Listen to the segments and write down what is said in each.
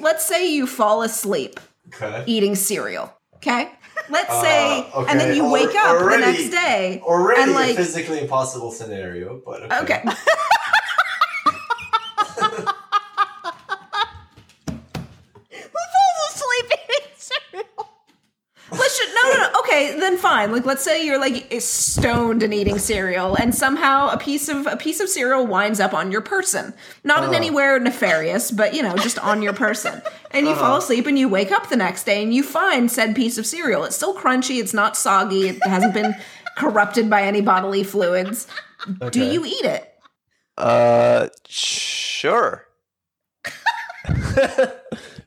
let's say you fall asleep Okay. eating cereal. Okay? Let's say Uh, okay. and then you Al- wake up already- the next day Already and like a physically impossible scenario, but okay. Okay. Who falls asleep eating cereal? Let's just, no, no, no. Okay, then fine. Like, let's say you're like stoned and eating cereal, and somehow a piece of a piece of cereal winds up on your person. Not in anywhere nefarious, but you know, just on your person. And you fall asleep, and you wake up the next day, and you find said piece of cereal. It's still crunchy. It's not soggy. It hasn't been corrupted by any bodily fluids. Do you eat it? Uh, sure.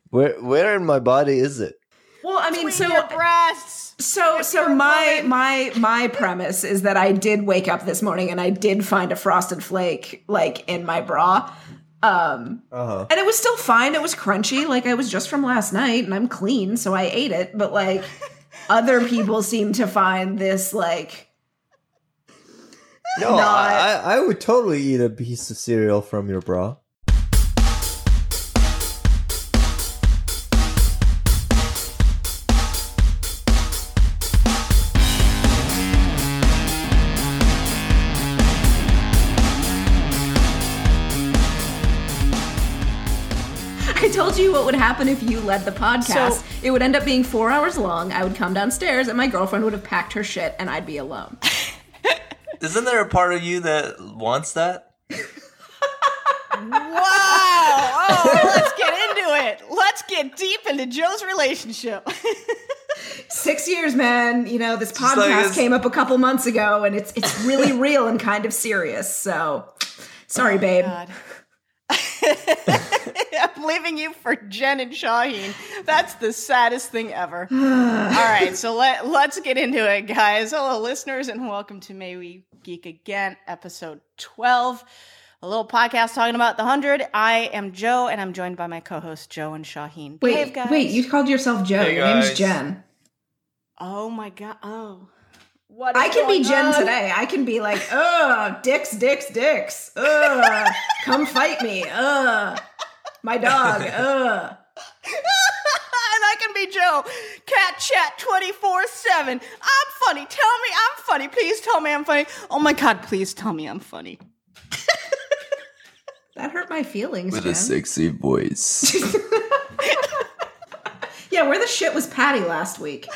where where in my body is it? Well, I mean, Between so your breasts. So If so my woman. my my premise is that I did wake up this morning and I did find a frosted flake like in my bra. Um Uh huh. and it was still fine. It was crunchy like I was just from last night and I'm clean so I ate it, but like other people seem to find this like No, Not- I, I I would totally eat a piece of cereal from your bra. Happen if you led the podcast. So- it would end up being 4 hours long. I would come downstairs and my girlfriend would have packed her shit and I'd be alone. Isn't there a part of you that wants that? Wow. Oh, let's get into it. Let's get deep into Jo's relationship. Six years, man. You know, this Just like podcast came up a couple months ago, and it's it's really real and kind of serious. So, sorry, oh babe. God. I'm leaving you for Jen and Shahin. That's the saddest thing ever. All right, so let let's get into it, guys. Hello, listeners, and welcome to May We Geek Again, episode 12. A little podcast talking about the hundred. I am Jo, and I'm joined by my co-host Jo and Shahin. Wait, Behave, guys. wait. You called yourself Jo. Hey, Your name's. Jen. Oh my god. Oh. What is I can be Jen on? today. I can be like, ugh, dicks, dicks, dicks. Ugh, come fight me. Ugh, my dog. Ugh. and I can be Jo. Cat chat 24 7. I'm funny. Tell me I'm funny. Please tell me I'm funny. Oh my god, please tell me I'm funny. That hurt my feelings, With Jen. a sexy voice. yeah, where the shit was Patty last week?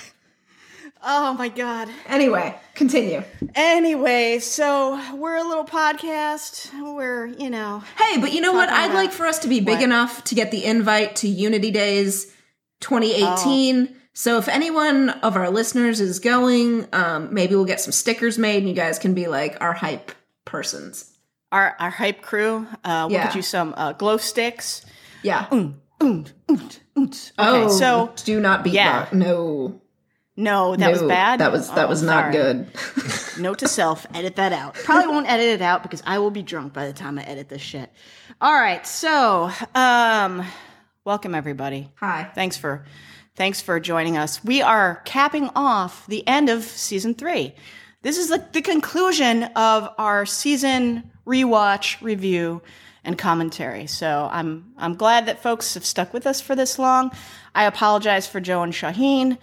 Oh my god. Anyway, continue. Anyway, so we're a little podcast. We're, you know, Hey, but you know what? I'd like for us to be big what? enough to get the invite to Unity Days 2018. So if anyone of our listeners is going, um, maybe we'll get some stickers made and you guys can be like our hype persons. our our hype crew. Uh, we'll Yeah. get you some uh, glow sticks. Yeah. Oont, oont, oont, oont. oh, so do not beat yeah. that. No. No, that was bad. That was that Oh, was not sorry. good. Note to self, edit that out. Probably won't edit it out because I will be drunk by the time I edit this shit. All right, so um welcome everybody. Hi. Thanks for thanks for joining us. We are capping off the end of season 3. This is the, the conclusion of our season rewatch, review, and commentary. So I'm I'm glad that folks have stuck with us for this long. I apologize for Jo and Shahin.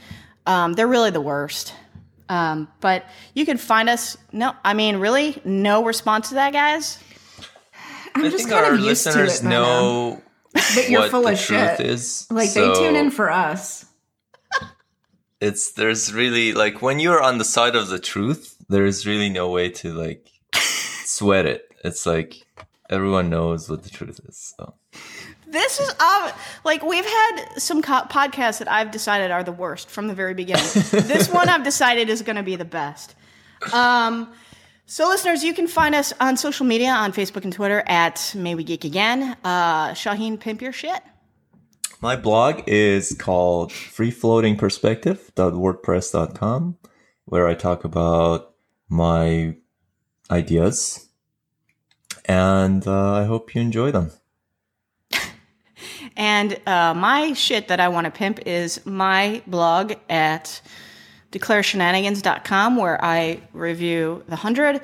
Um, they're really the worst. Um, but you can find us. No, I mean, really, no response to that, guys. I'm I just think kind our of used to listeners it by now. know that you're what full the of truth shit. is. Like so they tune in for us. it's there's really like when you're on the side of the truth, there's really no way to like sweat it. It's like everyone knows what the truth is. So This is uh, like we've had some co- podcasts that I've decided are the worst from the very beginning. this one I've decided is going to be the best. Um, so, listeners, you can find us on social media on Facebook and Twitter at May We Geek Again. Uh, Shahin, pimp your shit. my blog is called freefloatingperspective.wordpress.com where I talk about my ideas and uh, I hope you enjoy them. And uh, my shit that I want to pimp is my blog at declareshenanigans.com where I review The 100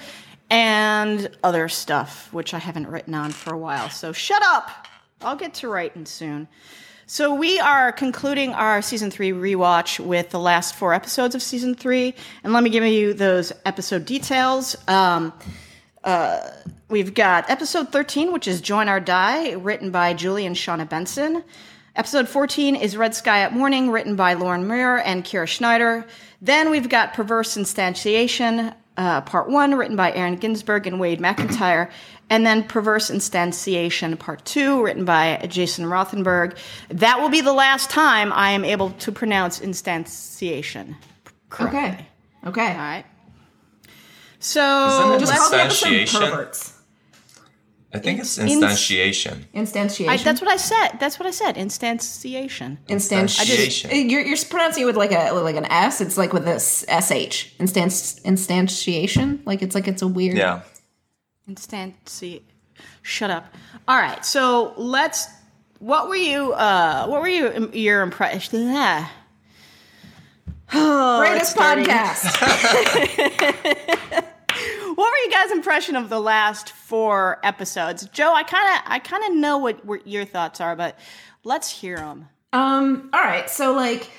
and other stuff, which I haven't written on for a while. So shut up! I'll get to writing soon. So we are concluding our season three rewatch with the last four episodes of season three, and let me give you those episode details. Um, uh, we've got episode 13, which is Join or Die, written by Julie and Shauna Benson. Episode 14 is Red Sky at Morning, written by Lauren Muir and Kira Snyder. Then we've got Perverse Instantiation, uh, Part 1, written by Aaron Ginsberg and Wade McIntyre. And then Perverse Instantiation, Part 2, written by Jason Rothenberg. That will be the last time I am able to pronounce instantiation correctly. Okay. Okay. All right. So Isn't it Just Just the Instantiation? perverts. I think it's instantiation. Instantiation. I, that's what I said. That's what I said. Instantiation. Instantiation. Instantiation. You're, you're pronouncing it with like a like an S. It's like with this sh. Instance instantiation. Like it's like it's a weird. Yeah. Instanti. Shut up. All right. So let's. What were you? Uh, what were you? Your impression? Yeah. Oh, Greatest podcast. What were you guys' impression of the last four episodes, Jo? I kind of, I kind of know what, what your thoughts are, but let's hear them. Um, all right. So like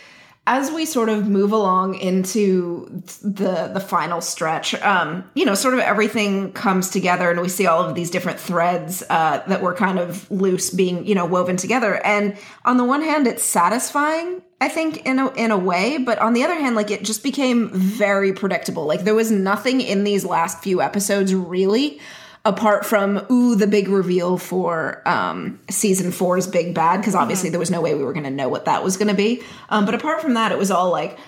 as we sort of move along into the the final stretch, um, you know, sort of everything comes together and we see all of these different threads uh, that were kind of loose being, you know, woven together. And on the one hand, it's satisfying, I think, in a in a way, but on the other hand, like it just became very predictable. Like there was nothing in these last few episodes really apart from ooh the big reveal for um season four's big bad because obviously there was no way we were going to know what that was going to be um but apart from that it was all like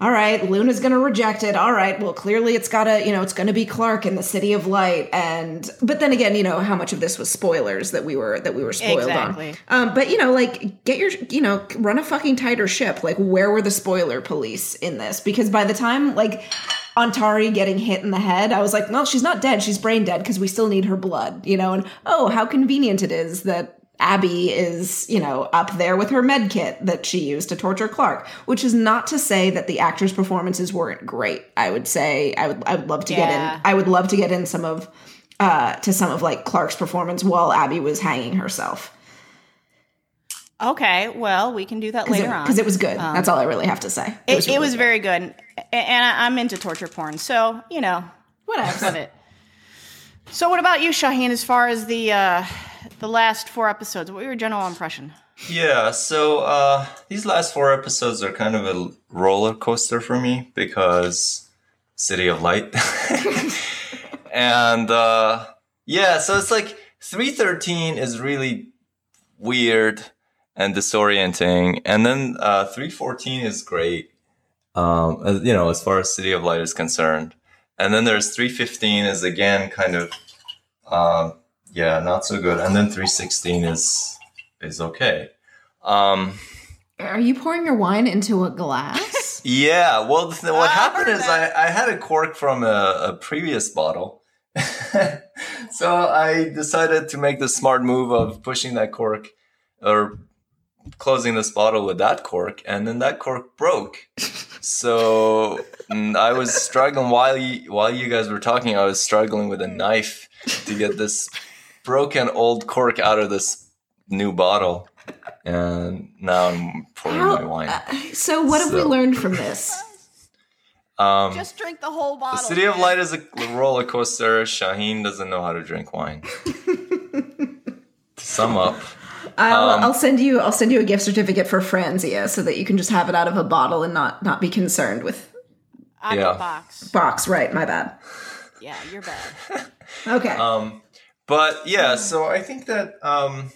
all right luna's going to reject it all right well clearly it's gotta you know it's going to be Clarke in the city of light and but then again you know how much of this was spoilers that we were that we were spoiled Exactly. on um but you know like get your you know run a fucking tighter ship like where were the spoiler police in this because by the time like Ontari getting hit in the head, I was like, well, she's not dead. She's brain dead because we still need her blood, you know? And oh, how convenient it is that Abby is, you know, up there with her med kit that she used to torture Clarke, which is not to say that the actors' performances weren't great. I would say I would I would love to get in I would love to get in some of uh to some of like Clarke's performance while Abby was hanging herself. Okay, well, we can do that later on Because it was good. That's all I really have to say. It, it really was good. very good, and I, I'm into torture porn, so you know, whatever. love it. So, what about you, Shahin? As far as the uh, the last four episodes, what was your general impression? Yeah, so uh, these last four episodes are kind of a roller coaster for me because City of Light. and uh, yeah, so it's like 313 is really weird and disorienting. And then uh, 314 is great, um, you know, as far as City of Light is concerned. And then there's 315 is again kind of, um, yeah, not so good. And then 316 is is okay. Um, Are you pouring your wine into a glass? yeah, well, the, what I happened is I, I had a cork from a, a previous bottle. so I decided to make the smart move of pushing that cork or closing this bottle with that cork, and then that cork broke. So I was struggling while you, while you guys were talking. I was struggling with a knife to get this broken old cork out of this new bottle, and now I'm pouring How- my wine. so what have we learned from this? Um, Just drink the whole bottle. the City of. Light is a roller coaster. Shahin doesn't know how to drink wine. to sum up, I'll, Um, I'll send you. I'll send you a gift certificate for Franzia so that you can just have it out of a bottle and not not be concerned with Yeah. box. box. Right, my bad. Yeah, you're bad. Okay. um, but yeah, so I think that um,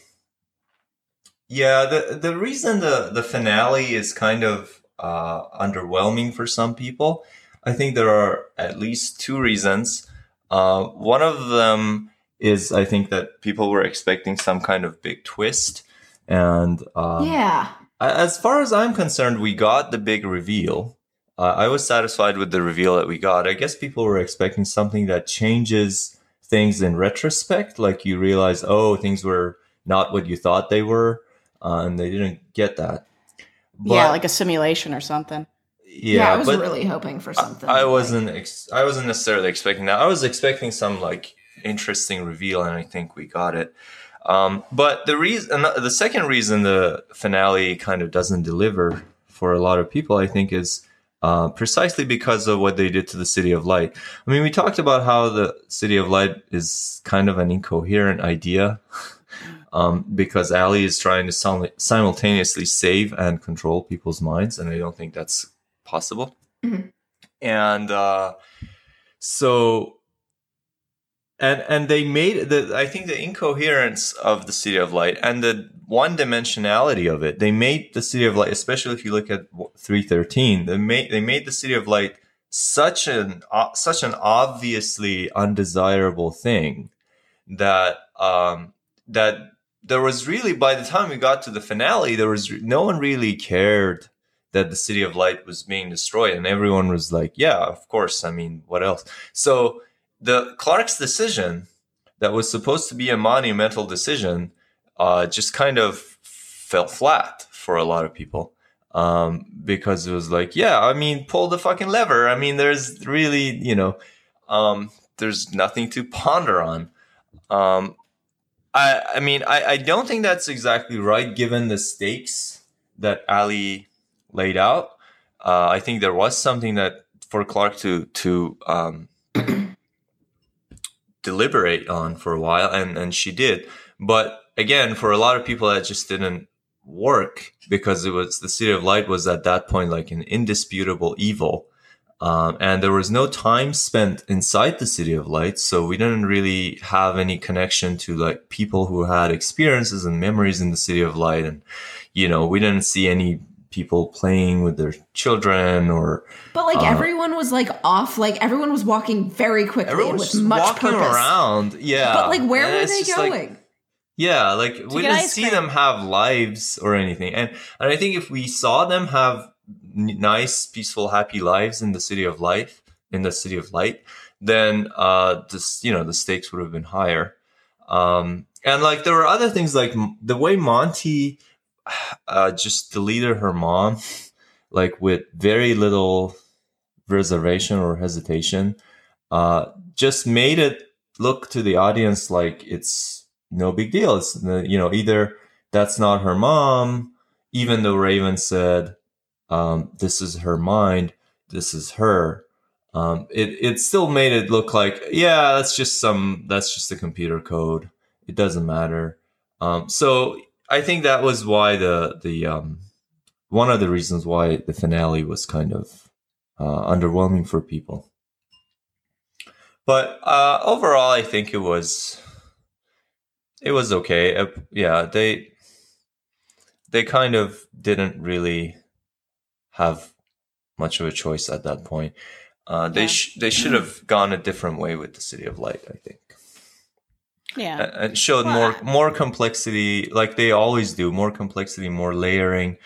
yeah, the the reason the the finale is kind of uh, underwhelming for some people, I think there are at least two reasons. Uh, one of them is I think that people were expecting some kind of big twist, and um, yeah. As far as I'm concerned, we got the big reveal. Uh, I was satisfied with the reveal that we got. I guess people were expecting something that changes things in retrospect. Like you realize, oh, things were not what you thought they were, uh, and they didn't get that. yeah, like a simulation or something. Yeah, yeah, I was but really hoping for something. I like- wasn't. Ex- I wasn't necessarily expecting that. I was expecting some like interesting reveal, and I think we got it. Um, but the reason, the second reason the finale kind of doesn't deliver for a lot of people, I think, is uh, precisely because of what they did to the City of Light. I mean, we talked about how the City of Light is kind of an incoherent idea um, because Ali is trying to sim- simultaneously save and control people's minds, and I don't think that's possible. Mhm. And uh, so and and they made the I think the incoherence of the City of Light and the one dimensionality of it. They made the City of Light, especially if you look at three thirteen. They made they made the City of Light such an uh, such an obviously undesirable thing that um, that there was really by the time we got to the finale, there was no one really cared that the City of Light was being destroyed, and everyone was like, "Yeah, of course." I mean, what else? So the Clarke's decision that was supposed to be a monumental decision uh, just kind of fell flat for a lot of people um, because it was like, yeah, I mean, pull the fucking lever. I mean, there's really, you know, um, there's nothing to ponder on. Um, I, I mean, I, I don't think that's exactly right given the stakes that Ali laid out. Uh, I think there was something that for Clarke to to um, deliberate on for a while, and and she did. But again, for a lot of people, that just didn't work because it was the City of Light was at that point like an indisputable evil. Um, and there was no time spent inside the City of Light, so we didn't really have any connection to like people who had experiences and memories in the City of Light, and you know we didn't see any people playing with their children or But like Uh, everyone was like off, like everyone was walking very quickly everyone with was just much walking purpose. around. Yeah, But like, where And were they just, like, going? Yeah, like we didn't see cream. them have lives or anything, and and I think if we saw them have nice, peaceful, happy lives in the city of life, in the city of light, then uh, this you know the stakes would have been higher. Um, and like there were other things like m- the way Monty uh, just deleted her mom, like with very little reservation or hesitation, uh, just made it look to the audience like it's no big deal. It's you know either that's not her mom, even though Raven said um, this is her mind, this is her. Um, it it still made it look like yeah, that's just some that's just a computer code. It doesn't matter. Um, so I think that was why the the um, one of the reasons why the finale was kind of uh, underwhelming for people. But uh, overall, I think it was it was okay. Uh, yeah, they they kind of didn't really have much of a choice at that point. Uh, they Yeah. sh- they should have gone a different way with the City of Light. I think Yeah. Showed more more complexity, like they always do. More complexity, more layering,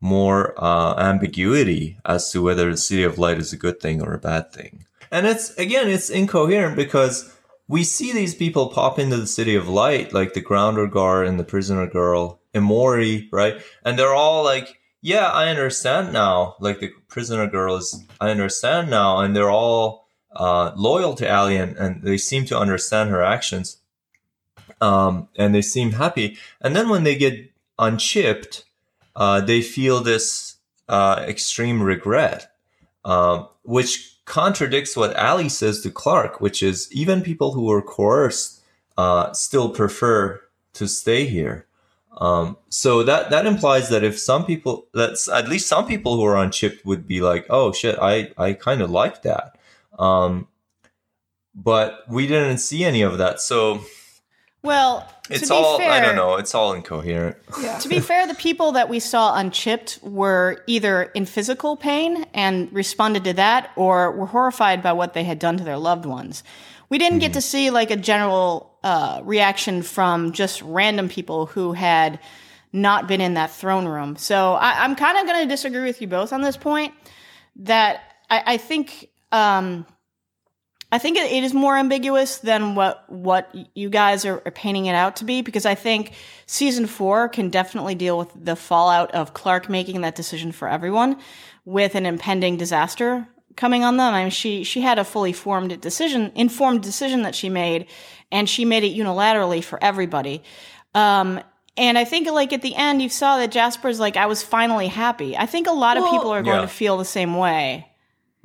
more uh, ambiguity as to whether the City of Light is a good thing or a bad thing. And it's again, it's incoherent because we see these people pop into the City of Light, like the Grounder Guard and the Prisoner Girl, Emori, right? And they're all like, "Yeah, I understand now." Like the Prisoner Girl is, "I understand now," and they're all uh, loyal to Alien, and they seem to understand her actions um, and they seem happy. And then when they get unchipped, uh, they feel this uh, extreme regret, um, which contradicts what Ali says to Clarke, which is even people who were coerced uh, still prefer to stay here. Um, so that that implies that if some people, that's at least some people who are unchipped would be like, oh shit, I I kind of like that. Um, but we didn't see any of that, so Well, it's to be all fair, I don't know. It's all incoherent. To be fair, the people that we saw unchipped were either in physical pain and responded to that, or were horrified by what they had done to their loved ones. We didn't get to see like a general uh, reaction from just random people who had not been in that throne room. So I, I'm kind of going to disagree with you both on this point. That I, I think. Um, I think it, it is more ambiguous than what what you guys are, are painting it out to be because I think season four can definitely deal with the fallout of Clarke making that decision for everyone with an impending disaster coming on them. I mean, she she had a fully formed decision, informed decision that she made, and she made it unilaterally for everybody. Um, and I think like at the end, you saw that Jasper's like, I was finally happy. I think a lot of Well- people are going Yeah. to feel the same way.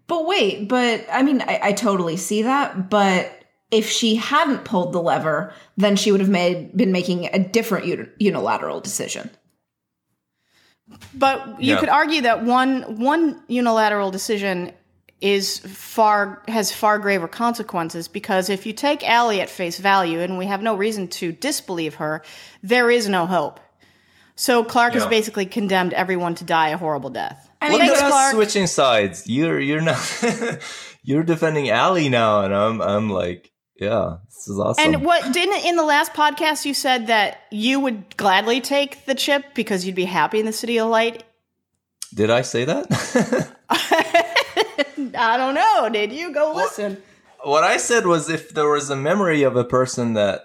But wait, but I mean, I, I totally see that. But if she hadn't pulled the lever, then she would have made been making a different uni- unilateral decision. But you Yeah. could argue that one one unilateral decision is far has far graver consequences because if you take Allie at face value and we have no reason to disbelieve her, there is no hope. So Clarke has basically condemned everyone to die a horrible death. I Look mean, at Thanks, us Clarke. switching sides. You're you're not you're defending Allie now, and I'm I'm like, yeah, this is awesome. And what didn't in the last podcast you said that you would gladly take the chip because you'd be happy in the city of light? Did I say that? I don't know. Did you go listen? what I said was if there was a memory of a person that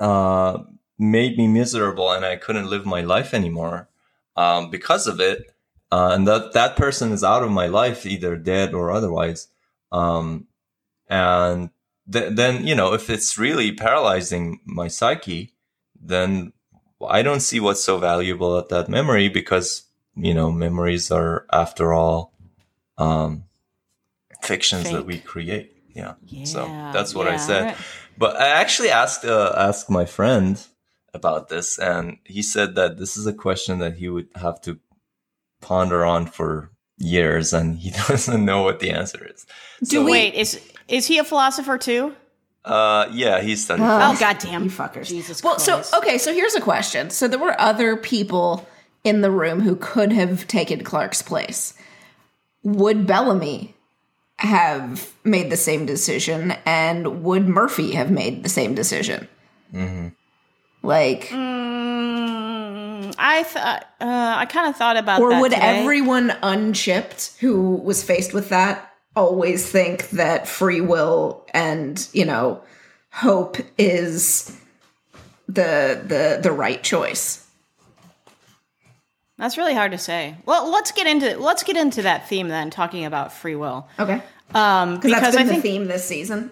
uh, made me miserable and I couldn't live my life anymore um, because of it, uh, and that that person is out of my life, either dead or otherwise, um, and th- then you know if it's really paralyzing my psyche, then I don't see what's so valuable at that memory because you know memories are after all um, fictions that we create. Yeah. So that's what I said. But I actually asked uh, asked my friend about this, and he said that this is a question that he would have to ponder on for years, and he doesn't know what the answer is. Do So, we- Wait, is is he a philosopher too? Uh, yeah, he studied. Oh goddamn! You fuckers. Jesus well, so okay, so here's a question. So there were other people in the room who could have taken Clarke's place. Would Bellamy have made the same decision, and would Murphy have made the same decision? Like, Mm, I thought uh, I kind of thought about or would today. everyone unchipped who was faced with that always think that free will and you know hope is the the the right choice? That's really hard to say. Well, let's get into let's get into that theme then, talking about free will. Okay. Um, Because that's I been the think theme this season.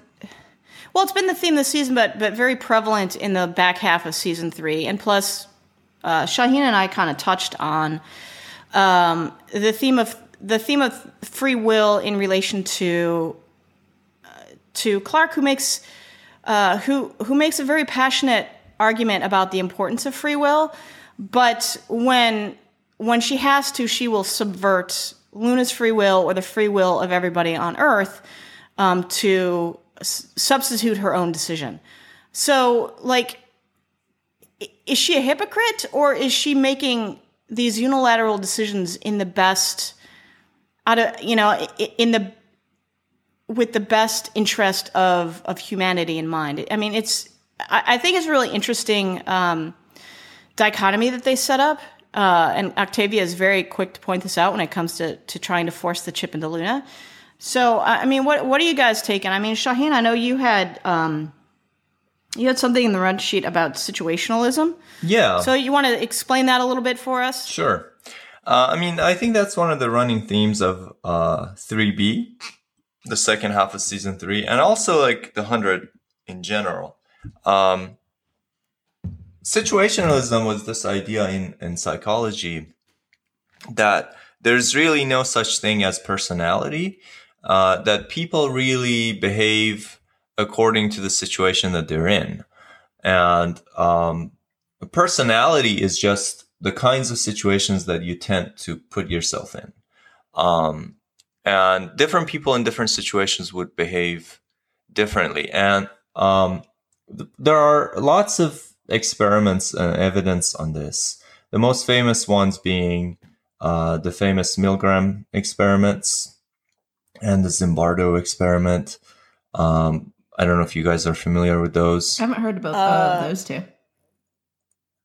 well, it's been the theme this season, but but very prevalent in the back half of season three, and plus, uh, Shahin and I kind of touched on um, the theme of the theme of free will in relation to uh, to Clarke, who makes uh, who who makes a very passionate argument about the importance of free will, but when when she has to, she will subvert Luna's free will or the free will of everybody on Earth um, to s- substitute her own decision. So, like, is she a hypocrite or is she making these unilateral decisions in the best out of you know in the with the best interest of of humanity in mind? I mean, it's I, think it's a really interesting um, dichotomy that they set up. Uh, and Octavia is very quick to point this out when it comes to, to trying to force the chip into Luna. So, I I mean, what what are you guys taking? I mean, Shahin, I know you had um, you had something in the run sheet about situationalism. Yeah. So, you want to explain that a little bit for us? Sure. Uh, I mean, I think that's one of the running themes of uh, 3B, the second half of season three, and also like the 100 in general. Um, situationalism was this idea in, in psychology that there's really no such thing as personality, uh, that people really behave according to the situation that they're in. And um, personality is just the kinds of situations that you tend to put yourself in. Um, and different people in different situations would behave differently. And um, th- there are lots of experiments and evidence on this. The most famous ones being uh, the famous Milgram experiments and the Zimbardo experiment. Um, I don't know if you guys are familiar with those. I haven't heard about Uh, of those two.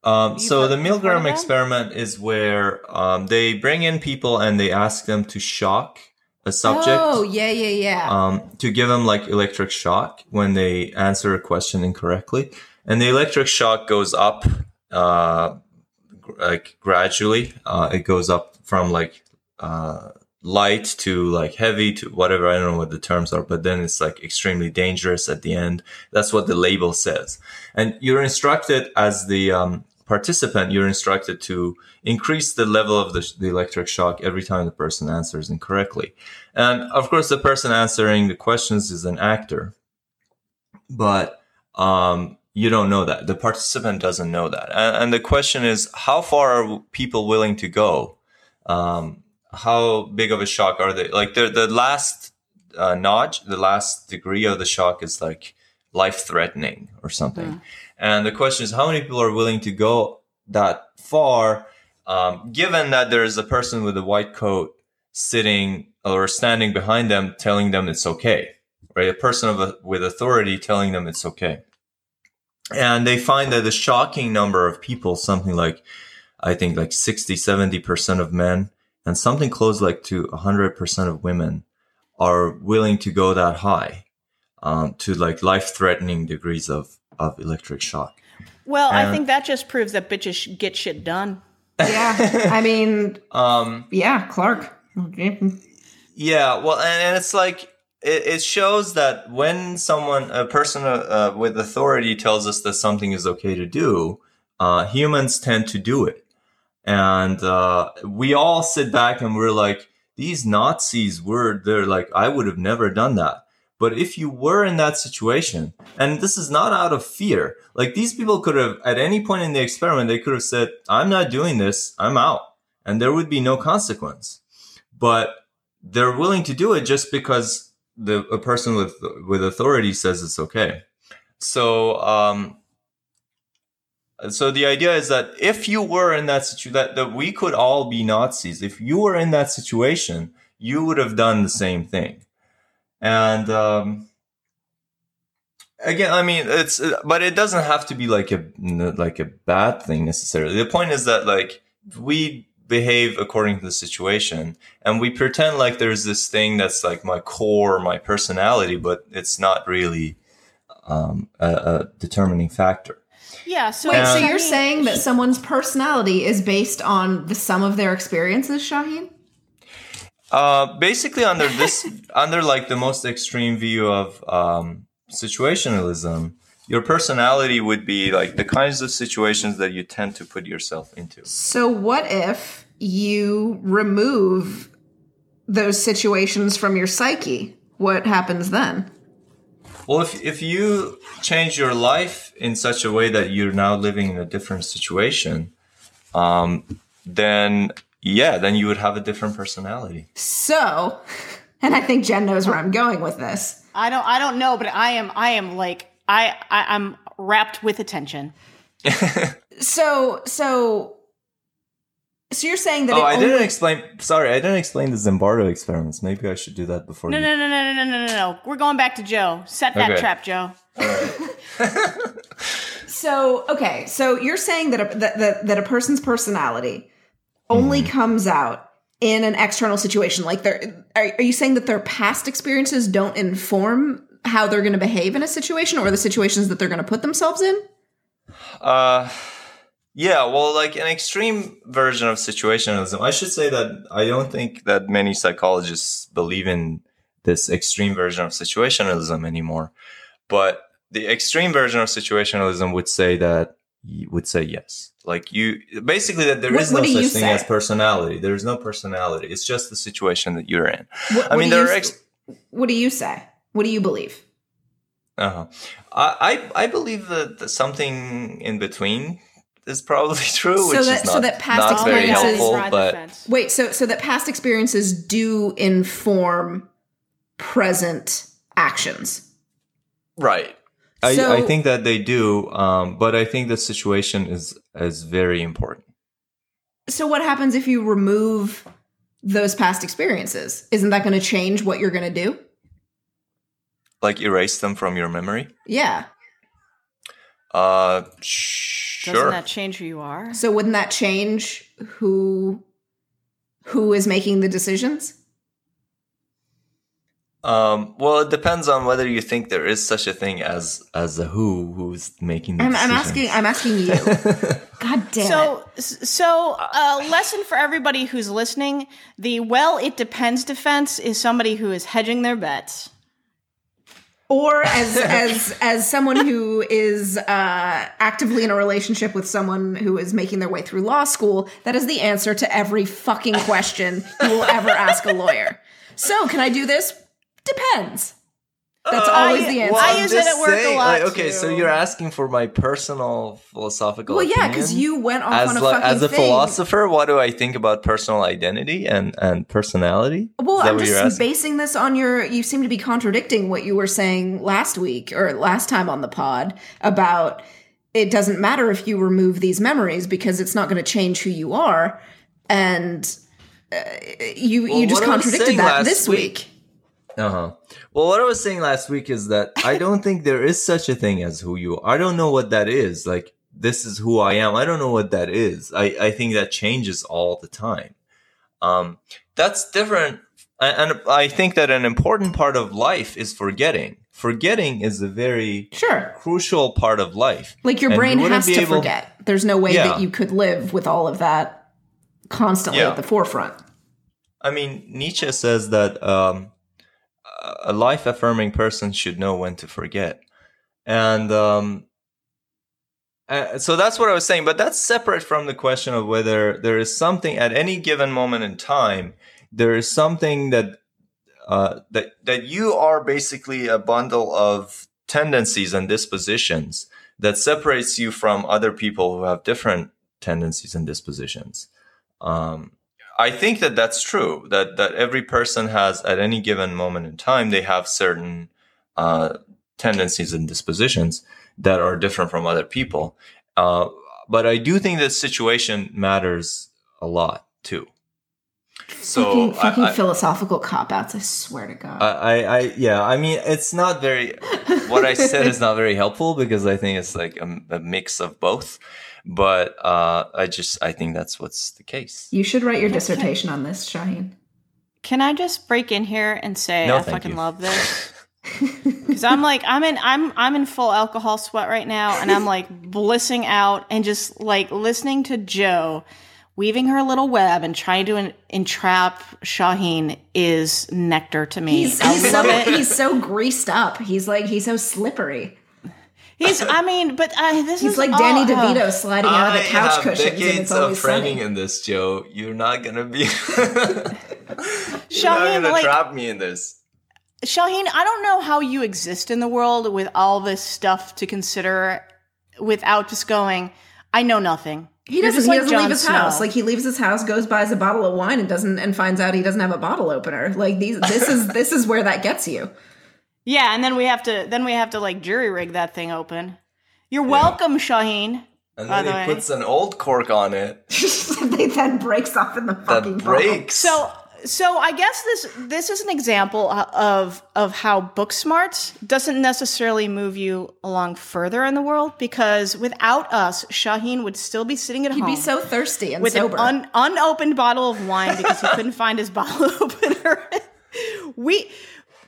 Um, so the you've heard of Milgram experiment is where um, they bring in people and they ask them to shock a subject Oh yeah, yeah, yeah. um, to give them like electric shock when they answer a question incorrectly, and the electric shock goes up uh, gr- like gradually. Uh, it goes up from like uh, light to like heavy to whatever. I don't know what the terms are, but then it's like extremely dangerous at the end. That's what the label says. And you're instructed as the um, participant, you're instructed to increase the level of the, the electric shock every time the person answers incorrectly. And of course, the person answering the questions is an actor, but um, you don't know that. The participant doesn't know that. And, and the question is, how far are people willing to go? Um, how big of a shock are they? Like the the last uh, notch, the last degree of the shock is like life threatening or something. Mm. And the question is, how many people are willing to go that far? Um, given that there is a person with a white coat sitting or standing behind them, telling them it's okay, right? A person of a, with authority telling them it's okay. And they find that the shocking number of people, something like, I think like 60, 70% of men and something close like to 100% of women are willing to go that high um, to like life threatening degrees of, of electric shock. Well, I think that just proves that bitches sh- get shit done. Yeah. I mean, Um, yeah, Clarke. Yeah, well, and, and it's like it, it shows that when someone, a person uh, uh, with authority, tells us that something is okay to do, uh, humans tend to do it, and uh, we all sit back and we're like, these Nazis were they're like, I would have never done that. But if you were in that situation, and this is not out of fear, like these people could have, at any point in the experiment, they could have said, I'm not doing this, I'm out. And there would be no consequence. But they're willing to do it just because the a person with with authority says it's okay. So um so the idea is that if you were in that situation that, that we could all be Nazis, if you were in that situation, you would have done the same thing. And um again, I mean it's but it doesn't have to be like a like a bad thing necessarily. The point is that like we behave according to the situation and we pretend like there's this thing that's like my core my personality but it's not really um, a, a determining factor Yeah. So, Wait, so you're saying that someone's personality is based on the sum of their experiences, Shahin? uh, basically under this under like the most extreme view of um, situationalism your personality would be like the kinds of situations that you tend to put yourself into So what if you remove those situations from your psyche? What happens then? Well, if if you change your life in such a way that you're now living in a different situation, um, then yeah, then you would have a different personality. So, and I think Jen knows where I'm going with this. I don't. I don't know, but I am. I am like. I. I I'm rapt with attention. So, so, so you're saying that Oh, it I only- didn't explain. Sorry, I didn't explain the Zimbardo experiments. Maybe I should do that before. No, you. no, no, no, no, no, no, no, no. We're going back to Jo. Set that Okay. trap, Jo. So okay, so you're saying that a, that, that that a person's personality only Mm-hmm. comes out in an external situation. Like, they're are, are you saying that their past experiences don't inform how they're going to behave in a situation or the situations that they're going to put themselves in? Uh, yeah, well, like an extreme version of situationalism. I should say that I don't think that many psychologists believe in this extreme version of situationalism anymore. But the extreme version of situationalism would say that would say yes. Like you, basically, that there What- is no such thing say? as personality. There is no personality. It's just the situation that you're in. What, I what mean, do there you, are ex- what do you say? What do you believe? Uh-huh. I, I I believe that something in between is probably true, So which that- is not, so that past not very experiences- helpful. But. Wait, so so that past experiences do inform present actions. right, I, So- I think that they do. Um, but I think the situation is is very important. So what happens if you remove those past experiences? Isn't that going to change what you're going to do? Like erase them from your memory. Yeah. Uh, Doesn't that change who you are? So wouldn't that change who who is making the decisions? Um, well, it depends on whether you think there is such a thing as as a who who's making the I'm, I'm asking. I'm asking you. God damn it. So, so a lesson for everybody who's listening: the "well, it depends" defense is somebody who is hedging their bets. Or as as as someone who is uh, actively in a relationship with someone who is making their way through law school, that is the answer to every fucking question you will ever ask a lawyer. So, can I do this? Depends. That's always the answer. I I'm use it just at work a lot, like, okay, so you're asking for my personal philosophical well, yeah, because you went off as on a like, fucking as a thing. philosopher, what do I think about personal identity and and personality? Well, I'm just basing this on your. You seem to be contradicting what you were saying last week or last time on the pod about it doesn't matter if you remove these memories because it's not going to change who you are, and uh, you Well, you just what I was contradicted that this week- week. Uh huh. Well, what I was saying last week is that I don't think there is such a thing as who you are. I don't know what that is. Like, this is who I am. I don't know what that is. I, I think that changes all the time. Um, that's different. And and I think that an important part of life is forgetting. Forgetting is a very Sure, crucial part of life. like your And brain you has to able- forget. There's no way Yeah. that you could live with all of that constantly Yeah. at the forefront. I mean, Nietzsche says that um, a life affirming person should know when to forget. And um, uh, so that's what I was saying. But that's separate from the question of whether there is something at any given moment in time, there is something that. Uh, that that you are basically a bundle of tendencies and dispositions that separates you from other people who have different tendencies and dispositions. Um, I think that that's true. That that every person has at any given moment in time they have certain uh, tendencies and dispositions that are different from other people. Uh, but I do think that situation matters a lot too. So fucking I- fucking I- philosophical cop outs. I swear to God. I, I, I, yeah, I mean, it's not very, what I said is not very helpful because I think it's like a, a mix of both. But uh, I just, I think that's what's the case. you should write your dissertation on this, Shahin. Can I just break in here and say No, I fucking you. love this? Because I'm like I'm in I'm I'm in full alcohol sweat right now, and I'm like blissing out and just like listening to Jo weaving her little web and trying to en- entrap Shahin is nectar to me. He's, I he's love so it. he's so greased up. He's like he's so slippery. He's I mean, but uh, this He's is like all- Danny uh, DeVito sliding out of the couch have cushions. And decades it's of always framing sunny. in this, Jo. You're not gonna be, you're Shahin, not gonna like trap me in this. Shahin, I don't know how you exist in the world with all this stuff to consider without just going, I know nothing. He You're doesn't. just He like doesn't Jon leave his Snow. house. Like he leaves his house, goes buys a bottle of wine, and doesn't and finds out he doesn't have a bottle opener. Like these. This is this is where that gets you. Yeah, and then we have to then we have to like jury rig that thing open. You're welcome, Shahin. And By then the he way. puts an old cork on it they then breaks off in the fucking that bottle. breaks. So so I guess this this is an example of of how book smarts doesn't necessarily move you along further in the world because without us, Shahin would still be sitting at home. He'd be so thirsty and with sober. an un, unopened bottle of wine because he couldn't find his bottle opener. we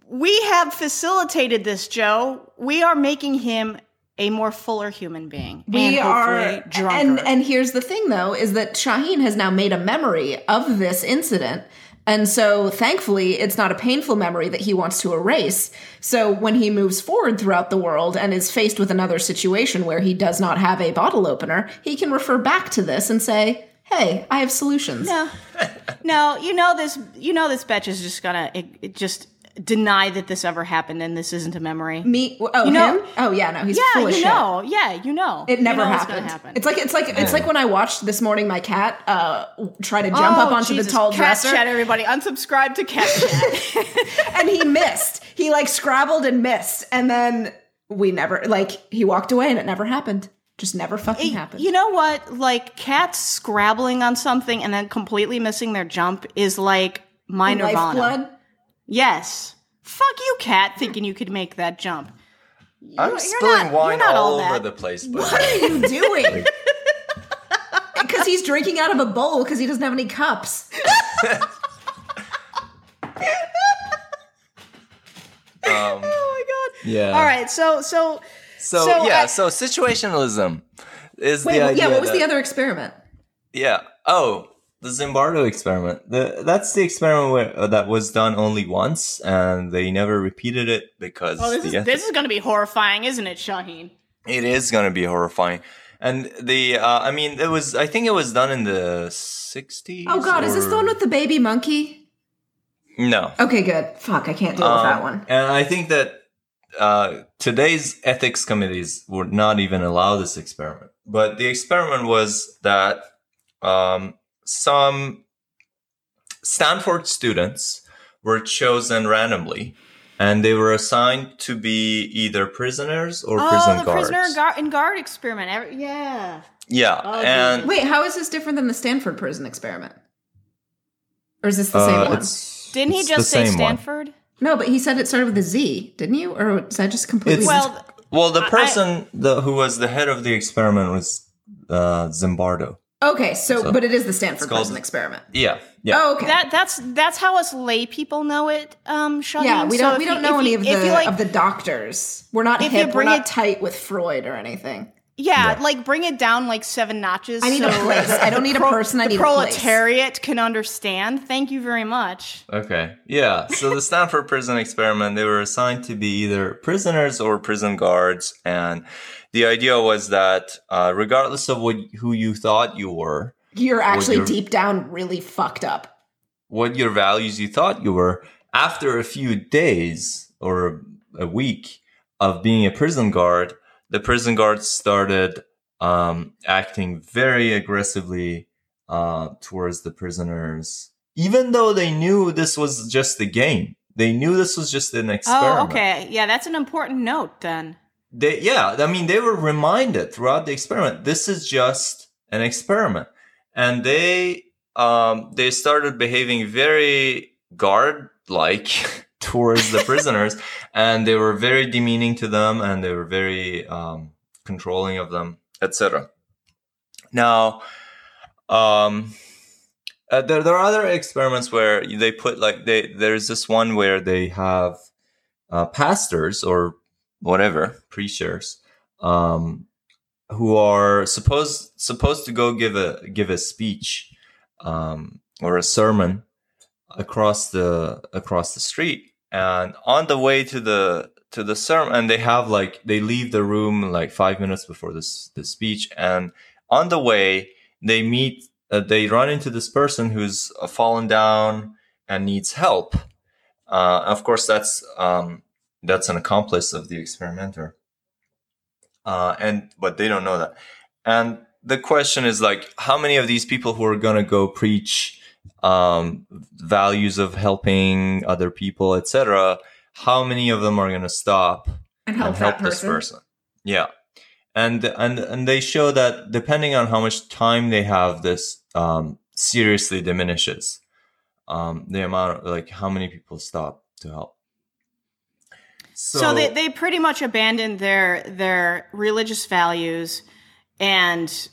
we have facilitated this, Jo. We are making him a more fuller human being. we and are, drunker. and and here's the thing though, is that Shahin has now made a memory of this incident. And so thankfully it's not a painful memory that he wants to erase. So when he moves forward throughout the world and is faced with another situation where he does not have a bottle opener, he can refer back to this and say, Hey, I have solutions. No, no, you know this. You know this bitch is just gonna it, it just deny that this ever happened and this isn't a memory. Me oh You know- him? Oh yeah, no, he's yeah, full of you shit. know. Yeah, you know. It never you know happened. gonna happen. It's like it's like it's like when I watched this morning my cat uh try to jump up Oh, onto Jesus. the tall cat dresser Chat, everybody, unsubscribe to cat chat. and he missed. He like scrabbled and missed, and then we never like he walked away and it never happened. Just never fucking happened. you know what? Like cats scrabbling on something and then completely missing their jump is like my nirvana. Lifeblood. Yes. Fuck you, cat, thinking you could make that jump. I'm you're spilling not- wine all all over the place. But What are you doing? Because he's drinking out of a bowl because he doesn't have any cups. Um, Oh my god. yeah. All right, so so So, So yeah, I- so situationalism is Wait, the idea. yeah. What was that- the other experiment? Yeah. Oh, the Zimbardo experiment. The, that's the experiment where, uh, that was done only once, and they never repeated it because oh, this the is this is going to be horrifying, isn't it, Shahin? it is going to be horrifying. And the, uh, I mean, it was. I think it was done in the '60s. Oh God, is this the one with the baby monkey? No. Okay, good. Fuck, I can't deal with that Um, one. And I think that uh, today's ethics committees would not even allow this experiment. But the experiment was that um, some Stanford students were chosen randomly, and they were assigned to be either prisoners or oh, prison the guards. prisoner guard and guard experiment. Yeah. yeah, Oh, and Wait, how is this different than the Stanford prison experiment? Or is this the uh, same one? Didn't he it's the just say same one. Stanford? No, but he said it started with a Z, didn't you? Or is that just completely? It's- Well, Well, the I- I- person the, who was the head of the experiment was uh, Zimbardo. Okay, so, So, but it is the Stanford called- prison experiment. Yeah, yeah. Oh, okay. that that's that's how us lay people know it. Um, Shahin. yeah, we don't if we don't know if any you- of the like, of the doctors. We're not if you hip. We're bring not it- tight with Freud or anything. Yeah, Yeah. like bring it down like seven notches. I need a place. I don't need a person. I need a place. proletariat can understand. Thank you very much. Okay. Yeah. So the Stanford prison experiment, they were assigned to be either prisoners or prison guards. And the idea was that, uh, regardless of what, who you thought you were, You're actually deep down really fucked up. what your values you thought you were, after a few days or a week of being a prison guard, the prison guards started um, acting very aggressively uh, towards the prisoners, even though they knew this was just a game. They knew this was just an experiment. Oh, okay. Yeah, that's an important note then. They, yeah, I mean, they were reminded throughout the experiment. This is just an experiment, and they um, they started behaving very guard like towards the prisoners, and they were very demeaning to them, and they were very um, controlling of them, etc. Now, um, uh, there there are other experiments where they put like they there's this one where they have uh, pastors or whatever preachers um, who are supposed supposed to go give a give a speech um, or a sermon across the across the street and on the way to the to the sermon and they have like they leave the room like five minutes before this the speech. And on the way they meet uh, they run into this person who's uh, fallen down and needs help. Uh, of course that's um, that's an accomplice of the experimenter. Uh, and but they don't know that. And the question is like how many of these people who are going to go preach um, values of helping other people etc how many of them are going to stop And help, and help that this person. person? Yeah. And and and they show that depending on how much time they have this um, seriously diminishes um, the amount of like how many people stop to help. So, they, they pretty much abandoned their their religious values and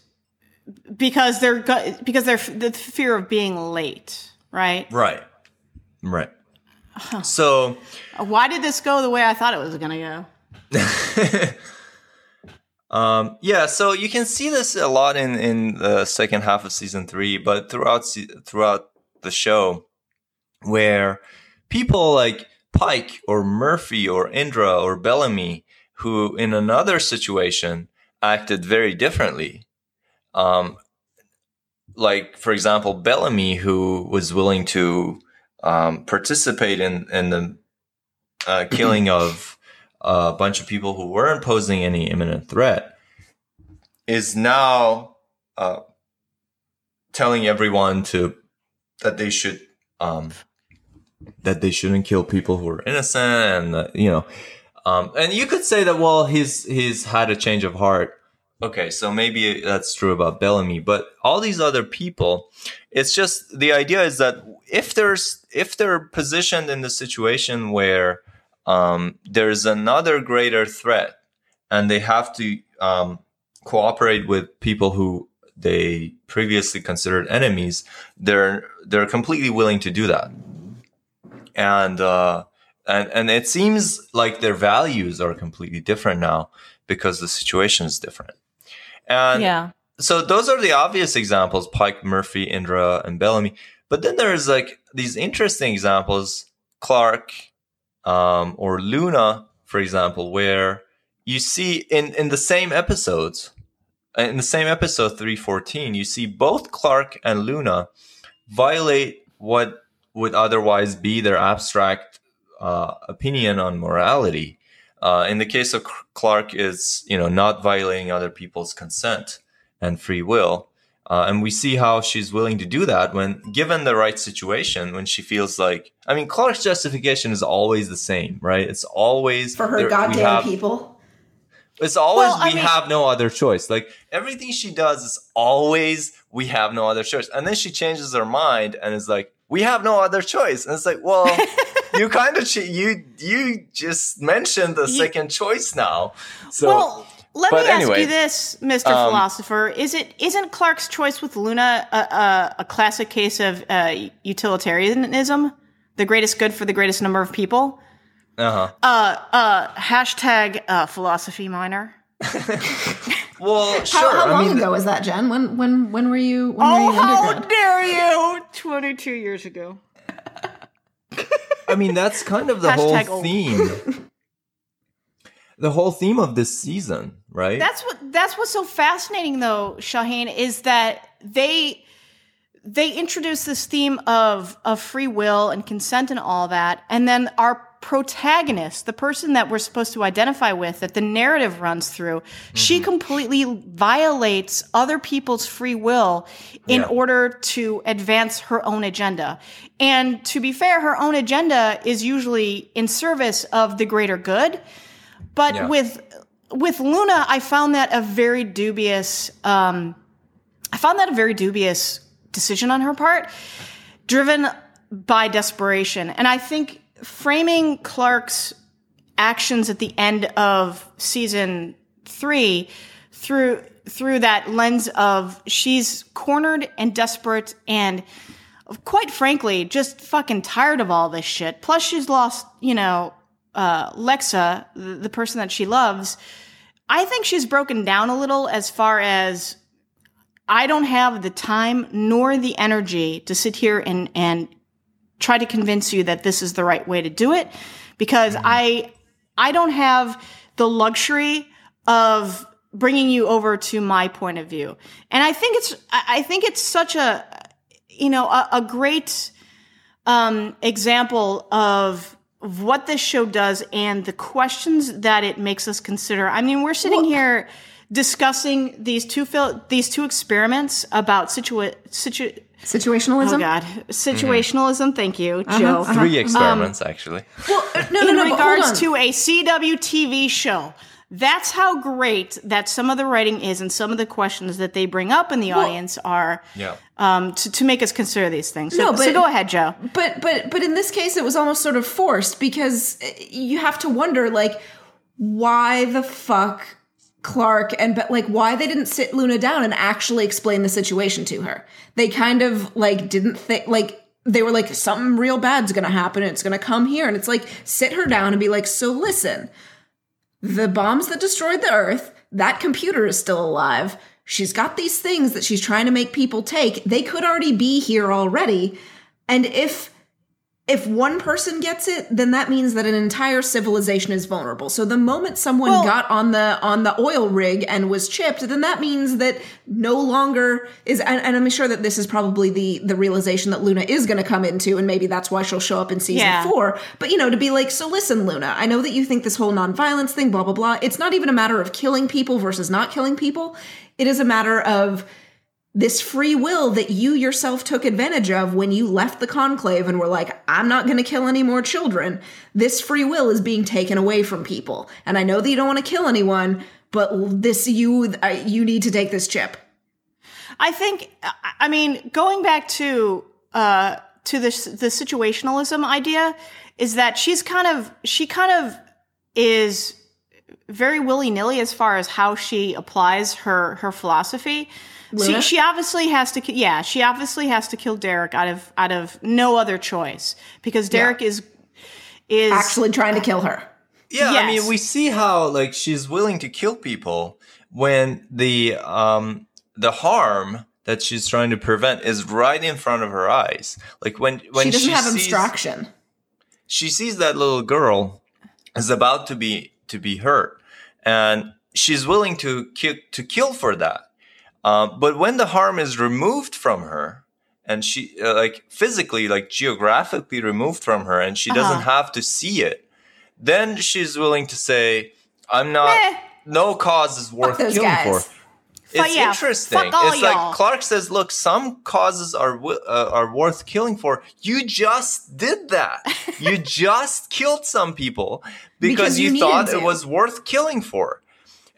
because they're because they're the fear of being late, right? right right so Why did this go the way I thought it was going to go? um, yeah, so you can see this a lot in in the second half of season three, but throughout throughout the show, where people like Pike or Murphy or Indra or Bellamy, who in another situation acted very differently, um, like for example Bellamy, who was willing to um, participate in in the uh, killing of a bunch of people who weren't posing any imminent threat, is now uh, telling everyone to that they should um, that they shouldn't kill people who are innocent, and uh, you know, um, and you could say that well, he's he's had a change of heart. Okay, so maybe that's true about Bellamy, but all these other people, it's just the idea is that if there's if they're positioned in the situation where um, there's another greater threat and they have to um, cooperate with people who they previously considered enemies they're they're completely willing to do that and uh, and and it seems like their values are completely different now because the situation is different. And yeah. so those are the obvious examples: Pike, Murphy, Indra, and Bellamy. But then there's like these interesting examples: Clarke um, or Luna, for example, where you see in in the same episodes, in the same episode 314, you see both Clarke and Luna violate what would otherwise be their abstract uh, opinion on morality. Uh, in the case of Clarke, is you know not violating other people's consent and free will, uh, and we see how she's willing to do that when given the right situation. When she feels like, I mean, Clarke's justification is always the same, right? It's always For her there- goddamn have- people. It's always Well, we mean- have no other choice. Like everything she does is always we have no other choice. And then she changes her mind and is like, we have no other choice. And it's like, well, you kind of che- you you just mentioned the You- second choice now. So well, let me but ask you this, Mister um, Philosopher: Is it isn't Clarke's choice with Luna a, a, a classic case of uh, utilitarianism, the greatest good for the greatest number of people? uh-huh. Uh, uh, hashtag uh, philosophy minor. Well, How, sure. how I long mean, ago was that, Jen? When when when were you when were Oh, you how dare you! Twenty-two years ago. I mean, that's kind of the whole Hashtag old. theme. the whole theme of this season, right? That's what that's what's so fascinating though, Shahin, is that they they introduce this theme of of free will and consent and all that, and then our protagonist, the person that we're supposed to identify with, that the narrative runs through, she completely violates other people's free will in Yeah. order to advance her own agenda. And to be fair, her own agenda is usually in service of the greater good. But Yeah. with with Luna, I found that a very dubious. Um, I found that a very dubious decision on her part, driven by desperation. And I think framing Clarke's actions at the end of season three through through that lens of she's cornered and desperate and quite frankly just fucking tired of all this shit. Plus she's lost you know uh, lexa the, the person that she loves. I think she's broken down a little as far as i don't have the time nor the energy to sit here and and try to convince you that this is the right way to do it because I I don't have the luxury of bringing you over to my point of view. And I think it's I think it's such a you know a, a great um, example of what this show does and the questions that it makes us consider. I mean, we're sitting here discussing these two fil- these two experiments about situa- situ- Situationalism. Oh God, situationalism. Thank you, Jo. three experiments actually. Well, uh, no, no, In no. regards to a CW TV show, that's how great that some of the writing is, and some of the questions that they bring up in the audience are Yeah. um, to, to make us consider these things. So, No, so but- go ahead, Jo. But but but in this case, it was almost sort of forced because uh, you have to wonder like why the fuck Clarke and but like why they didn't sit Luna down and actually explain the situation to her. They kind of like didn't think like they were like something real bad's gonna happen and it's gonna come here. And it's like sit her down and be like so listen the bombs that destroyed the earth that computer is still alive. She's got these things that she's trying to make people take. They could already be here already. And if if one person gets it then that means that an entire civilization is vulnerable. So the moment someone Well- got on the on the oil rig and was chipped then that means that no longer is and, and i'm sure that this is probably the the realization that luna is going to come into and maybe that's why she'll show up in season Yeah. four. But you know to be like so listen luna i know that you think this whole nonviolence thing blah blah blah it's not even a matter of killing people versus not killing people. It is a matter of this free will that you yourself took advantage of when you left the conclave and were like, I'm not going to kill any more children. This free will is being taken away from people. And I know that you don't want to kill anyone, but this, you, you need to take this chip. I think, I- mean, going back to uh, to this the situationalism idea is that she's kind of she kind of is very willy nilly as far as how she applies her her philosophy. She, Luna? she obviously has to, ki- yeah, she obviously has to kill Derek out of out of no other choice because Derek is is Actually trying to kill her. Yeah, I mean, we see how like she's willing to kill people when the um the harm that she's trying to prevent is right in front of her eyes. Like when when she doesn't have sees, abstraction. she sees that little girl is about to be to be hurt, and she's willing to kill to kill for that. Um, but when the harm is removed from her, and she uh, like physically, like geographically removed from her, and she doesn't Uh-huh. have to see it, then she's willing to say, "I'm not. No cause is worth killing guys. for." It's yeah, interesting. it's y'all. like Clarke says, "Look, some causes are uh, are worth killing for. You just did that. you just killed some people because, Because you you, thought needed it was worth killing for."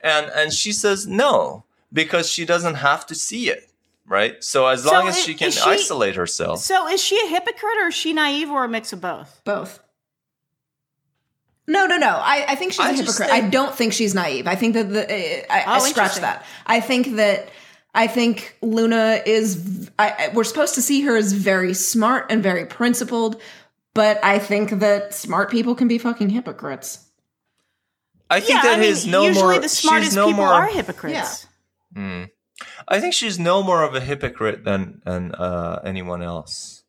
And and she says no because she doesn't have to see it, right? So as So long as i- she can she- isolate herself, So is she a hypocrite or is she naive or a mix of both? Both. No, no, no. I, I think she's I a just hypocrite. I don't think she's naive. I think that the uh, I, I Oh, scratch interesting. that. I think that I think Luna is. v- I, I- we're supposed to see her as very smart and very principled, but I think that smart people can be fucking hypocrites. I think yeah, that I mean, is no usually more. the smartest no people more, are hypocrites. Yeah. I think she's no more of a hypocrite than than uh, anyone else.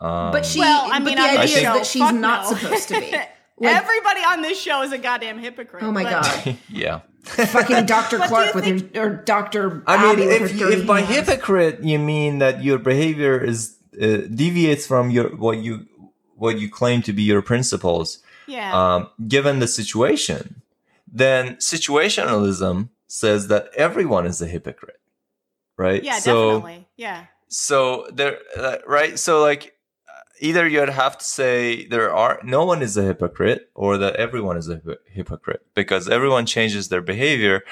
Um, But she. Well, I but mean, the on idea this is that she's not no. supposed to be. Like- Everybody on this show is a goddamn hypocrite. Oh my but- god, yeah. fucking Doctor Clarke you with her or Doctor. I mean, Abby with if, you, if by hands. hypocrite you mean that your behavior is uh, deviates from your what you what you claim to be your principles, Yeah. um, given the situation, then situationalism says that everyone is a hypocrite, right? yeah, so, definitely. Yeah. So there, uh, right? So like, uh, either you'd have to say there are no one is a hypocrite, or that everyone is a hypo- hypocrite because everyone changes their behavior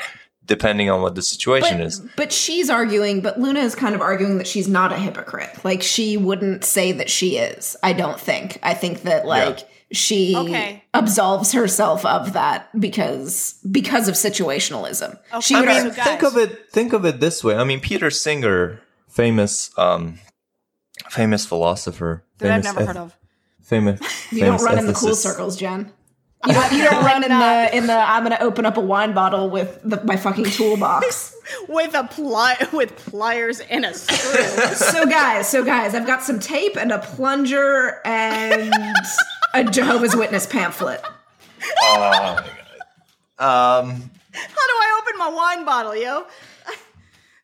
depending on what the situation but, is. but she's arguing, but Luna is kind of arguing that she's not a hypocrite. Like she wouldn't say that she is. I don't think. I think that like she Okay. absolves herself of that because because of situationalism. Okay. She I mean, argue- think of it. Think of it this way. I mean, Peter Singer, famous, um, famous philosopher, That I've never eth- heard of. Famous. you don't famous run in the cool circles, Jen. You don't, you don't run in the in the I'm gonna open up a wine bottle with the, my fucking toolbox. With a pli- with pliers and a screw. so guys, so guys, I've got some tape and a plunger and a Jehovah's Witness pamphlet. Oh my god. Um, How do I open my wine bottle, yo?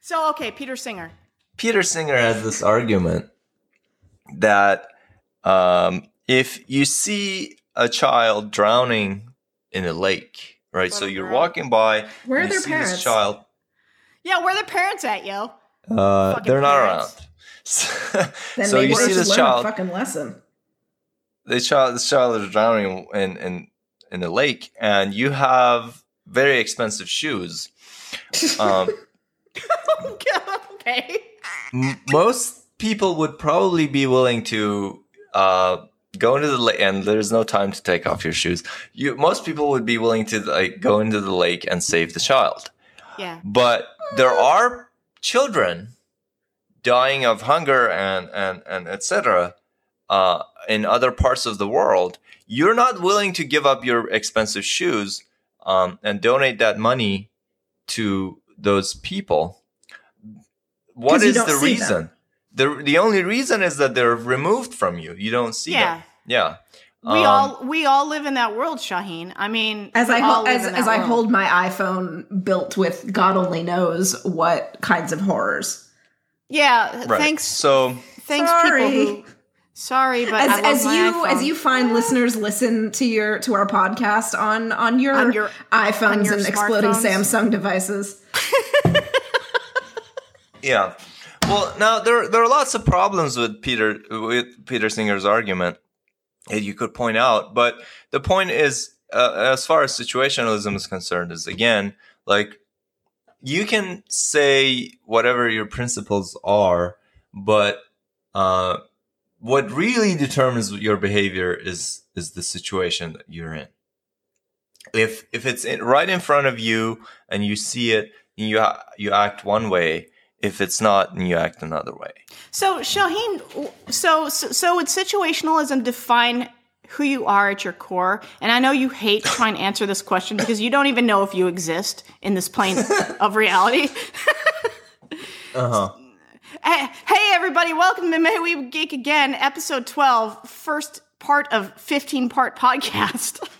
so okay, Peter Singer. Peter Singer has this argument that um, if you see a child drowning in a lake, right? so you're girl. walking by, Where are and you their see parents? this child. Yeah, where are the parents at, yo? Uh, they're not parents. around. Then so maybe you see this child. fucking lesson. This child this child is drowning in in in the lake and you have very expensive shoes um, okay. m- most people would probably be willing to uh, go into the lake and there's no time to take off your shoes you most people would be willing to like go into the lake and save the child Yeah. but there are children dying of hunger and and and etc uh, in other parts of the world you're not willing to give up your expensive shoes um, and donate that money to those people what 'Cause you is don't the see reason the the only reason is that they're removed from you you don't see Yeah. them yeah We Um, all we all live in that world, Shahin. I mean, As I all hold, as, as that I hold my iPhone built with God only knows what kinds of horrors. Yeah, right thanks. so thanks, Sorry. people who. Sorry, but As, I love as my you iPhone. as you find listeners listen to your to our podcast on on your, On your- iPhones on your and exploding smartphones. Samsung devices. Yeah. Well, now there there are lots of problems with Peter with Peter Singer's argument that you could point out, but the point is, uh, as far as situationalism is concerned, is again like you can say whatever your principles are, but uh, what really determines your behavior is is the situation that you're in. If if it's in, right in front of you and you see it, and you you act one way. If it's not, then you act another way. So Shahin, so, so so would situationalism define who you are at your core. And I know you hate trying to answer this question because you don't even know if you exist in this plane of reality. Uh huh. Hey, hey, everybody, welcome to May We Geek Again, episode 12, first part of 15 part podcast.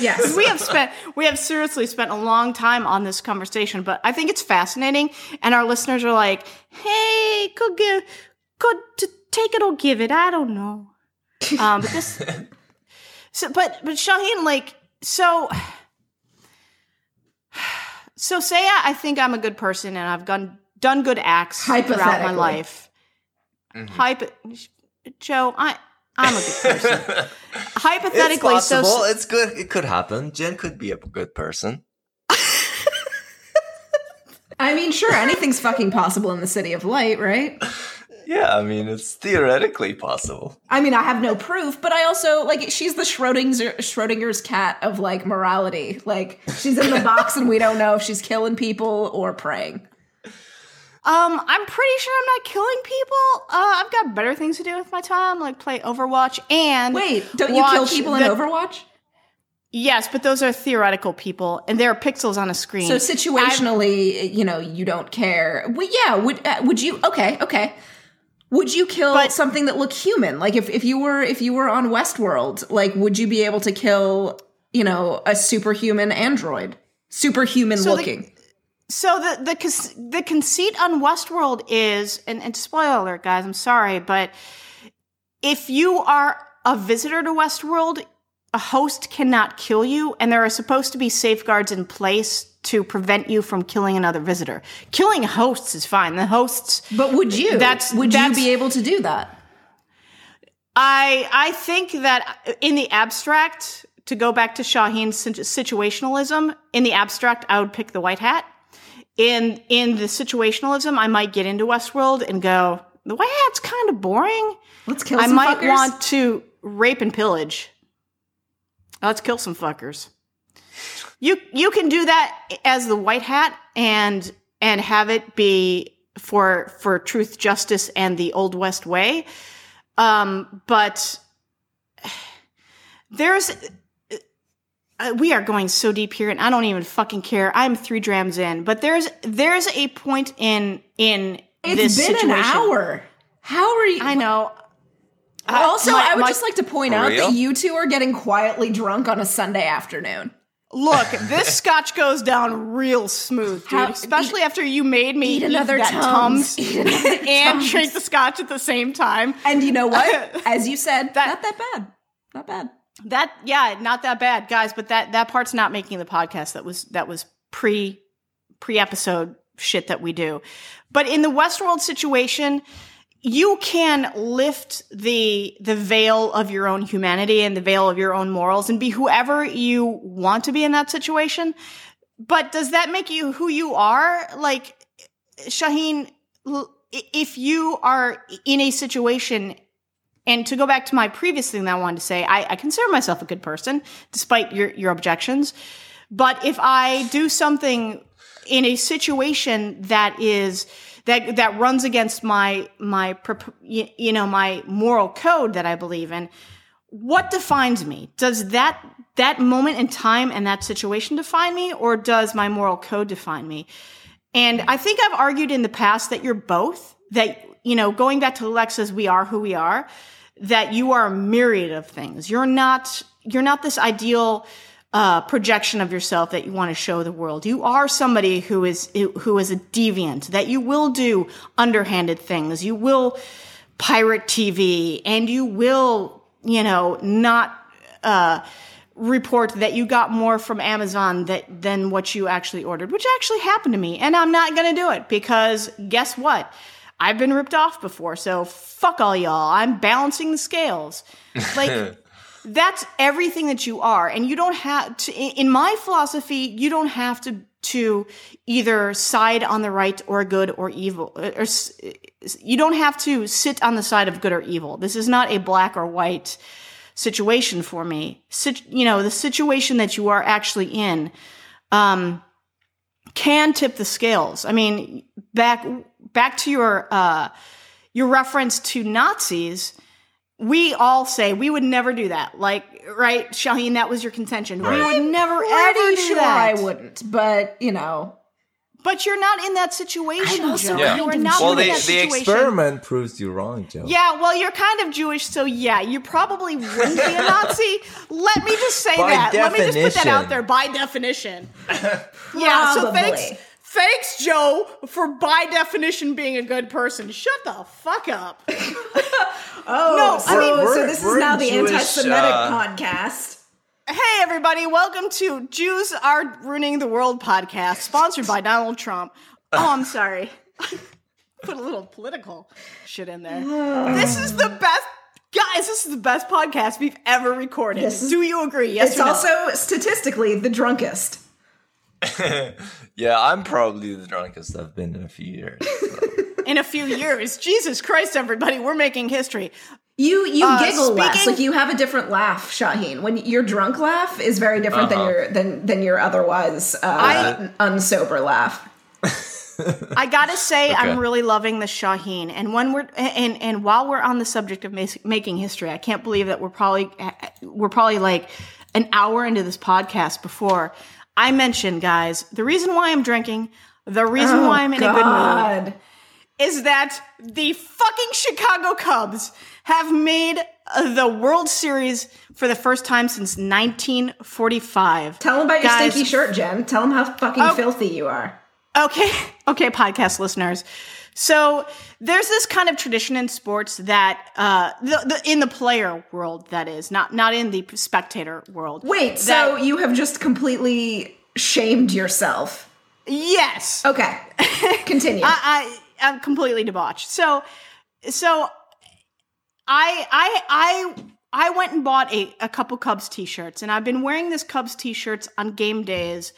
Yes. we have spent we have seriously spent a long time on this conversation, but I think it's fascinating and our listeners are like, "Hey, could give could to take it or give it, I don't know." Um but this So but but Shahin like so so say I, I think I'm a good person and I've done done good acts throughout my Hypothetically. life. Mm-hmm. Hypo- Jo, I I'm a good person. Hypothetically, it's so possible. it's good. It could happen. Jen could be a good person. I mean, sure, anything's fucking possible in the city of light, right? Yeah, I mean, it's theoretically possible. I mean, I have no proof, but I also like she's the Schrodinger's Schrodinger's cat of like morality. Like she's in the box and we don't know if she's killing people or praying. Um, I'm pretty sure I'm not killing people. Uh, I've got better things to do with my time, like play Overwatch and Wait, don't you kill people in Overwatch? Yes, but those are theoretical people, and there are pixels on a screen. So situationally, you know, you don't care. Well, yeah, would uh, would you? Okay, okay. Would you kill But- something that looked human? Like if if you were if you were on Westworld, like would you be able to kill you know a superhuman android, superhuman So the- looking? So the the the conceit on Westworld is, and, and spoiler alert, guys, I'm sorry, but if you are a visitor to Westworld, a host cannot kill you, and there are supposed to be safeguards in place to prevent you from killing another visitor. Killing hosts is fine. The hosts but would you? that's- would that's- you be able to do that? I I think that in the abstract, to go back to Shahin's situationalism, in the abstract, I would pick the white hat. In in the situationalism, I might get into Westworld and go, the white hat's kind of boring. Let's kill. Some fuckers. I might fuckers. want to rape and pillage. Let's kill some fuckers. You you can do that as the white hat and and have it be for for truth, justice, and the old west way. Um, but there's uh, we are going so deep here, and I don't even fucking care. I'm three drams in, but there's there's a point in in It's this been situation. an hour. How are you? I know. Also, my- I would my- just like to point out real? that you two are getting quietly drunk on a Sunday afternoon. Look, this scotch goes down real smooth, dude. How- especially after you made me Eat another that Tums. Tums Eat another and Tums. drink the scotch at the same time. And you know what? As you said, That- not that bad. Not bad. That yeah, not that bad, guys. But that that part's not making the podcast. That was that was pre pre episode shit that we do. But in the Westworld situation, you can lift the the veil of your own humanity and the veil of your own morals and be whoever you want to be in that situation. But does that make you who you are? Like Shaheen, if you are in a situation and to go back to my previous thing that I wanted to say, I, I consider myself a good person, despite your, your objections. But if I do something in a situation that is that that runs against my my you, know my moral code that I believe in, what defines me? Does that that moment in time and that situation define me, or does my moral code define me? And I think I've argued in the past that you're both. That you know, going back to Alexa's "We are who we are," that you are a myriad of things. You're not you're not this ideal uh, projection of yourself that you want to show the world. You are somebody who is who is a deviant. That you will do underhanded things. You will pirate TV, and you will you know not. Uh, report that you got more from Amazon that than what you actually ordered, which actually happened to me. And I'm not going to do it because guess what? I've been ripped off before. So fuck all y'all. I'm balancing the scales. Like that's everything that you are. And you don't have to in my philosophy, you don't have to to either side on the right or good or evil or you don't have to sit on the side of good or evil. This is not a black or white situation for me. Sit, you know, the situation that you are actually in um, can tip the scales. I mean, back back to your uh, your reference to Nazis. we all say we would never do that. Like, right, Shahin, that was your contention. We would never ever do sure that. I wouldn't, but you know, But you're not in that situation, I'm also Jo. Yeah. You are not Well, in the- that the situation. Experiment proves you wrong, Jo. Yeah, well, you're kind of Jewish, so yeah, you probably wouldn't be a Nazi. Let me just say By that. Let me just put that out there. By definition. yeah. So thanks, Probably. Thanks, Jo, for by definition being a good person. Shut the fuck up. oh, No, I so, mean- so this is now the Jewish, anti-Semitic uh, podcast. Hey, everybody, welcome to Jews Are Ruining the World podcast, sponsored by Donald Trump. Oh, I'm sorry. Put a little political shit in there. this is the best. Guys, this is the best podcast we've ever recorded. This is- Do you agree? Yes It's or no? also statistically the drunkest. Yeah, I'm probably the drunkest I've been in a few years. so. in a few years. Jesus Christ, everybody, we're making history. You you Uh, giggle less, like you have a different laugh, Shahin. When your drunk laugh is very different than Uh-huh. your than than your otherwise uh, I- unsober laugh. I gotta say, I'm really loving the Shahin. And when we're and and while we're on the subject of mas- making history, I can't believe that we're probably we're probably like an hour into this podcast before I mentioned, guys, the reason why I'm drinking, the reason why I'm in a good mood, is that the fucking Chicago Cubs have made uh, the World Series for the first time since 1945. Tell them about your stinky shirt, Jen. Tell them how fucking Oh. filthy you are. Okay, okay, podcast listeners. So there's this kind of tradition in sports that uh, the, the in the player world that is not not in the spectator world. Wait, so you have just completely shamed yourself. yes, Okay, continue. I, I I'm completely debauched. So so I I I I went and bought a, a couple Cubs t-shirts and I've been wearing this Cubs t-shirts on game days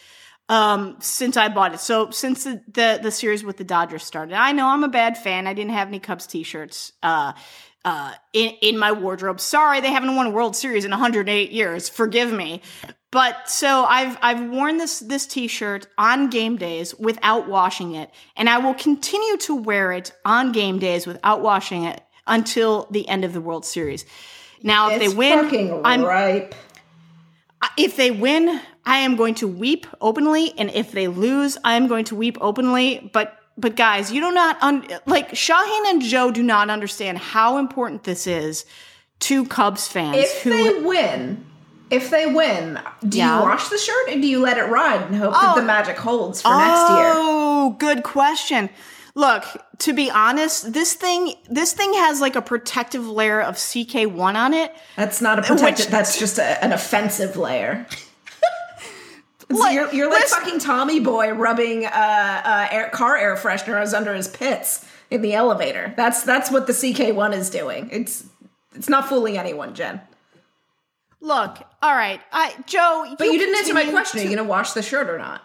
um since I bought it. So since the, the the series with the Dodgers started. I know I'm a bad fan. I didn't have any Cubs t-shirts uh uh in in my wardrobe. Sorry, they haven't won a World Series in 108 years. Forgive me. But so I've I've worn this this t-shirt on game days without washing it, and I will continue to wear it on game days without washing it until the end of the World Series. Now, if it's they win, I'm ripe. Uh, if they win, I am going to weep openly, and if they lose, I am going to weep openly. But but guys, you do not un- like Shahin and Jo do not understand how important this is to Cubs fans If who they win, if they win, do Yeah. you wash the shirt or do you let it ride and hope that Oh. the magic holds for next year? Oh, good question. Look, to be honest, this thing this thing has like a protective layer of CK1 on it. That's not a protective. Which- that's just a, an offensive layer. You're, you're like listen- fucking Tommy Boy rubbing uh, uh, air, car air fresheners under his pits in the elevator. That's that's what the CK1 is doing. It's it's not fooling anyone, Jen. Look, all right, I Jo, But you, didn't answer my question. Are you gonna wash the shirt or not?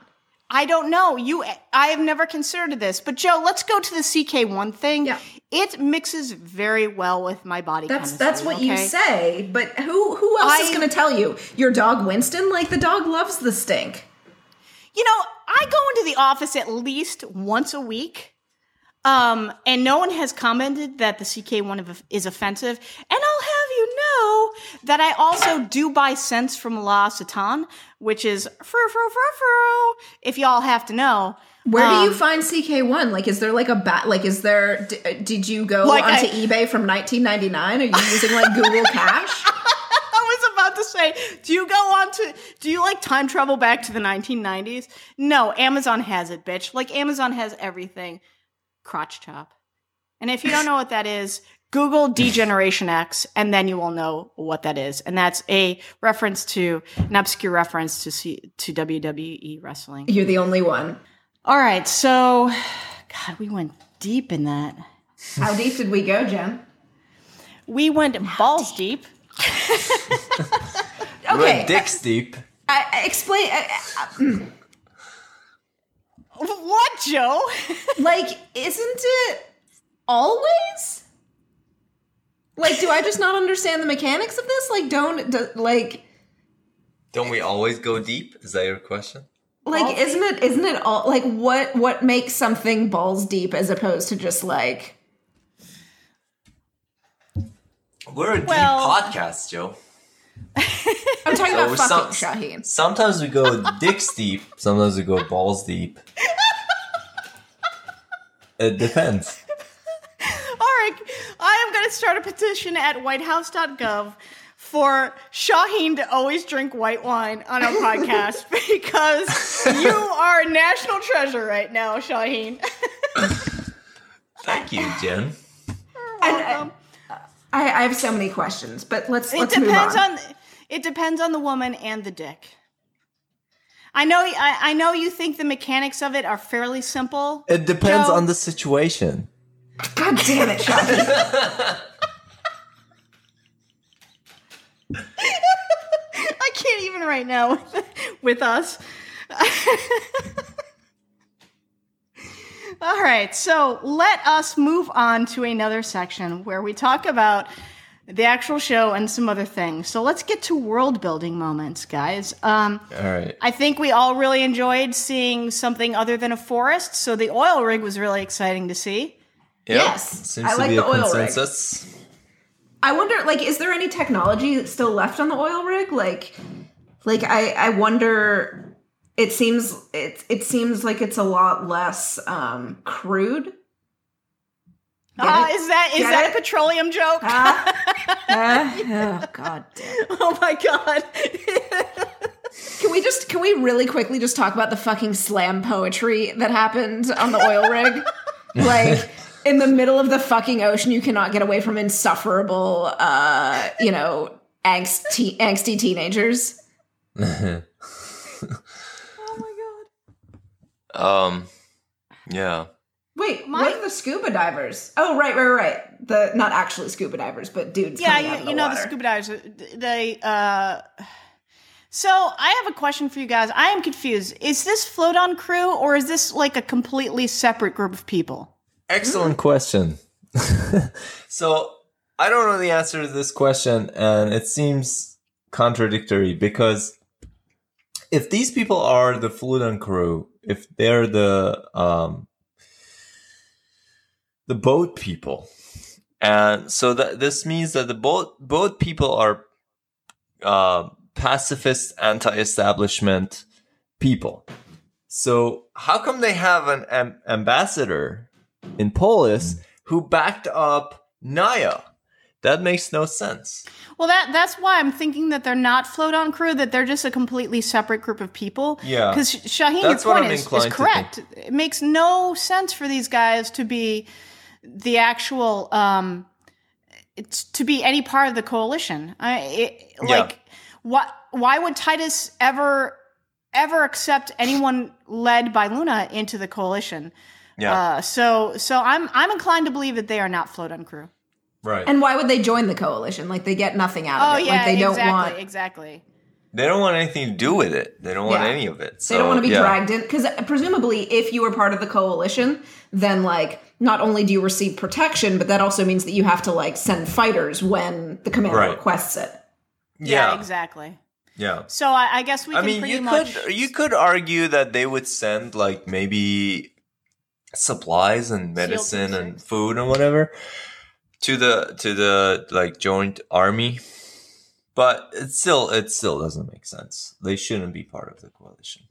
I don't know. You, I have never considered this, but Jo, let's go to the CK1 thing. Yeah. It mixes very well with my body. That's that's what you say. But who who else is gonna tell you? Your dog Winston? Like the dog loves the stink. You know, I go into the office at least once a week. Um, and no one has commented that the CK1 of- is offensive. And I'll have you know that I also do buy scents from L'Occitane, which is frou frou frou frou. If y'all have to know, Where do you Um, find CK1? Like, is there like a bat? Like, is there? D- did you go Like onto I- eBay from 1999? Are you using like Google Cache? I was about to say, do you go on to, do you like time travel back to the 1990s? No, Amazon has it, bitch. Like Amazon has everything. Crotch chop. And if you don't know what that is, Google D-Generation X, and then you will know what that is. And that's a reference to an obscure reference to C, to WWE wrestling. You're the only one. All right, so God, we went deep in that. How deep did we go, Jen? We went balls deep. You Okay, went dick steep. I, I explain. I, I- What, Jo? like, isn't it always? Like, do I just not understand the mechanics of this? Like, don't do, like. Don't we always go deep? Is that your question? Like, isn't it? Isn't it all like what? What makes something balls deep as opposed to just like We're a deep Well- podcast, Jo. I'm talking So about some- fucking Shahin. Sometimes we go dicks deep. Sometimes we go balls deep. It depends. All right, I am going to start a petition at whitehouse.gov for Shahin to always drink white wine on our podcast because you are a national treasure right now, Shahin. Thank you, Jen. And, uh, I, I have so many questions, but let's It let's move depends on. on it depends on the woman and the dick. I know I, I know you think the mechanics of it are fairly simple. It depends Jo. on the situation. God damn it, Shahin. I can't even right now with, with us. All right, so let us move on to another section where we talk about the actual show and some other things. So let's get to world building moments, guys. Um, All right. I think we all really enjoyed seeing something other than a forest. So the oil rig was really exciting to see. Yep. Yes, Seems I to like be the a oil rig. I wonder, like, is there any technology still left on the oil rig? Like, like I, I wonder. It seems it it seems like it's a lot less um, crude. Get Ah, it? is that is Get that it? a petroleum joke? Ah. Ah, oh god damn. oh my god. Can we just can we really quickly just talk about the fucking slam poetry that happened on the oil rig? like in the middle of the fucking ocean, you cannot get away from insufferable, uh, you know, angst angsty teenagers. oh my god. Um, yeah. Wait, My- what are the scuba divers? Oh, right, right, right. The not actually scuba divers, but dudes. Yeah, coming out of you, the you know the scuba divers. They. Uh, so I have a question for you guys. I am confused. Is this Floudonkru or is this like a completely separate group of people? Excellent question. so I don't know the answer to this question, and it seems contradictory because if these people are the Floudonkru, if they're the um, the boat people, and so that this means that the boat boat people are uh, pacifist, anti-establishment people. So how come they have an am- ambassador in Polis who backed up Nia? That makes no sense. Well, that that's why I'm thinking that they're not Floudonkru. That they're just a completely separate group of people. Yeah. Because Shahin, That's your point is, is correct. It makes no sense for these guys to be the actual um, it's to be any part of the coalition. I it, Yeah. like why why would Titus ever ever accept anyone led by Luna into the coalition? Yeah. Uh, so so I'm I'm inclined to believe that they are not Floudonkru. Right. And why would they join the coalition? Like they get nothing out Oh of it. yeah, like they don't exactly, want exactly. they don't want anything to do with it. They don't want Yeah. any of it. they don't want to be yeah. dragged in because presumably if you were part of the coalition, then like not only do you receive protection, but that also means that you have to like send fighters when the commander Right. requests it. Yeah, Yeah. exactly. Yeah. So I, I guess we I can mean, pretty you much. could you could argue that they would send like maybe supplies and medicine and food and whatever to the to the like joint army, but it still it still doesn't make sense. They shouldn't be part of the coalition.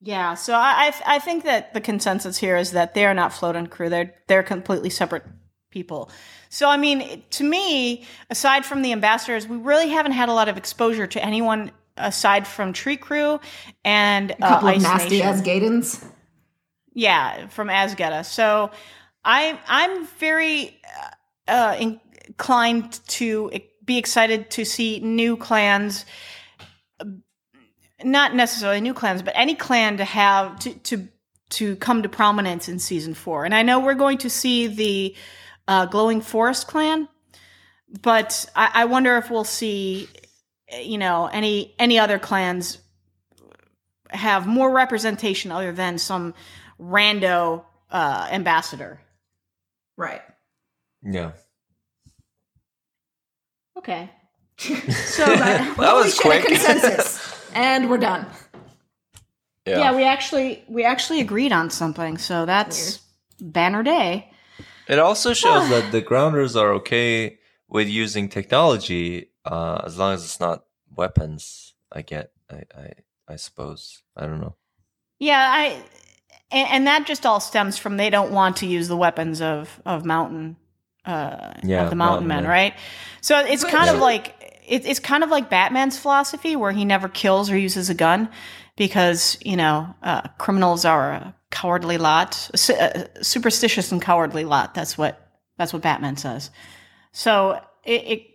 Yeah, so I I, I think that the consensus here is that they are not Floudonkru. They're they're completely separate people. So I mean, to me, aside from the ambassadors, we really haven't had a lot of exposure to anyone aside from Trikru and A couple uh, of Ice nasty Nation. as Gadens. Yeah, from Azgeda. So I'm I'm very uh, uh, inclined to be excited to see new clans. uh, Not necessarily new clans, but any clan to have to to to come to prominence in season four. And I know we're going to see the uh, glowing forest clan, but I, I wonder if we'll see, you know, any any other clans have more representation other than some rando uh, ambassador. Right. Yeah. Okay. So that, That was we should have quick. consensus. and we're done. Yeah. we actually we actually agreed on something, so that's banner day. It also shows Shows that the grounders are okay with using technology, uh, as long as it's not weapons. I get. I. I, I suppose. I don't know. Yeah, I and, and that just all stems from they don't want to use the weapons of of mountain uh Yeah, of the mountain mountain men, men. right? So it's But- kind of like it, it's kind of like Batman's philosophy where he never kills or uses a gun because you know uh, criminals are a cowardly lot, su- uh, superstitious and cowardly lot. That's what that's what Batman says. So it, it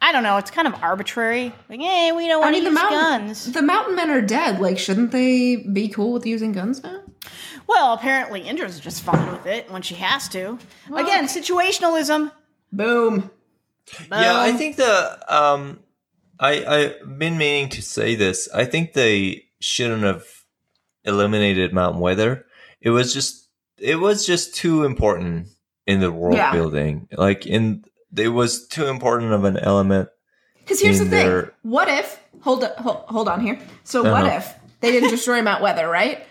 I don't know. It's kind of arbitrary. Like, hey, we don't I want mean, to the use mountain guns. the mountain men are dead. Like, shouldn't they be cool with using guns now? Well, apparently Indra's just fine with it when she has to. Again, situationalism. Boom. yeah, I think the um, I I've been meaning to say this. I think they shouldn't have eliminated Mount Weather. It was just it was just too important in the world Yeah. building. Like in it was too important of an element. Because here's the thing: their- what if? Hold up, hold, hold on here. So what Uh-huh. if they didn't destroy Mount Weather, right?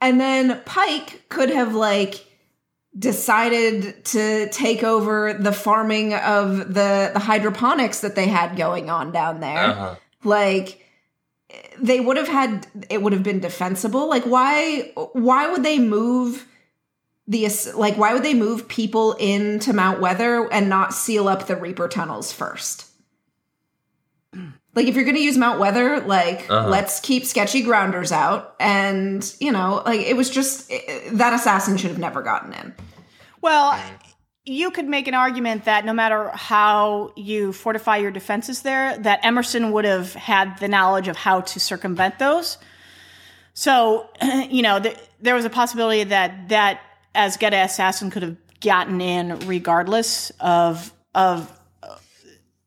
And then Pike could have like decided to take over the farming of the the hydroponics that they had going on down there. Uh-huh. Like they would have had it would have been defensible. Like why why would they move the like why would they move people into Mount Weather and not seal up the Reaper tunnels first? Like if you're going to use Mount Weather, like Uh-huh. let's keep sketchy grounders out and, you know, like it was just it, that assassin should have never gotten in. Well, you could make an argument that no matter how you fortify your defenses there, that Emerson would have had the knowledge of how to circumvent those. So, you know, th- there was a possibility that that Azgeda assassin could have gotten in regardless of of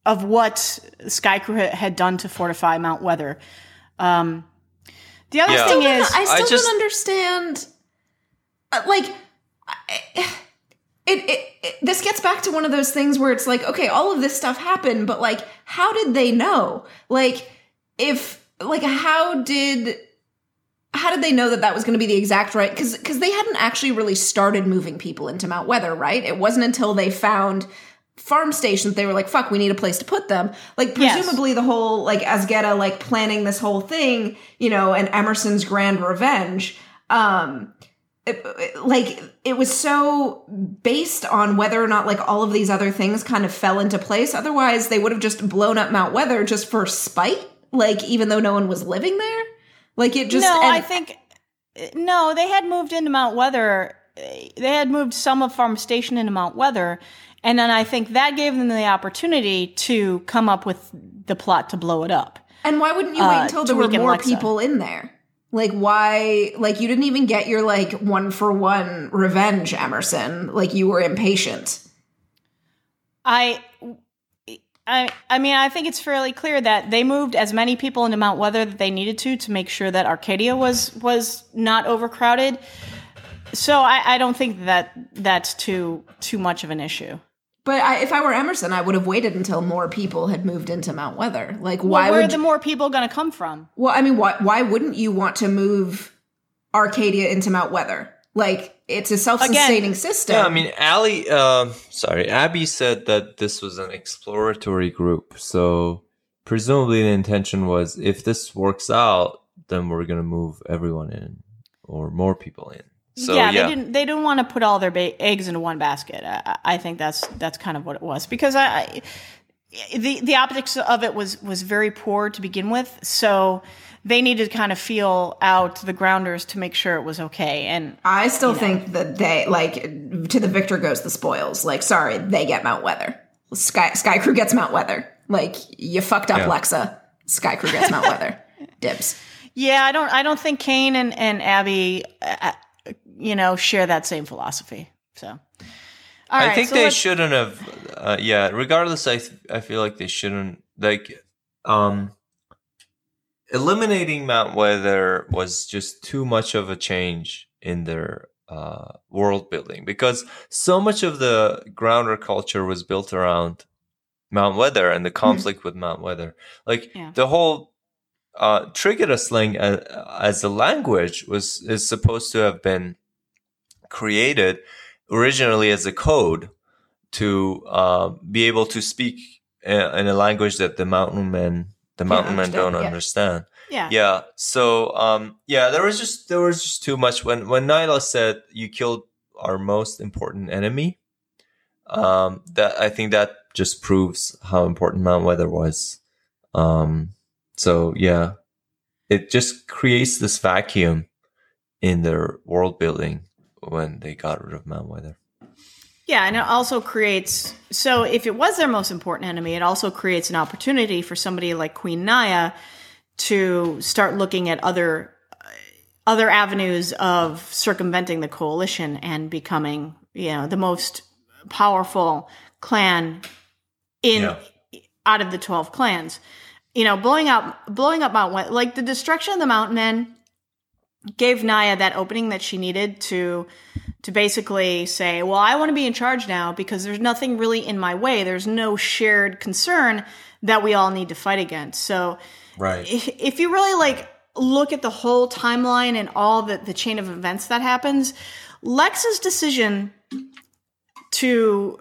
of what Skaikru ha- had done to fortify Mount Weather. Um, the other Yeah. thing I is, still I just- don't understand. uh, like, it, it, it. This gets back to one of those things where it's like, okay, all of this stuff happened, but like, how did they know? Like, if like, how did how did they know that that was going to be the exact right? Because because they hadn't actually really started moving people into Mount Weather, right? It wasn't until they found farm stations they were like fuck we need a place to put them like Yes. presumably the whole like Azgeda like planning this whole thing you know and emerson's grand revenge um it- it- like it was so based on whether or not like all of these other things kind of fell into place otherwise they would have just blown up mount weather just for spite like even though no one was living there like it just no, and- I think no. They had moved into Mount Weather. They had moved some of Farm Station into Mount Weather, and then I think that gave them the opportunity to come up with the plot to blow it up. And why wouldn't you wait uh, until to there were more Lexa. people in there? Like why like you didn't even get your like one for one revenge, Emerson. Like you were impatient. I. I, I mean, I think it's fairly clear that they moved as many people into Mount Weather that they needed to to make sure that Arkadia was was not overcrowded. So I, I don't think that that's too too much of an issue. But I, if I were Emerson, I would have waited until more people had moved into Mount Weather. Like why Well, where would are the more people going to come from? Well, I mean, why why wouldn't you want to move Arkadia into Mount Weather? Like it's a self-sustaining system. Yeah, I mean, Ali, um sorry, Abby said that this was an exploratory group. So presumably the intention was if this works out, then we're going to move everyone in or more people in. So, yeah, yeah. they didn't. They didn't want to put all their ba- eggs into one basket. I, I I think that's that's kind of what it was because I, I the the optics of it was was very poor to begin with. So they needed to kind of feel out the grounders to make sure it was okay. And I still think that they like to the victor goes the spoils. Like, sorry, they get Mount Weather. Sky Skaikru gets Mount Weather. Like, you fucked up, Yeah. Lexa. Skaikru gets Mount Weather. Dibs. yeah, I don't I don't think Kane and and Abby, uh, you know, share that same philosophy. So. All I right, think so they shouldn't have. Uh, yeah, regardless, I th- I feel like they shouldn't like um eliminating Mount Weather was just too much of a change in their uh, world building because so much of the grounder culture was built around Mount Weather and the conflict with Mount Weather. Like Yeah. the whole uh, Trigedasleng as, as a language was is supposed to have been created originally as a code to uh, be able to speak in, a language that the mountain men the mountain men don't understand, yeah. understand. Yeah. Yeah. So um yeah, there was just there was just too much when when Nia said you killed our most important enemy. Um that I think that just proves how important Mount Weather was. Um so yeah. It just creates this vacuum in their world building when they got rid of Mount Weather. Yeah, and it also creates so if it was their most important enemy, it also creates an opportunity for somebody like Queen Nia to start looking at other other avenues of circumventing the coalition and becoming, you know, the most powerful clan in Yeah. out of the 12 clans. You know, blowing up blowing up Mount like the destruction of the Mountain Men gave Nia that opening that she needed to to basically say, "Well, I want to be in charge now because there's nothing really in my way. There's no shared concern that we all need to fight against." So, Right. if, if you really like look at the whole timeline and all the the chain of events that happens, Lexa's decision to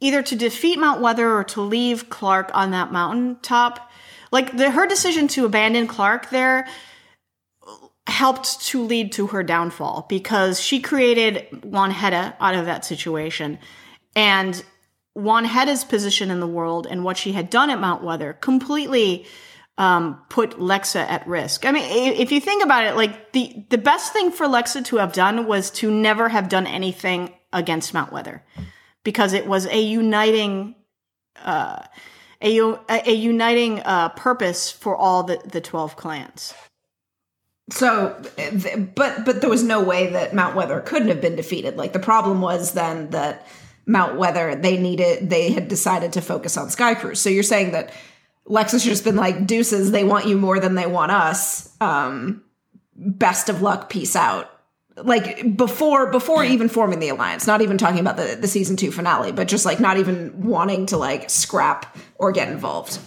either to defeat Mount Weather or to leave Clarke on that mountaintop, like the, her decision to abandon Clarke there helped to lead to her downfall because she created Wanheda out of that situation. And Wanheda's position in the world and what she had done at Mount Weather completely um, put Lexa at risk. I mean, if you think about it, like the, the best thing for Lexa to have done was to never have done anything against Mount Weather because it was a uniting uh, a, a uniting uh, purpose for all the, the 12 clans. So, but but there was no way that Mount Weather couldn't have been defeated. Like the problem was then that Mount Weather they needed they had decided to focus on Sky Cruise. So you're saying that Lex has just been like deuces. They want you more than they want us. Um, best of luck. Peace out. Like before before even forming the alliance. Not even talking about the the season two finale, but just like not even wanting to like scrap or get involved.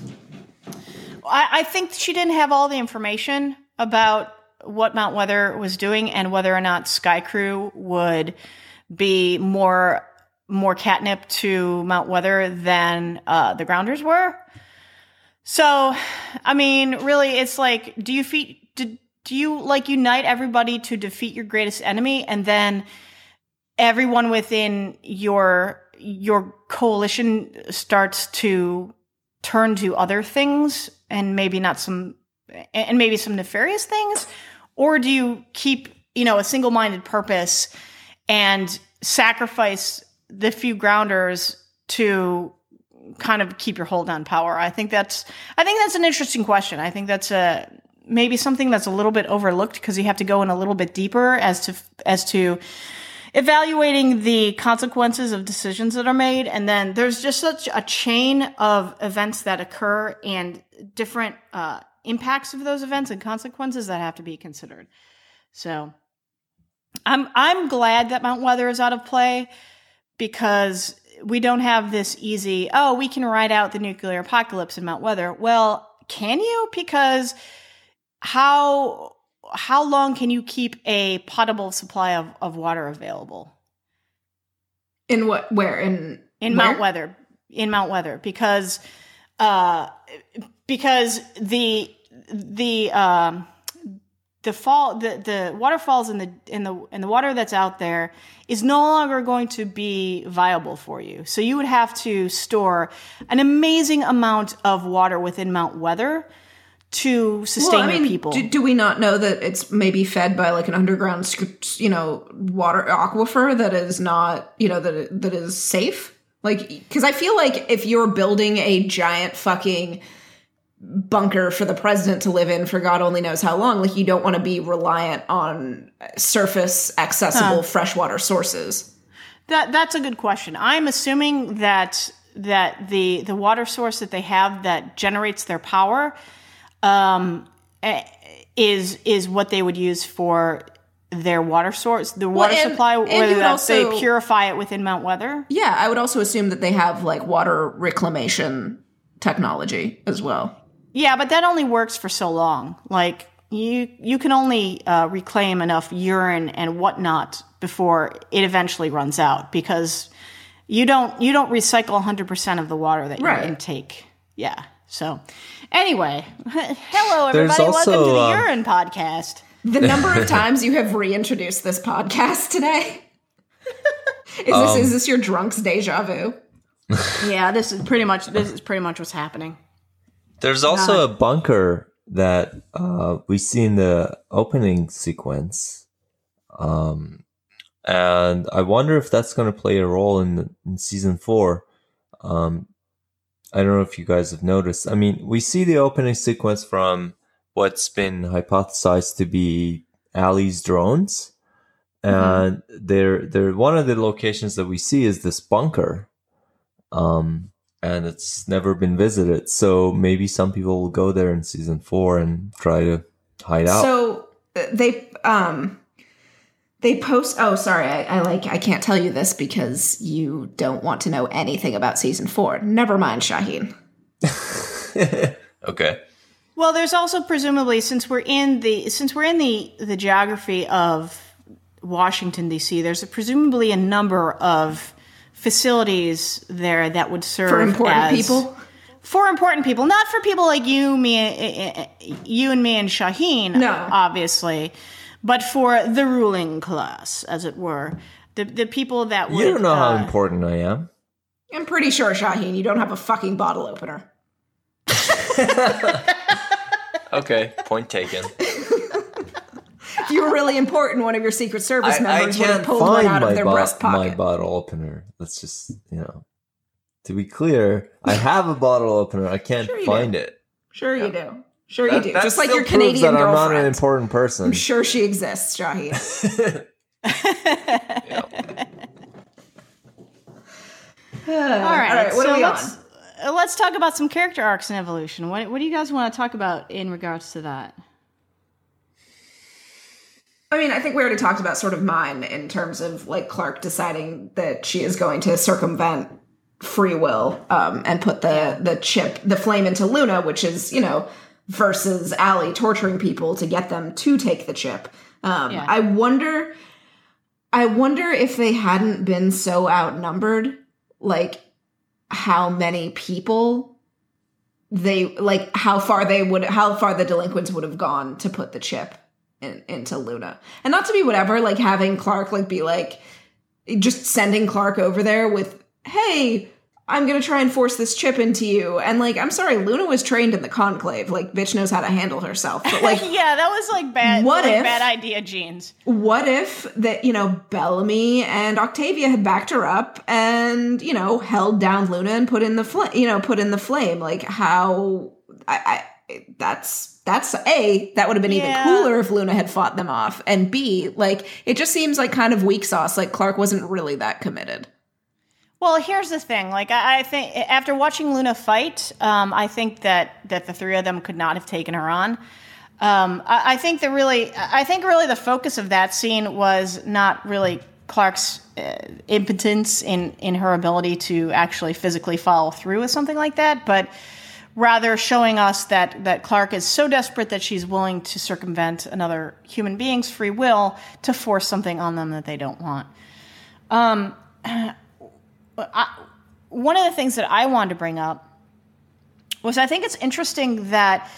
I, I think she didn't have all the information about what Mount Weather was doing and whether or not Skaikru would be more more catnip to Mount Weather than uh, the Grounders were. So, I mean, really, it's like, do you feed, do, do you like unite everybody to defeat your greatest enemy, and then everyone within your your coalition starts to turn to other things and maybe not some and maybe some nefarious things or do you keep you know a single-minded purpose and sacrifice the few grounders to kind of keep your hold on power? I think that's i think that's an interesting question. I think that's a maybe something that's a little bit overlooked because you have to go in a little bit deeper as to as to evaluating the consequences of decisions that are made. And then there's just such a chain of events that occur and different uh, impacts of those events and consequences that have to be considered so i'm i'm glad that mount weather is out of play because we don't have this easy oh we can ride out the nuclear apocalypse in mount weather well can you because how how long can you keep a potable supply of, of water available In what? Where? In in where? Mount Weather? In Mount Weather, because uh, because the the um, the fall the, the waterfalls in the in the in the water that's out there is no longer going to be viable for you. So you would have to store an amazing amount of water within Mount Weather to sustain Well, I mean, people. Do, do we not know that it's maybe fed by like an underground, you know, water aquifer that is not, you know, that that is safe? Like, because I feel like if you're building a giant fucking bunker for the president to live in for God only knows how long, like you don't want to be reliant on surface accessible freshwater sources. That that's a good question. I'm assuming that that the the water source that they have that generates their power um, eh, is is what they would use for their water source, the water and- supply, and whether would that's they purify it within Mount Weather. Yeah, I would also assume that they have like water reclamation technology as well. Yeah, but that only works for so long. Like you you can only uh, reclaim enough urine and whatnot before it eventually runs out because you don't you don't recycle 100% of the water that you intake. Yeah. So, anyway, hello There's everybody. Welcome to the um, Urine Podcast. The number of times you have reintroduced this podcast today. is this Um, is this your drunk's deja vu? Yeah, this is pretty much this is pretty much what's happening. There's also a bunker that uh, we see in the opening sequence, um, and I wonder if that's going to play a role in, in season four. Um, I don't know if you guys have noticed. I mean, we see the opening sequence from what's been hypothesized to be Ali's drones, and they're they're one of the locations that we see is this bunker. Um, and it's never been visited. So maybe some people will go there in season four and try to hide out. So uh, they um they post oh sorry I, I like I can't tell you this because you don't want to know anything about season four. Never mind, Shahin. okay. Well, there's also presumably since we're in the since we're in the the geography of Washington D.C. There's a, presumably a number of facilities there that would serve For important as- people? For important people, not for people like you, me, eh, eh, you and me and Shahin, No. obviously, but for the ruling class, as it were, the the people that would. You don't know how uh, important I am. I'm pretty sure, Shahin, you don't have a fucking bottle opener. Okay, point taken. If you were really important, one of your Secret Service I, I members would have can't pulled one find out of my, their bo- breast my bottle opener. Let's just, you know, to be clear, I have a bottle opener. I can't Sure find do. it. Sure you do. Sure you do. Just like still your proves Canadian that I'm not an important person. I'm sure she exists, Shahin. All right, All right, what so are we let's uh, let's talk about some character arcs and evolution. What what do you guys want to talk about in regards to that? I mean, I think we already talked about sort of mine in terms of like Clarke deciding that she is going to circumvent free will um, and put the the chip, the flame into Luna, which is you know versus Allie torturing people to get them to take the chip. Um, Yeah. I wonder, I wonder if they hadn't been so outnumbered, like how many people they like how far they would how far the delinquents would have gone to put the chip in, into Luna. And not to be whatever, like having Clarke like be like just sending Clarke over there with, "Hey, I'm going to try and force this chip into you." And like, I'm sorry, Luna was trained in the conclave. Like bitch knows how to handle herself. But like yeah, that was like bad. What like if- bad idea, genes. what if that you know Bellamy and Octavia had backed her up and you know held down Luna and put in the flame you know put in the flame like how I, I that's that's a that would have been even cooler if Luna had fought them off and b like it just seems like kind of weak sauce like Clarke wasn't really that committed Well, here's the thing. Like, I, I think after watching Luna fight, um, I think that that the three of them could not have taken her on. Um, I, I think the really, I think really the focus of that scene was not really Clarke's uh, impotence in in her ability to actually physically follow through with something like that, but rather showing us that that Clarke is so desperate that she's willing to circumvent another human being's free will to force something on them that they don't want. one of the things that I wanted to bring up was I think it's interesting that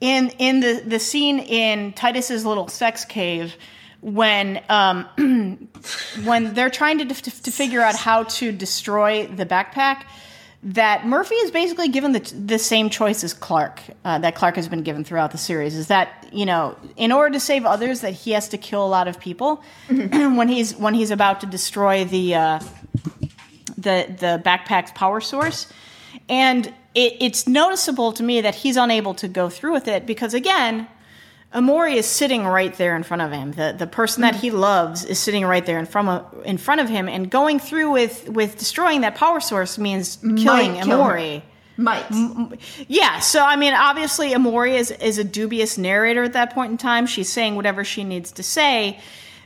in in the the scene in Titus's little sex cave when um, when they're trying to, to to figure out how to destroy the backpack that Murphy is basically given the the same choice as Clarke uh, that Clarke has been given throughout the series is that you know in order to save others that he has to kill a lot of people. When he's when he's about to destroy the uh, the the backpack's power source, and it, it's noticeable to me that he's unable to go through with it because again, Emori is sitting right there in front of him. The the person that he loves is sitting right there in front of in front of him, and going through with with destroying that power source means killing Might kill. Emori. might Yeah, so I mean, obviously, Emori is, is a dubious narrator at that point in time. She's saying whatever she needs to say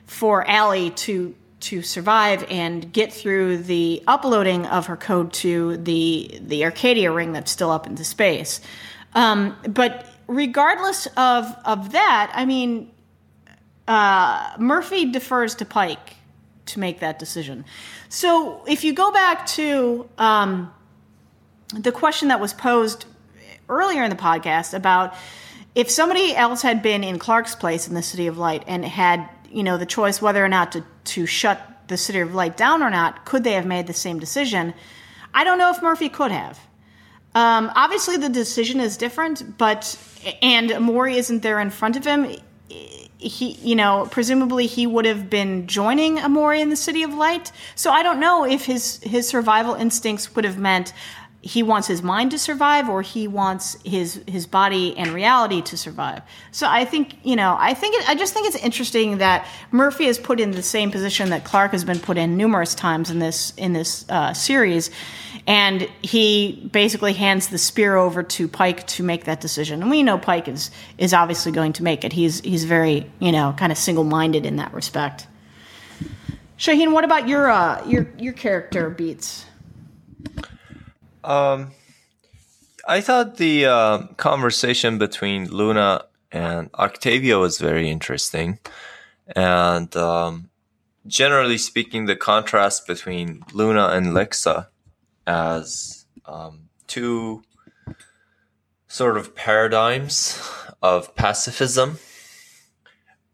for Allie to to survive and get through the uploading of her code to the the Arkadia ring that's still up into space. Um, but regardless of of that, I mean, uh, Murphy defers to Pike to make that decision. So if you go back to um, the question that was posed earlier in the podcast about if somebody else had been in Clarke's place in the City of Light and had you know the choice whether or not to to shut the City of Light down or not, could they have made the same decision? I don't know if Murphy could have. Um, obviously, the decision is different, but and Emori isn't there in front of him. He, you know, presumably he would have been joining Emori in the City of Light. So I don't know if his his survival instincts would have meant he wants his mind to survive or he wants his his body and reality to survive. So I think you know I think it, I just think it's interesting that Murphy is put in the same position that Clarke has been put in numerous times in this in this uh, series, and he basically hands the spear over to Pike to make that decision. And we know Pike is is obviously going to make it. He's he's very you know kind of single minded in that respect. Shahin, what about your uh, your your character beats? Um, I thought the uh, conversation between Luna and Octavia was very interesting, and um, generally speaking, the contrast between Luna and Lexa as um, two sort of paradigms of pacifism.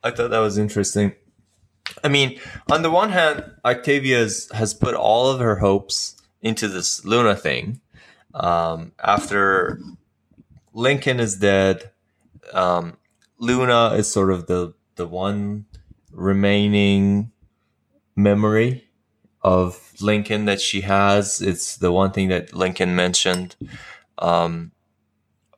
I thought that was interesting. I mean, on the one hand, Octavia has put all of her hopes into this Luna thing. Um, after Lincoln is dead, um, Luna is sort of the the one remaining memory of Lincoln that she has. It's the one thing that Lincoln mentioned um,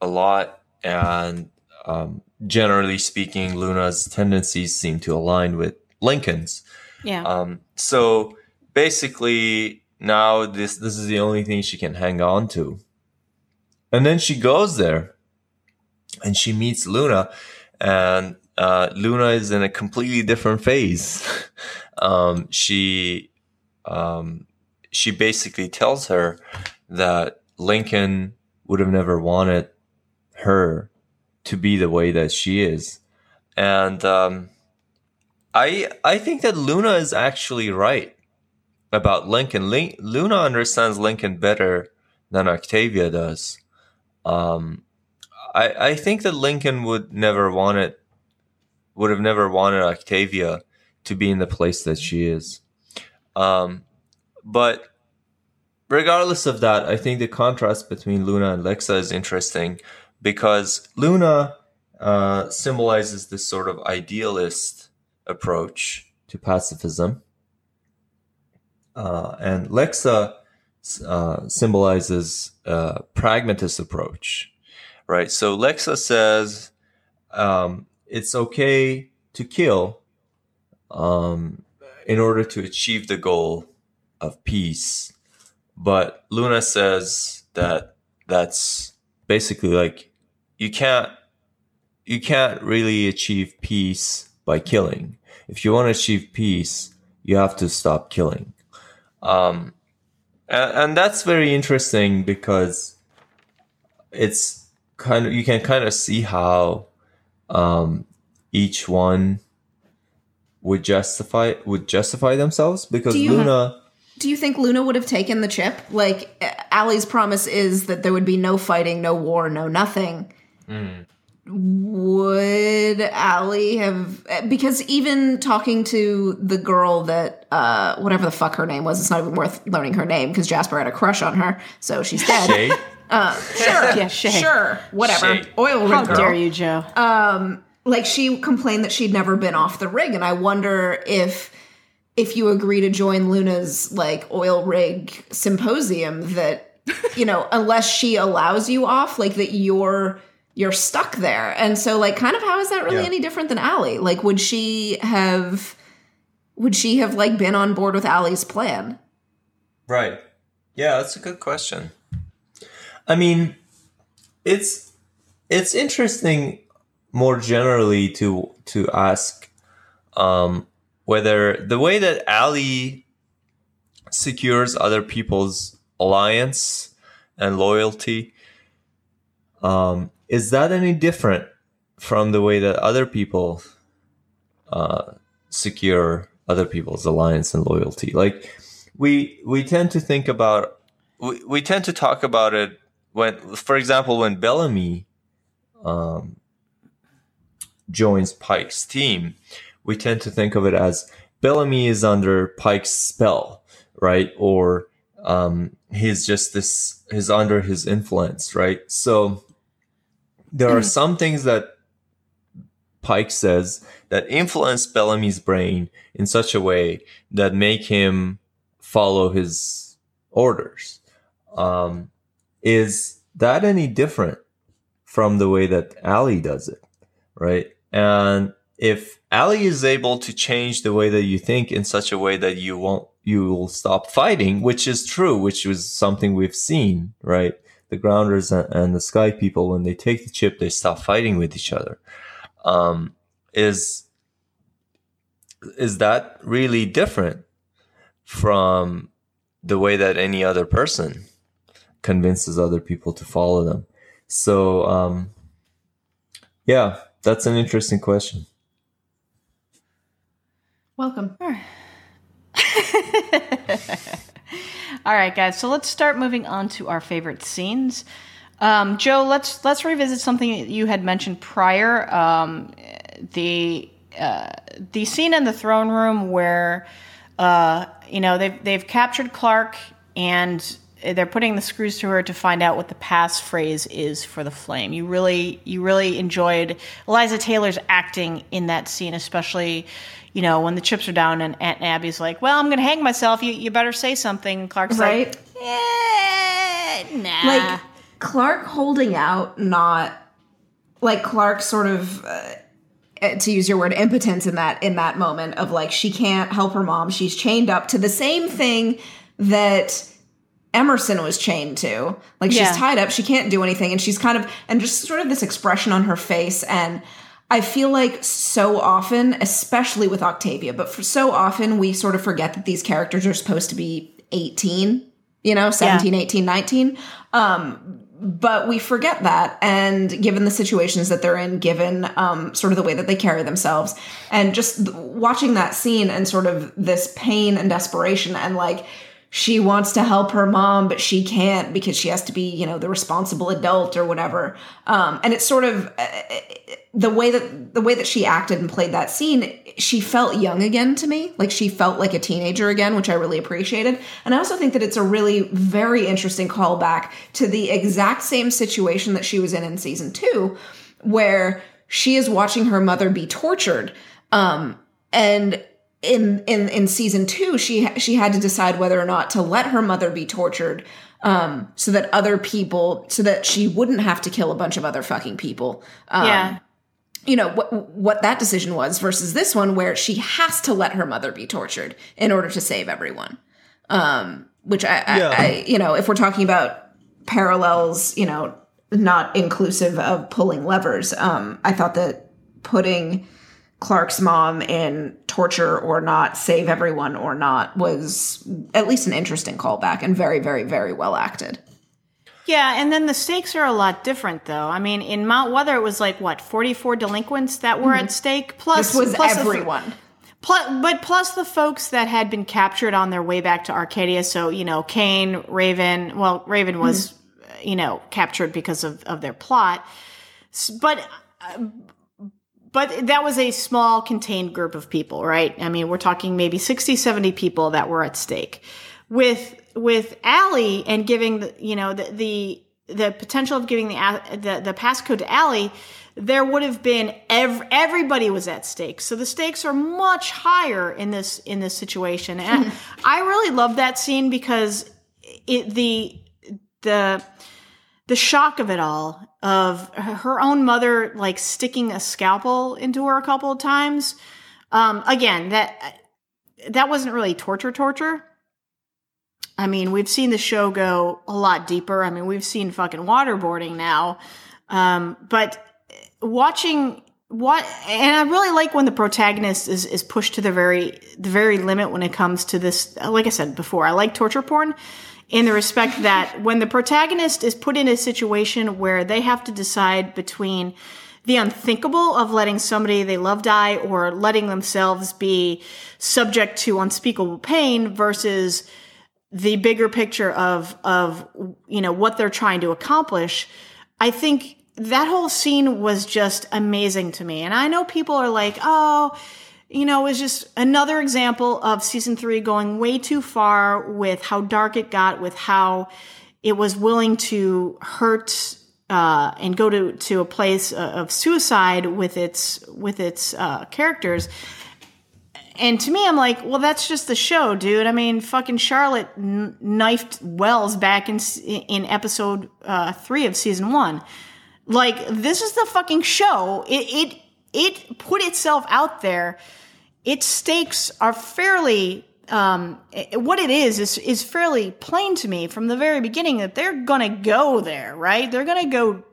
a lot, and um, generally speaking, Luna's tendencies seem to align with Lincoln's. Yeah. Um, so basically, now this this is the only thing she can hang on to. And then she goes there and she meets Luna and uh, Luna is in a completely different phase. um, she um, she basically tells her that Lincoln would have never wanted her to be the way that she is, and um, I I think that Luna is actually right about Lincoln. Lin- Luna understands Lincoln better than Octavia does. Um, I I think that Lincoln would never wanted would have never wanted Octavia to be in the place that she is. Um, but regardless of that, I think the contrast between Luna and Lexa is interesting because Luna uh, symbolizes this sort of idealist approach to pacifism uh, and Lexa uh, symbolizes a pragmatist approach, right? So Lexa says um, it's okay to kill um, in order to achieve the goal of peace, but Luna says that that's basically like you can't you can't really achieve peace by killing. If you want to achieve peace, you have to stop killing. Um, and, and that's very interesting because it's kind of you can kind of see how um, each one would justify would justify themselves because Do Luna. Do you think Luna would have taken the chip? Like, Allie's promise is that there would be no fighting, no war, no nothing. Would Allie have? Because even talking to the girl that, uh, whatever the fuck her name was, it's not even worth learning her name because Jasper had a crush on her, so she's dead. Shay? Sure, Yeah, Shay. sure, whatever. Shay. Oil How rig girl dare you, Jo? like she complained that she'd never been off the rig and i wonder if if you agree to join luna's like oil rig symposium that you know unless she allows you off like that you're you're stuck there and so like kind of how is that really Yeah. any different than Allie? like would she have would she have like been on board with Allie's plan Right. Yeah, that's a good question. I mean, it's it's interesting more generally to to ask um, whether the way that Ali secures other people's alliance and loyalty um, is that any different from the way that other people uh, secure other people's alliance and loyalty. Like we we tend to think about we, we tend to talk about it when, for example, when Bellamy um, joins Pike's team, we tend to think of it as Bellamy is under Pike's spell, right? Or um, he's just this, he's under his influence, right? So there are some things that Pike says that influence Bellamy's brain in such a way that make him follow his orders. Um, is that any different from the way that Allie does it? Right. And if Allie is able to change the way that you think in such a way that you won't, you will stop fighting, which is true, which was something we've seen, right? The grounders and the sky people, when they take the chip, they stop fighting with each other. Um, is, is that really different from the way that any other person convinces other people to follow them. So, um, yeah, that's an interesting question. Welcome. All right, guys. So let's start moving on to our favorite scenes. Um, Jo, let's let's revisit something you had mentioned prior. Um, the uh, the scene in the throne room where uh, you know they've they've captured Clarke and they're putting the screws to her to find out what the passphrase is for the flame. You really you really enjoyed Eliza Taylor's acting in that scene, especially you know when the chips are down and Aunt Abby's like, "Well, I'm going to hang myself. You you better say something." Clarke's right? like, "Yeah, nah." Like Clarke holding out, not like Clark sort of. Uh, to use your word impotence in that in that moment of like she can't help her mom she's chained up to the same thing that Emerson was chained to. Like she's Yeah. tied up, she can't do anything, and she's kind of and just sort of this expression on her face. And I feel like so often, especially with Octavia, but for so often we sort of forget that these characters are supposed to be 18, you know, 17, 18, 19. Um, but we forget that and given the situations that they're in given um, sort of the way that they carry themselves and just watching that scene and sort of this pain and desperation and like she wants to help her mom but she can't because she has to be you know the responsible adult or whatever. Um, and it's sort of uh, the way that the way that she acted and played that scene she felt young again to me. Like she felt like a teenager again which i really appreciated. And i also think that it's a really very interesting callback to the exact same situation that she was in in season two where she is watching her mother be tortured. Um, and in in in season two she she had to decide whether or not to let her mother be tortured um, so that other people so that she wouldn't have to kill a bunch of other fucking people um, yeah. you know what what that decision was versus this one where she has to let her mother be tortured in order to save everyone um which I, I, Yeah. I you know if we're talking about parallels you know not inclusive of pulling levers um i thought that putting clarke's mom in torture or not save everyone or not was at least an interesting callback and very very very well acted Yeah, and then the stakes are a lot different, though. I mean, in Mount Weather, it was like what forty-four delinquents that were at stake. Plus, this was plus the- everyone Plus, but plus the folks that had been captured on their way back to Arkadia. So you know, Kane, Raven. Well, Raven was, uh, you know, captured because of of their plot. But uh, but that was a small contained group of people, right? I mean, we're talking maybe 60, 70 people that were at stake. With with Allie and giving the you know the the, the potential of giving the, the the passcode to Allie, there would have been ev- everybody was at stake. So the stakes are much higher in this in this situation. And hmm. I really love that scene because it the the the shock of it all of her own mother like sticking a scalpel into her a couple of times. Um again that that wasn't really torture torture. I mean we've seen the show go a lot deeper. I mean we've seen fucking waterboarding now. Um but watching what and i really like when the protagonist is is pushed to the very the very limit when it comes to this like i said before i like torture porn in the respect that when the protagonist is put in a situation where they have to decide between the unthinkable of letting somebody they love die or letting themselves be subject to unspeakable pain versus the bigger picture of of you know what they're trying to accomplish i think that whole scene was just amazing to me. And i know people are like oh you know, it was just another example of season three going way too far with how dark it got, with how it was willing to hurt uh, and go to, to a place of suicide with its with its uh, characters. And to me, I'm like, well, that's just the show, dude. I mean, fucking Charlotte knifed Wells back in in episode uh, three of season one. Like, this is the fucking show. It it it put itself out there its stakes are fairly um, what it is is is fairly plain to me from the very beginning that they're gonna go there, right? They're gonna go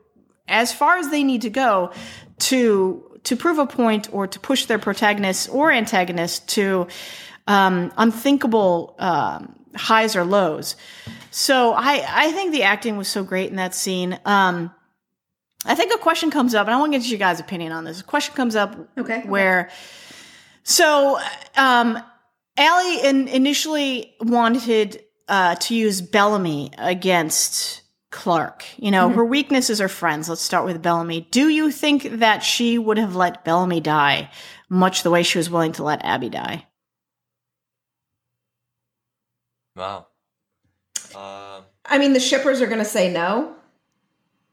as far as they need to go to to prove a point or to push their protagonist or antagonist to um, unthinkable um, highs or lows. So I I think the acting was so great in that scene. Um, I think a question comes up, and I want to get your guys' opinion on this. A question comes up, okay, where. Okay so, um, Allie in, initially wanted uh, to use Bellamy against Clarke. You know, mm-hmm. her weaknesses are friends. Let's start with Bellamy. Do you think that she would have let Bellamy die much the way she was willing to let Abby die? Wow. Uh, I mean, the shippers are going to say no.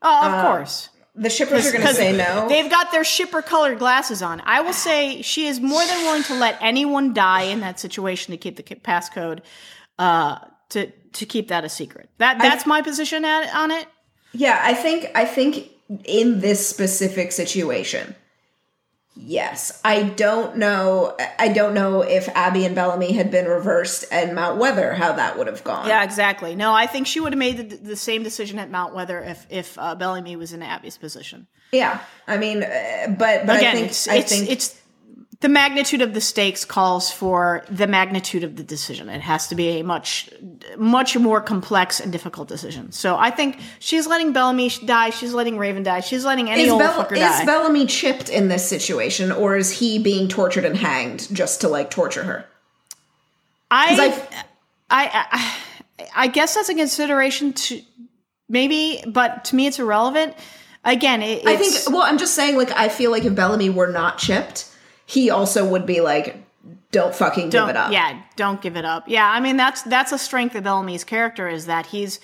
Oh, of uh, course. The shippers are going to say no. They've got their shipper colored glasses on. I will say she is more than willing to let anyone die in that situation to keep the passcode, uh, to to keep that a secret. That that's I, my position at, on it. Yeah, I think I think in this specific situation, Yes, I don't know. I don't know if Abby and Bellamy had been reversed and Mount Weather, how that would have gone. Yeah, exactly. No, I think she would have made the, the same decision at Mount Weather if if uh, Bellamy was in Abby's position. Yeah, I mean, uh, but but again, I think it's, I it's, think it's the magnitude of the stakes calls for the magnitude of the decision. It has to be a much, much more complex and difficult decision. So I think she's letting Bellamy die. She's letting Raven die. She's letting any is old Bell- fucker die. Is Bellamy chipped in this situation, or is he being tortured and hanged just to like torture her? I, I, I, I guess that's a consideration to maybe, but to me, it's irrelevant. Again, it, I think. Well, I'm just saying. Like, I feel like if Bellamy were not chipped he also would be like, don't fucking don't, give it up. Yeah, don't give it up. Yeah, I mean that's that's a strength of Bellamy's character is that he's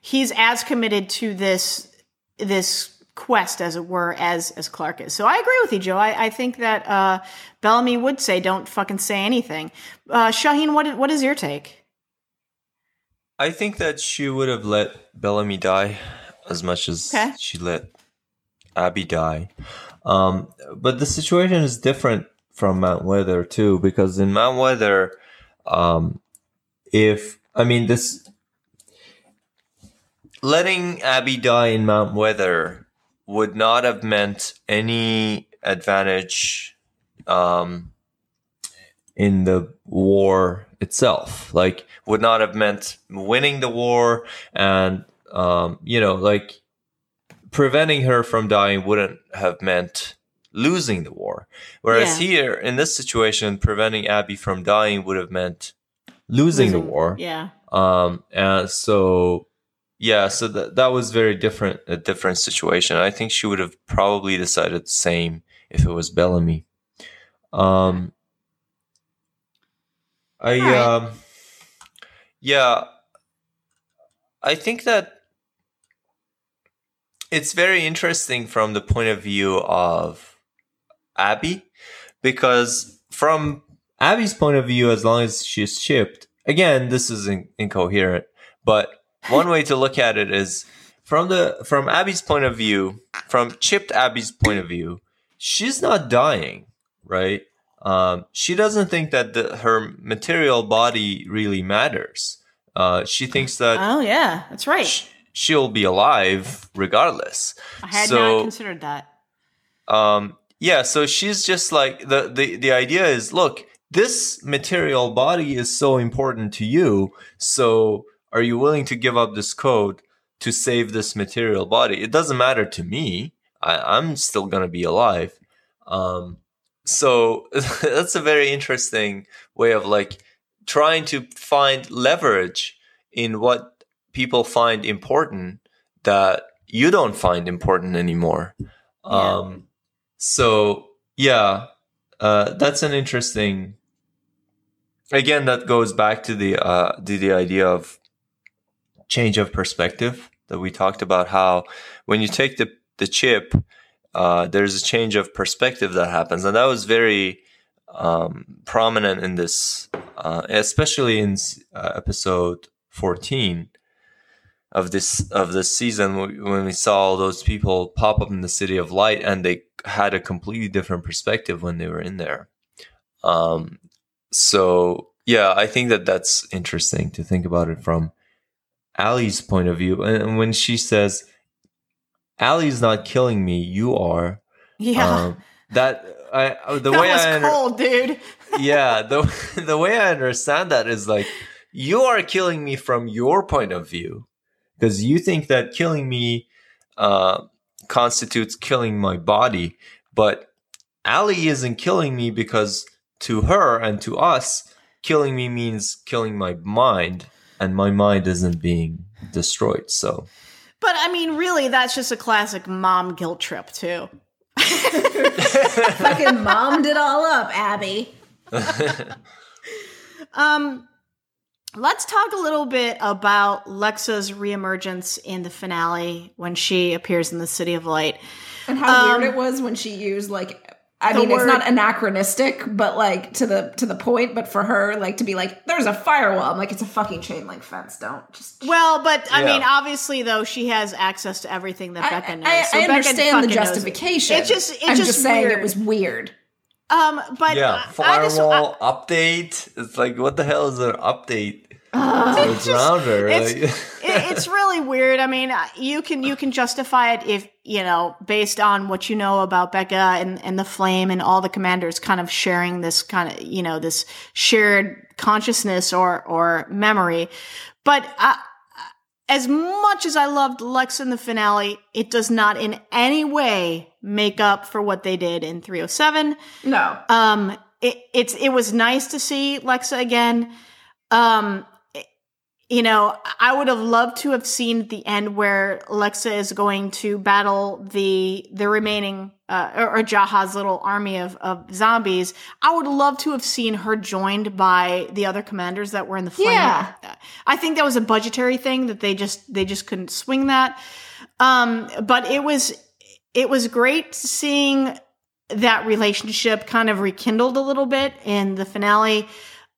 he's as committed to this this quest as it were as as Clarke is. So I agree with you, Jo. I, I think that uh, Bellamy would say don't fucking say anything. Uh, Shahin, what what is your take? I think that she would have let Bellamy die as much as okay. she let Abby die. Um, but the situation is different from Mount Weather too, because in Mount Weather, um, if I mean this, letting Abby die in Mount Weather would not have meant any advantage um, in the war itself. Like, would not have meant winning the war, and um, you know, like preventing her from dying wouldn't have meant losing the war. Whereas yeah. here, in this situation, preventing Abby from dying would have meant losing, losing the war. Yeah. Um, and so, yeah, so that that was very different, a different situation. I think she would have probably decided the same if it was Bellamy. Um, I, right. um, yeah, I think that it's very interesting from the point of view of Abby because from Abby's point of view, as long as she's chipped, again, this is in- incoherent, but one way to look at it is from the from Abby's point of view, from chipped Abby's point of view, she's not dying, right? Um, she doesn't think that the, her material body really matters. Uh, she thinks that. Oh yeah, that's right. She, she'll be alive regardless. I had so, not considered that. Um, yeah, so she's just like the, the the idea is look, this material body is so important to you, so are you willing to give up this code to save this material body? It doesn't matter to me. I, I'm still gonna be alive. Um, so that's a very interesting way of like trying to find leverage in what people find important that you don't find important anymore. Um, so yeah, uh, that's an interesting. Again, that goes back to the uh, to the idea of change of perspective that we talked about. How when you take the the chip, uh, there's a change of perspective that happens, and that was very um, prominent in this, uh, especially in uh, episode 14 of this of this season when we saw all those people pop up in the city of light and they had a completely different perspective when they were in there um, so yeah i think that that's interesting to think about it from Allie's point of view and when she says Allie's not killing me you are Yeah. um, that I the that way was I under- cold, dude. yeah the the way I understand that is like you are killing me from your point of view because you think that killing me uh, constitutes killing my body, but Allie isn't killing me because to her and to us, killing me means killing my mind, and my mind isn't being destroyed. So But I mean, really, that's just a classic mom guilt trip, too. Fucking mommed it all up, Abby. Um, let's talk a little bit about Lexa's reemergence in the finale when she appears in the City of Light. And how Um, weird it was when she used like I mean, word- it's not anachronistic, but like to the to the point. But for her, like to be like, "There's a firewall." I'm like, "It's a fucking chain link fence." Don't just. Well, but I Yeah. mean, obviously, though, she has access to everything that I, Becca knows. I, so I understand the fucking it. justification. It's just, it's I'm just, just, saying weird. it was weird. Um, but yeah, I- I just, I- firewall update. It's like what the hell is an update? Ugh. It's rounder. it's- like- it, it's really weird. I mean, uh, you can you can justify it if you know based on what you know about Becca and and the Flame and all the commanders kind of sharing this kind of you know this shared consciousness or or memory. But uh, as much as I loved Lex in the finale, it does not in any way make up for what they did in 307. No, Um, it, it's it was nice to see Lexa again. Um, it- you know, I would have loved to have seen the end where Lexa is going to battle the the remaining uh, or, or Jaha's little army of of zombies. I would love to have seen her joined by the other commanders that were in the flame. Yeah. I think that was a budgetary thing that they just they just couldn't swing that. Um, but it was it was great seeing that relationship kind of rekindled a little bit in the finale.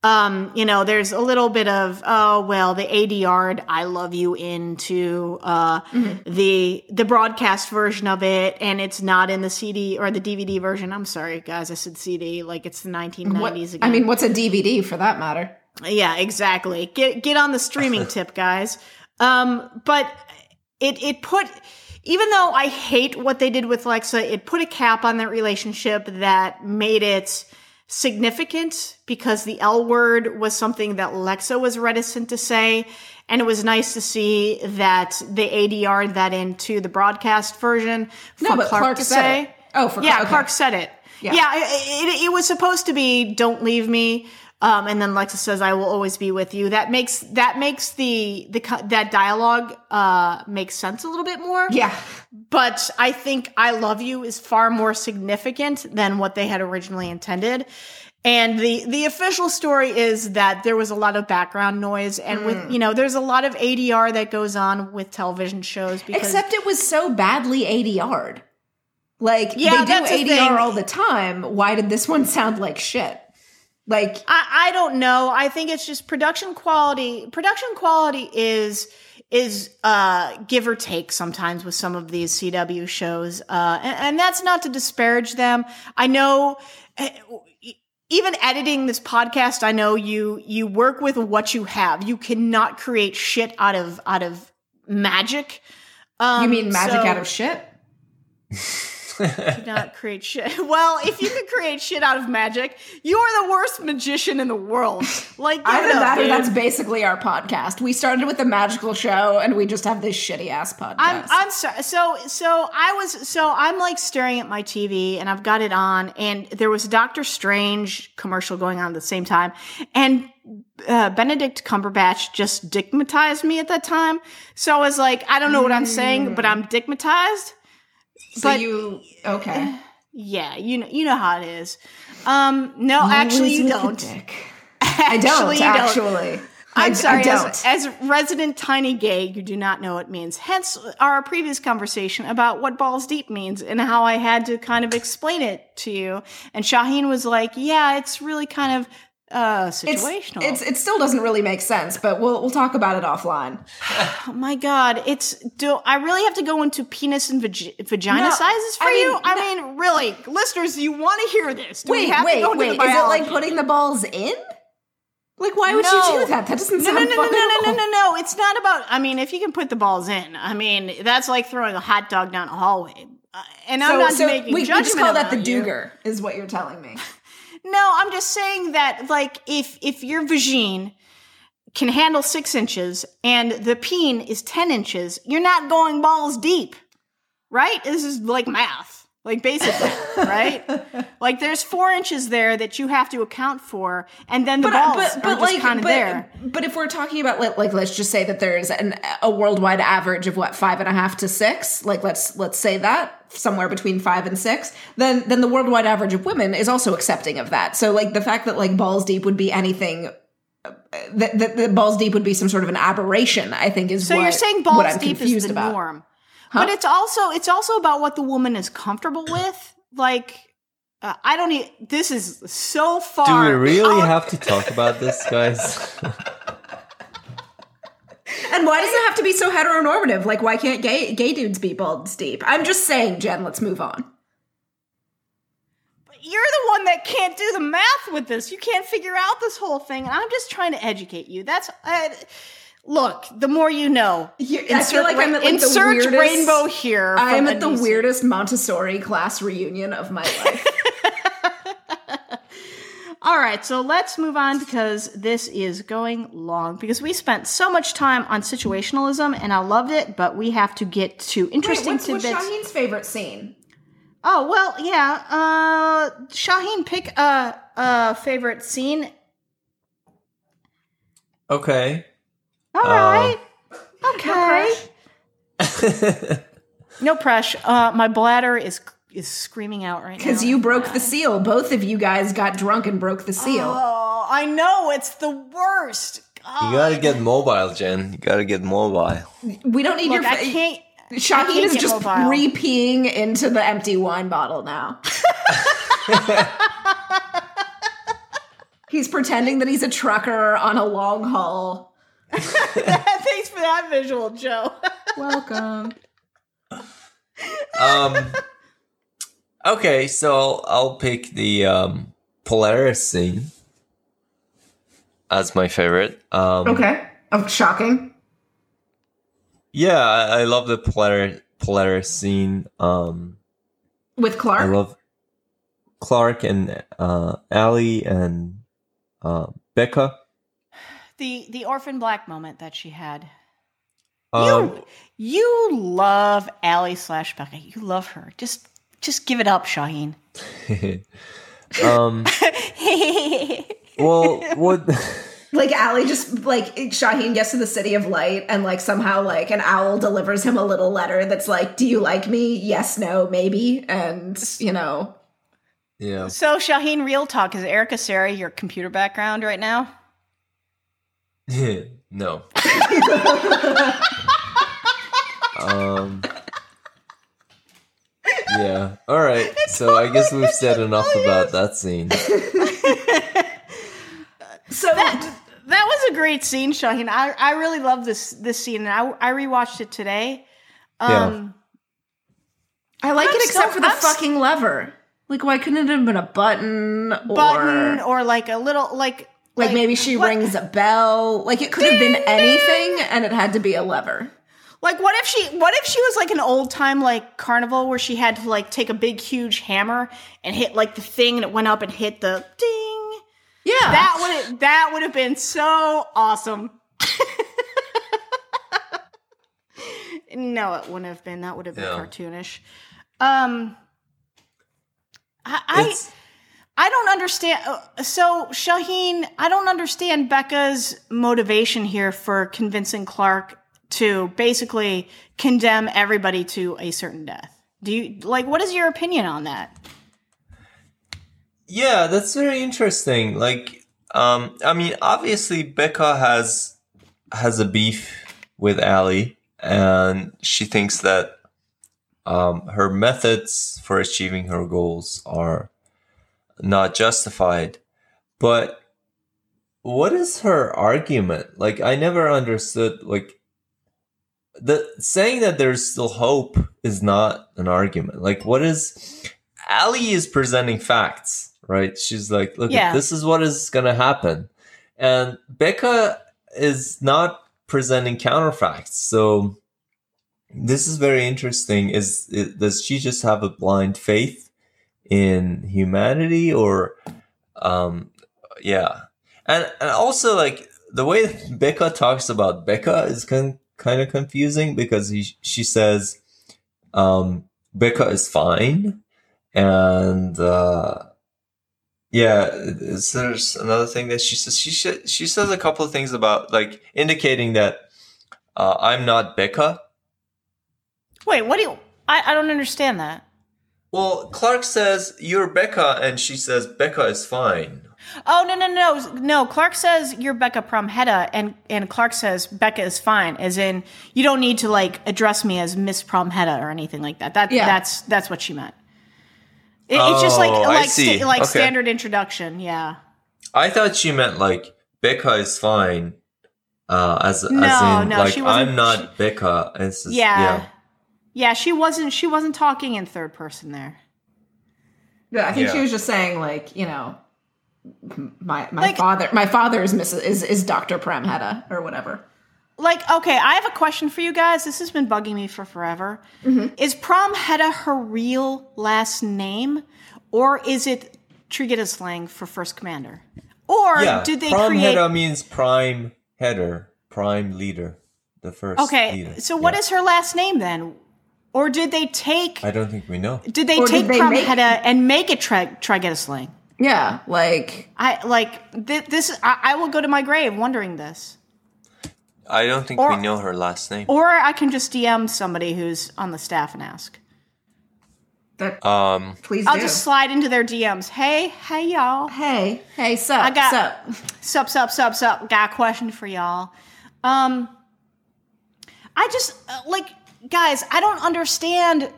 Um, you know, there's a little bit of oh well, the ADR I love you into uh, the the broadcast version of it, and it's not in the CD or the DVD version. I'm sorry, guys, I said CD like it's the 1990s what, again. I mean, what's a DVD for that matter? Yeah, exactly. Get get on the streaming tip, guys. Um, but it it put even though I hate what they did with Lexa, it put a cap on that relationship that made it significant because the L word was something that Lexa was reticent to say. And it was nice to see that they ADR'd that into the broadcast version for No, but Clarke, Clarke to said say. it. Oh, for yeah, okay. Clarke said it. Yeah. Yeah, it, it, it was supposed to be "Don't leave me," um, and then Lexa says, "I will always be with you." That makes that makes the the that dialogue uh, makes sense a little bit more. Yeah, But I think "I love you" is far more significant than what they had originally intended. And the the official story is that there was a lot of background noise, and Mm. with you know, there's a lot of ADR that goes on with television shows because except it was so badly ADR'd. Like Yeah, they do ADR thing. all the time. Why did this one sound like shit? Like I, I don't know. I think it's just production quality. Production quality is is uh give or take sometimes with some of these CW shows. Uh and, and that's not to disparage them. I know eh, even editing this podcast, I know you you work with what you have. You cannot create shit out of out of magic. Um, you mean magic so- out of shit? Do not create shit. Well, if you could create shit out of magic, you are the worst magician in the world. Like Either it up, that dude. that's basically our podcast. We started with a magical show and we just have this shitty ass podcast. I'm I'm sorry. So so I was so I'm like staring at my TV and I've got it on and there was a Doctor Strange commercial going on at the same time and uh, Benedict Cumberbatch just digmatized me at that time. So I was like, I don't know what I'm saying, but I'm digmatized. So but- you okay? Yeah, you know you know how it is. Um, no, actually you don't. I don't Actually, you don't. I'm sorry, I don't. As, as resident tiny gay, you do not know what it means. Hence our previous conversation about what balls deep means and how I had to kind of explain it to you. And Shahin was like, "Yeah, it's really kind of uh, situational." it's it still doesn't really make sense, but we'll we'll talk about it offline. oh my god, it's do I really have to go into penis and vag- vagina No, sizes for I mean, you? I no- mean, really, listeners, you want to hear this? Do Wait, wait, wait. Is it like putting the balls in? Like, why would No. you do that? That doesn't No, sound no, no, no, fun no, at no, no, no, no. It's not about. I mean, if you can put the balls in, I mean, that's like throwing a hot dog down a hallway. Uh, and I'm not so making we, we just call that the you. Duger, is what you're telling me. No, I'm just saying that, like, if if your vagine can handle six inches and the peen is ten inches, you're not going balls deep, right? This is like math, like basically, right? Like, there's four inches there that you have to account for, and then the balls are just kind of there. but if we're talking about like, like let's just say that there's an a worldwide average of what five and a half to six like let's let's say that somewhere between five and six then then the worldwide average of women is also accepting of that so like the fact that like balls deep would be anything uh, that, that, that balls deep would be some sort of an aberration i think is So what, you're saying balls deep is the about. norm, but it's also it's also about what the woman is comfortable with. Like, uh, I don't. E- this is so far. Do we really out- have to talk about this, guys? and why does it have to be so heteronormative like why can't gay gay dudes be balls deep i'm just saying jen let's move on You're the one that can't do the math with this. You can't figure out this whole thing, and I'm just trying to educate you. That's. Uh, Look, the more you know. You- I feel like I'm at, like, the insert weirdest- rainbow here. I am at the NBC. weirdest Montessori class reunion of my life. All right, so let's move on because this is going long because we spent so much time on situationalism and I loved it, but we have to get to interesting what's, what's tidbits. Shahin's favorite scene? Oh well, yeah. Uh, Shahin, pick a, a favorite scene. okay. All Uh, right. okay. No pressure. Uh, my bladder is is screaming out right now. Because you broke the seal. Both of you guys got drunk and broke the seal. Oh, I know it's the worst. You gotta get mobile, Jen. You gotta get mobile. we don't need Look, your. I fa- can't. I Shahin is just mobile. re-peeing into the empty wine bottle now. he's pretending that he's a trucker on a long haul. Thanks for that visual, Jo. Welcome. Um. Okay, so I'll pick the um, Polaris scene as my favorite. Um, Okay. Oh, shocking. Yeah, I, I love the Polaris Polaris scene. Um, With Clarke. I love Clarke and uh, Allie and uh, Becca. The the orphan black moment that she had. Um, you you love Allie slash Becca. You love her. Just just give it up, Shahin. um, well, what? like Allie just like Shahin gets to the city of light and like somehow like an owl delivers him a little letter that's like, "Do you like me? Yes, no, maybe." And you know, Yeah. so Shahin, real talk is Erica Cerra your computer background right now? no. um. Yeah. All right. So I guess we've said enough about that scene. so That that was a great scene, Shahin. I I really love this this scene, and I I rewatched it today. Um, I like I'm it except so- for the I'm s- fucking lever. Like, why couldn't it have been a button or button or like a little like like, maybe she what- rings a bell? Like it could have been anything, and it had to be a lever. Like what if she what if she was like an old time like carnival where she had to like take a big huge hammer and hit like the thing and it went up and hit the ding. Yeah. That would that would have been so awesome. no, it wouldn't have been. That would have been Yeah. cartoonish. Um I I, It's- I don't understand. uh, So, Shahin, I don't understand Becca's motivation here for convincing Clarke to basically condemn everybody to a certain death. Do you like? What is your opinion on that? Yeah, that's very interesting. Like, um, I mean, obviously Becca has has a beef with Allie, and she thinks that um, her methods for achieving her goals are not justified. But what is her argument? Like, I never understood. Like, the saying that there's still hope is not an argument. Like, what is Allie is presenting facts, right? She's like, look, Yeah. this is what is going to happen. And Becca is not presenting counterfacts. So this is very interesting. Is, is does she just have a blind faith in humanity or um yeah. And and also like the way Becca talks about Becca is con- kind of confusing because he, she says um Becca is fine and uh yeah is there's another thing that she says she sh- she says a couple of things about like indicating that uh, i'm not becca Wait, what do you? I, I don't understand that. Well clarke says you're becca and she says becca is fine Oh no no no no! Clarke says you're Becca Pramheda, and and Clarke says Becca is fine, as in you don't need to like address me as Miss Pramheda or anything like that. That Yeah. that's that's what she meant. It- it's just like Oh, I like see. sta- like Okay. standard introduction. Yeah. i thought she meant like becca is fine uh as, as in no, like she i'm not she- becca it's just, yeah. Yeah, she wasn't she wasn't talking in third person there. Yeah, I think she was just saying, like, you know, my my Like- father, my father is Mrs. is is Doctor Pramheda or whatever. Like, okay, I have a question for you guys. This has been bugging me for forever. Mm-hmm. Is Pramheda her real last name, or is it Trigedasleng for first commander? Or yeah did they prime create? header means prime header prime leader the first okay, leader. so what Yeah. is her last name then? Or did they take? i don't think we know did they Or take did they make- Pramheda and make it tri- Trigedasleng? Yeah, like I like th- this. I, I will go to my grave wondering this. i don't think Or- we know her last name Or I can just DM somebody who's on the staff and ask. that. um please I'll do. just slide into their DMs. Hey, hey, y'all. hey, hey, sup, I got- sup. Sup, sup, sup, sup. Got a question for y'all. Um, I just uh, like guys. I don't understand.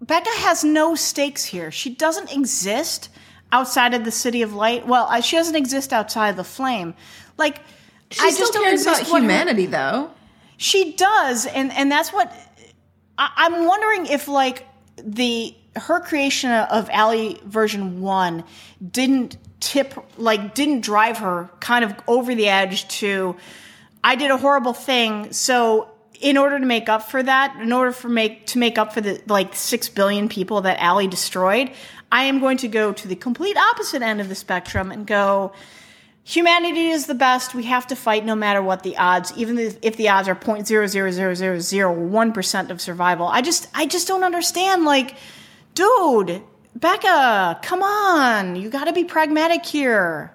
Becca has no stakes here. She doesn't exist outside of the city of light. Well, uh, she doesn't exist outside of the flame. Like She I still just don't cares about exist her- humanity, though. she does, and and that's what I, I'm wondering if like the her creation of Allie version one didn't tip like didn't drive her kind of over the edge to I did a horrible thing, so in order to make up for that, in order for make to make up for the like six billion people that Allie destroyed, I am going to go to the complete opposite end of the spectrum and go humanity is the best. We have to fight no matter what the odds, even if the odds are point zero zero zero zero zero one percent of survival. I just I just don't understand. Like, dude, Becca, come on, you got to be pragmatic here.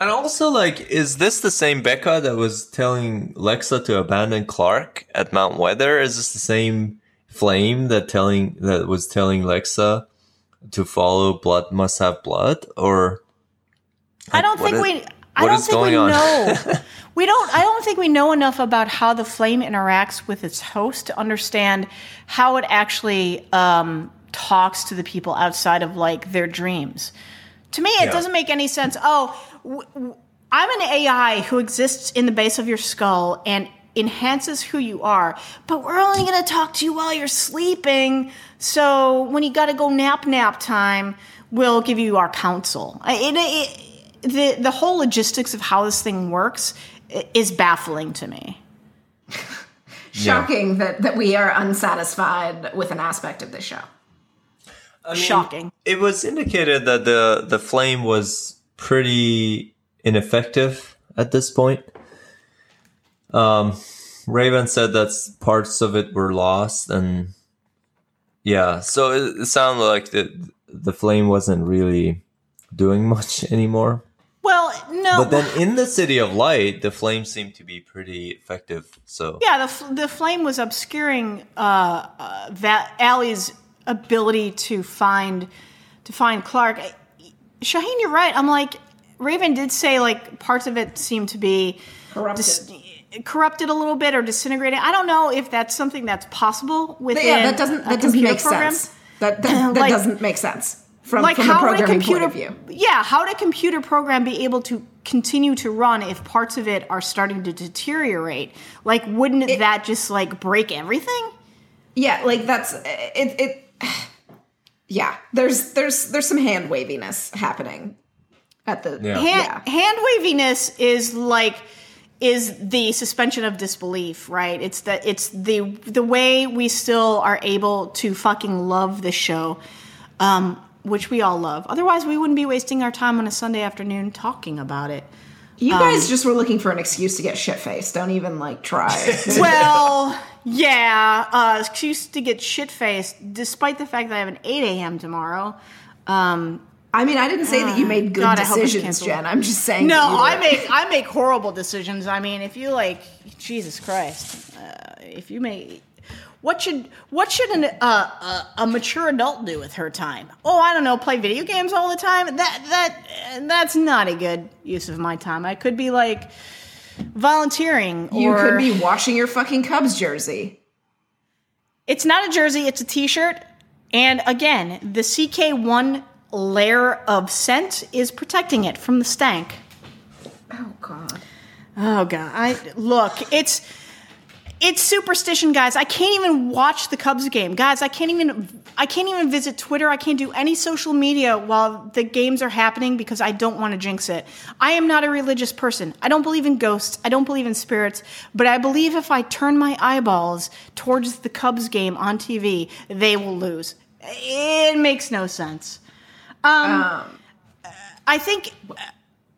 And also, like, is this the same Becca that was telling Lexa to abandon Clarke at Mount Weather? Is this the same flame that telling that was telling Lexa to follow Blood Must Have Blood? Or I don't think is- we. I what don't is think going we on? know. we don't. I don't think we know enough about how the flame interacts with its host to understand how it actually um, talks to the people outside of like their dreams. To me, it Yeah. doesn't make any sense. Oh, I'm an AI who exists in the base of your skull and enhances who you are, but we're only going to talk to you while you're sleeping. So when you got to go nap nap time, we'll give you our counsel. I- It, it, the the whole logistics of how this thing works is baffling to me. shocking that that we are unsatisfied with an aspect of this show. I mean, Shocking. It was indicated that the the flame was pretty ineffective at this point. Um, Raven said that parts of it were lost, and yeah, so it, it sounded like the the flame wasn't really doing much anymore. Well, no. But then in the City of Light, the flame seemed to be pretty effective. So yeah, the, f- the flame was obscuring uh, uh, that Allie's ability to find to find Clarke. Shahin, you're right. I'm like Raven did say like parts of it seem to be Corrupted. dis- corrupted a little bit or disintegrated. I don't know if that's something that's possible within yeah, that doesn't a that doesn't make program. sense. That that, that Like- doesn't make sense from, Like from how would a computer point of view. yeah how would a computer program be able to continue to run if parts of it are starting to deteriorate? Like wouldn't that just like break everything? Yeah, like that's it. It yeah. There's there's there's some hand waviness happening at the Yeah. hand, yeah. hand waviness is like is the suspension of disbelief right it's the it's the the way we still are able to fucking love the show um which we all love otherwise we wouldn't be wasting our time on a sunday afternoon talking about it You Um, guys just were looking for an excuse to get shit faced. Don't even like try. well yeah uh excuse to get shit faced despite the fact that i have an 8 a.m tomorrow um I mean, I didn't say that you made good God, I hope it's decisions, canceled. Jen. I'm just saying. No, that you I were- make I make horrible decisions. I mean, if you like, Jesus Christ, uh, if you make, what should what should an, uh, a, a mature adult do with her time? Oh, I don't know, play video games all the time. That that that's not a good use of my time. I could be like volunteering, You or could be washing your fucking Cubs jersey. It's not a jersey; it's a T-shirt. And again, the CK1 layer of scent is protecting it from the stank. Oh God. Oh god. I look, it's it's superstition, guys. I can't even watch the Cubs game. Guys, I can't even I can't even visit Twitter. I can't do any social media while the games are happening because I don't want to jinx it. I am not a religious person. I don't believe in ghosts. I don't believe in spirits, but I believe if I turn my eyeballs towards the Cubs game on TV, they will lose. It makes no sense. Um, I think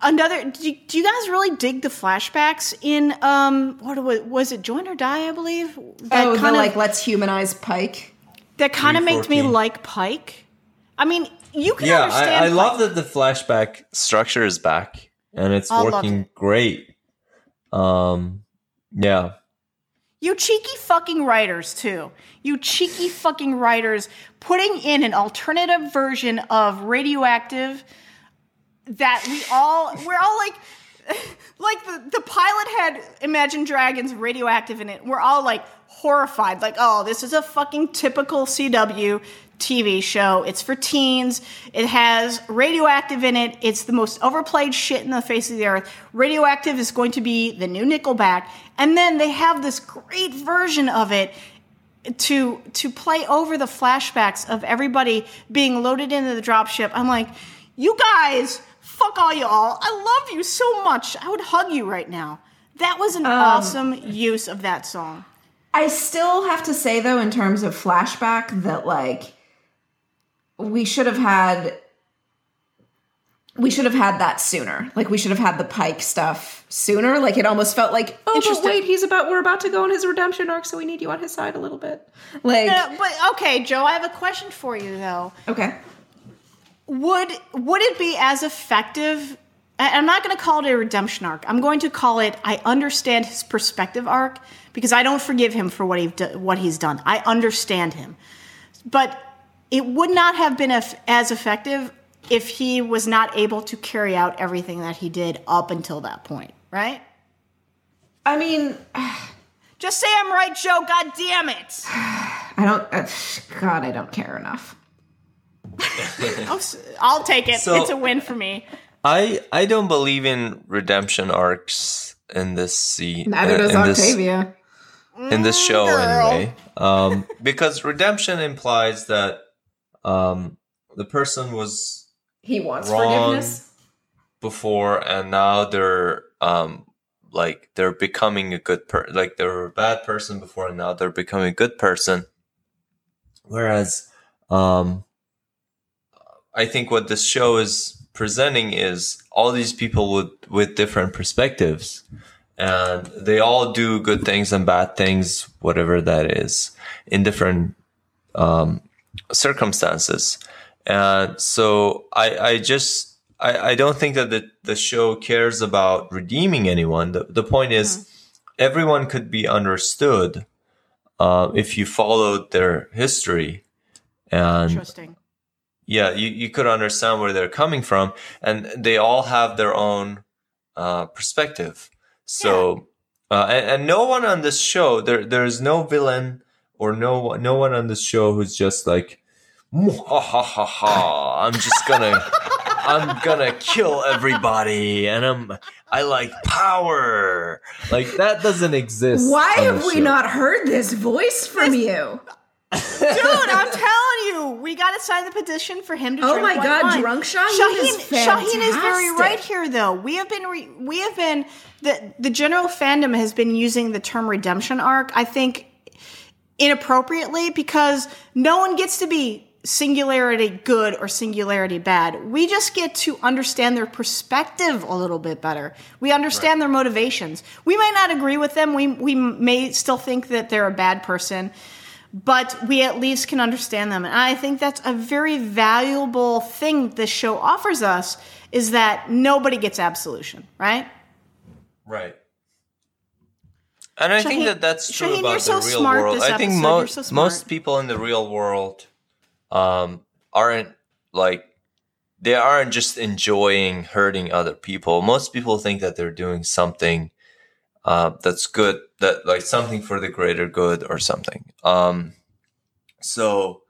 another. Do you, do you guys really dig the flashbacks in um what was, was it? Join or Die, I believe. That oh, the kind of like let's humanize Pike. that kind of makes me like Pike. I mean, you can yeah, understand. I, I Pike. love that the flashback structure is back and it's I love working great. Um, yeah, You cheeky fucking writers, too. You cheeky fucking writers putting in an alternative version of Radioactive that we all, we're all like, like the, the pilot had Imagine Dragons radioactive in it. We're all like horrified, like, oh, this is a fucking typical CW TV show. It's for teens. It has radioactive in it. It's the most overplayed shit in the face of the earth. Radioactive is going to be the new Nickelback. And then they have this great version of it to to play over the flashbacks of everybody being loaded into the dropship. I'm like, you guys, fuck all y'all. I love you so much. I would hug you right now. That was an awesome use of that song. I still have to say though, in terms of flashback, that like we should have had we should have had that sooner. Like we should have had the Pike stuff sooner. Like it almost felt like, oh, but wait, he's about we're about to go on his redemption arc, so we need you on his side a little bit. Like, Uh, but okay, Jo, I have a question for you though. okay, Would would it be as effective? I'm not going to call it a redemption arc. I'm going to call it I understand his perspective arc because I don't forgive him for what he what he's done. I understand him, but it would not have been as effective if he was not able to carry out everything that he did up until that point. Right? I mean, Just say I'm right, Jo. God damn it! I don't. Uh, God, I don't care enough. I'll, s- I'll take it. So- it's a win for me. I I don't believe in redemption arcs in this scene. Neither uh, does in this- in this show girl. anyway um, because redemption implies that um, the person was He wants Wrong. forgiveness. before and now they're um, like they're becoming a good person. like they were a bad person before and now they're becoming a good person whereas um i think what this show is presenting is all these people with with different perspectives and they all do good things and bad things whatever that is in different um circumstances and so i i just I, I don't think that the, the show cares about redeeming anyone. The, the point is, Mm-hmm. everyone could be understood uh, if you followed their history. And Interesting. Yeah, you, you could understand where they're coming from. And they all have their own uh, perspective. So, uh, and, and no one on this show, there there's no villain or no no one on this show who's just like, ha ha ha ha, I'm just gonna. I'm gonna kill everybody, and I'm I like power. Like that doesn't exist. Why have we show. not heard this voice from you? Dude, I'm telling you, we got to sign the petition for him to Oh drink my white God, wine. drunk Shahin is Shahin is very right here, though. We have been, re- we have been, the the general fandom has been using the term redemption arc. I think inappropriately because no one gets to be singularity good or singularity bad. We just get to understand their perspective a little bit better. We understand their motivations. We might not agree with them. We we may still think that they're a bad person, but we at least can understand them. And I think that's a very valuable thing this show offers us is that nobody gets absolution, right? Right. And I think that that's true Shahin, about you're the so real smart world. I think episode. mo- so most people in the real world um, aren't like they aren't just enjoying hurting other people. Most people think that they're doing something uh, that's good, that like something for the greater good or something. Um, so,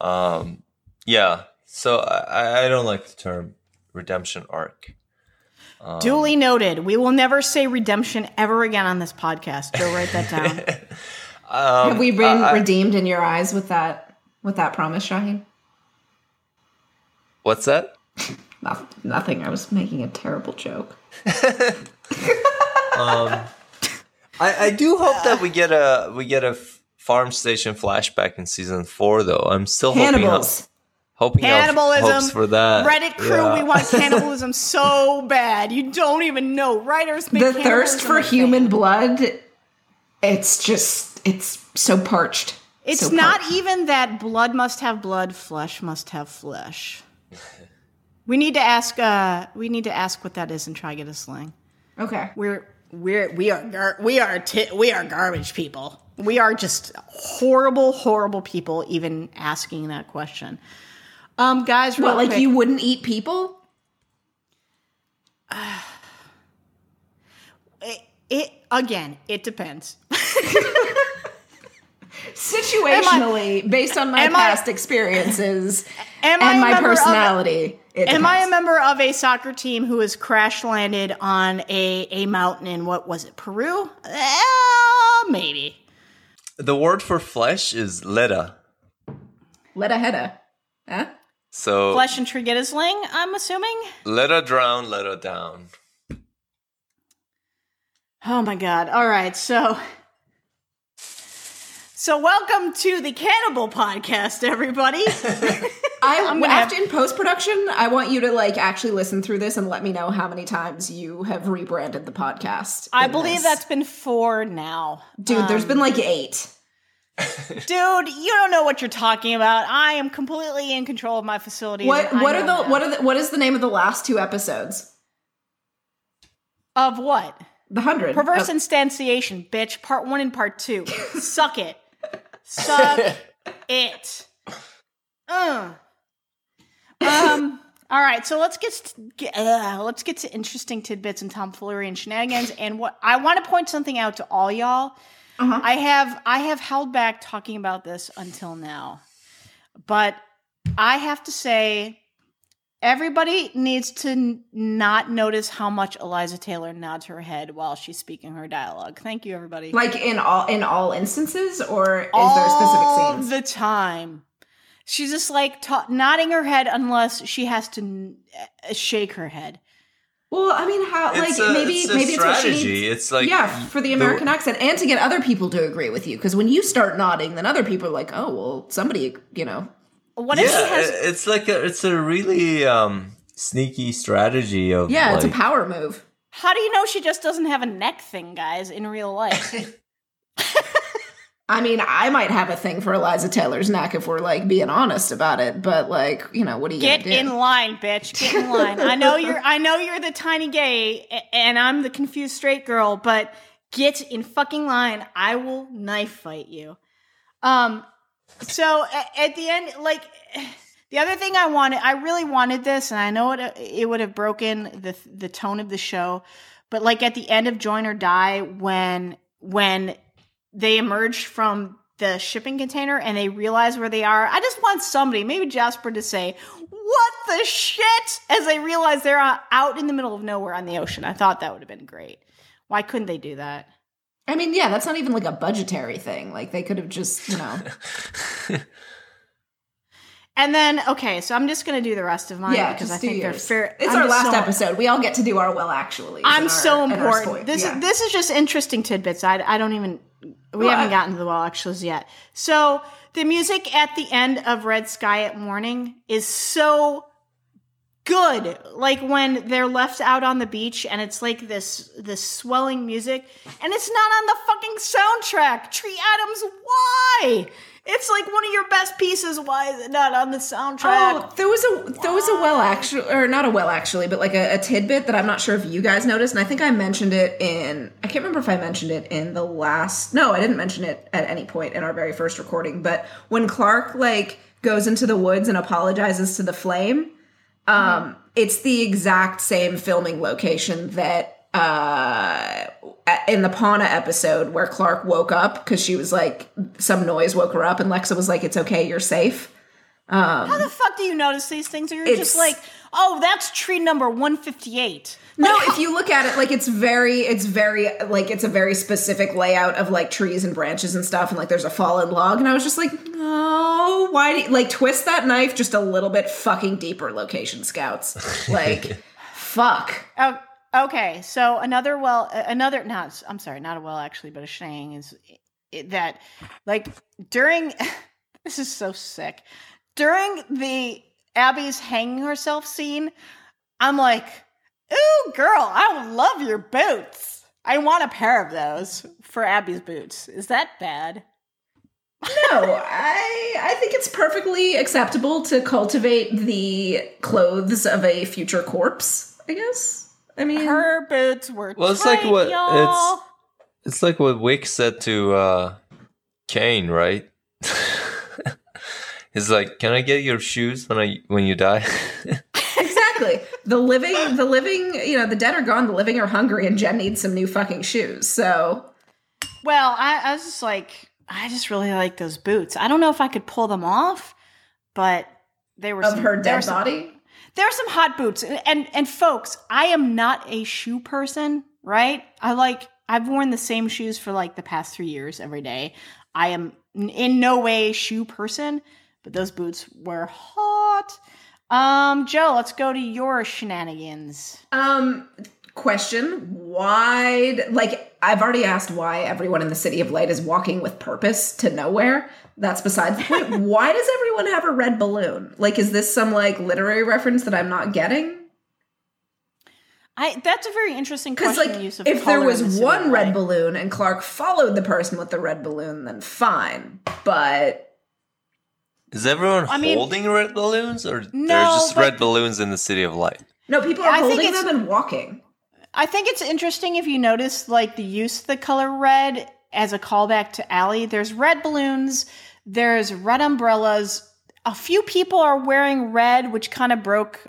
um, yeah. So I, I don't like the term redemption arc. Um, Duly noted. We will never say redemption ever again on this podcast. Jo, write that down. Um, have we been I- I- redeemed in your eyes with that with that promise, Shahin? What's that? No, nothing. I was making a terrible joke. I, I do hope that we get a we get a f- farm station flashback in season four though. I'm still hoping Cannibals. hoping Cannibalism. hopes for that. Reddit crew, Yeah. we want cannibalism so bad. You don't even know. Writers make The thirst for human thing. blood. It's just it's so parched. It's So not parched. even that blood must have blood, flesh must have flesh. We need to ask. Uh, we need to ask what that is and try to get a slang. Okay. We're we're we are gar- we are ti we are garbage people. We are just horrible, horrible people. Even asking that question. Um, guys, What, like quick. you wouldn't eat people? It, it again. It depends. Situationally, based on my am I- past experiences Am and a my member of- personality. it Am I a member of a soccer team who has crash landed on a, a mountain in what was it, Peru? Uh, maybe. The word for flesh is leda. Letta Hedda. Huh? So Flesh and Trigedasleng, I'm assuming. leda drown, leda down. Oh my god. All right, so So welcome to the Cannibal Podcast, everybody. I gonna after have- in post production, I want you to like actually listen through this and let me know how many times you have rebranded the podcast. I believe this. that's been four now. dude. there's been like eight. Dude, you don't know what you're talking about. I am completely in control of my facility. What what are the that. what are the, what is the name of the last two episodes? of what? The hundred. Perverse Oh, instantiation, bitch. Part one and part two. Suck it. Suck it. Uh. Um. All right, so let's get, get uh, let's get to interesting tidbits and tomfoolery and shenanigans. And what I want to point something out to all y'all. Uh-huh. I have I have held back talking about this until now, but I have to say Everybody needs to n- not notice how much Eliza Taylor nods her head while she's speaking her dialogue. Thank you, everybody. like in all in all instances, or is there All specific scenes? the time. She's just like ta- nodding her head unless she has to n- uh, shake her head. Well, I mean, how like It's a- maybe it's a maybe it's what she strategy. needs. It's like yeah, for the the- American accent, and to get other people to agree with you. Because when you start nodding, then other people are like, "Oh, well, somebody, you know." What if she yeah, has? it- it's like a, it's a really um, sneaky strategy of Yeah, it's a power move. How do you know she just doesn't have a neck thing, guys, in real life? I mean, I might have a thing for Eliza Taylor's neck if we're like being honest about it, but like, you know, what are you Get do? in line, bitch. Get in line. I know you're. I know you're the tiny gay, and I'm the confused straight girl. But get in fucking line. I will knife fight you. Um. So at the end, like the other thing I wanted, I really wanted this, and I know it. It would have broken the the tone of the show, but like at the end of Join or Die, when when they emerge from the shipping container and they realize where they are. I just want somebody, maybe Jasper, to say, What the shit? As they realize they're uh, out in the middle of nowhere on the ocean. I thought that would have been great. Why couldn't they do that? I mean, yeah, that's not even like a budgetary thing. Like they could have just, you know. And then, okay, so I'm just going to do the rest of mine yeah, because I just do think they're fair. It's I'm our last so- episode. We all get to do our well actually. I'm so important. This yeah. is this is just interesting tidbits. I, I don't even we Well, haven't gotten to the well actuals yet. So the music at the end of Red Sky at Morning is so good. Like when they're left out on the beach and it's like this this swelling music and it's not on the fucking soundtrack. Tree Adams, why? It's like one of your best pieces. Why is it not on the soundtrack? Oh, there was a there was a well actually, or not a well actually, but like a, a tidbit that I'm not sure if you guys noticed, and I think I mentioned it in I can't remember if I mentioned it in the last. No, I didn't mention it at any point in our very first recording. But when Clarke like goes into the woods and apologizes to the flame, um, it's the exact same filming location that uh in the Pauna episode where Clarke woke up because she was like some noise woke her up and Lexa was like it's okay you're safe How the fuck do you notice these things? Or you're just like, oh, that's tree number 158. No, if you look at it, like it's very, it's very, like it's a very specific layout of like trees and branches and stuff, and like there's a fallen log, and I was just like, no, why do you, like twist that knife just a little bit fucking deeper, location scouts, like, fuck. Oh, okay. So another well, uh, another not. I'm sorry, not a well actually, but a shang is it, that like during. this is so sick. During the Abby's hanging herself scene, I'm like, "Ooh, girl, I would love your boots. I want a pair of those for Abby's boots. Is that bad?" No, I, I think it's perfectly acceptable to cultivate the clothes of a future corpse. I guess. I mean, Her boots were. Well, it's like what- y'all. it's- It's like what Wick said to uh, Kane, right? He's like, "Can I get your shoes when I when you die?" exactly. The living, the living, you know, the dead are gone. The living are hungry, and Jen needs some new fucking shoes. So Well, I, I was just like, I just really like those boots. I don't know if I could pull them off, but they were of some, her there were dead some- body. There are some hot boots, and, and and folks, I am not a shoe person, right? I like I've worn the same shoes for like the past three years every day. I am in no way a shoe person, but those boots were hot. Um, Jo, let's go to your shenanigans. Um, question: Why? Like, I've already asked why everyone in the city of light is walking with purpose to nowhere. That's besides the point. why does everyone have a red balloon? Like, is this some like literary reference that I'm not getting? I that's a very interesting Because question. like, the use of if there in the was one red light. balloon and Clarke followed the person with the red balloon, then fine. But Is everyone I mean- holding red balloons, or there's just but- red balloons in the City of Light? no, people are I think holding it's- them and walking. I think it's interesting if you notice like the use of the color red as a callback to Allie. There's red balloons, there's red umbrellas. A few people are wearing red, which kind of broke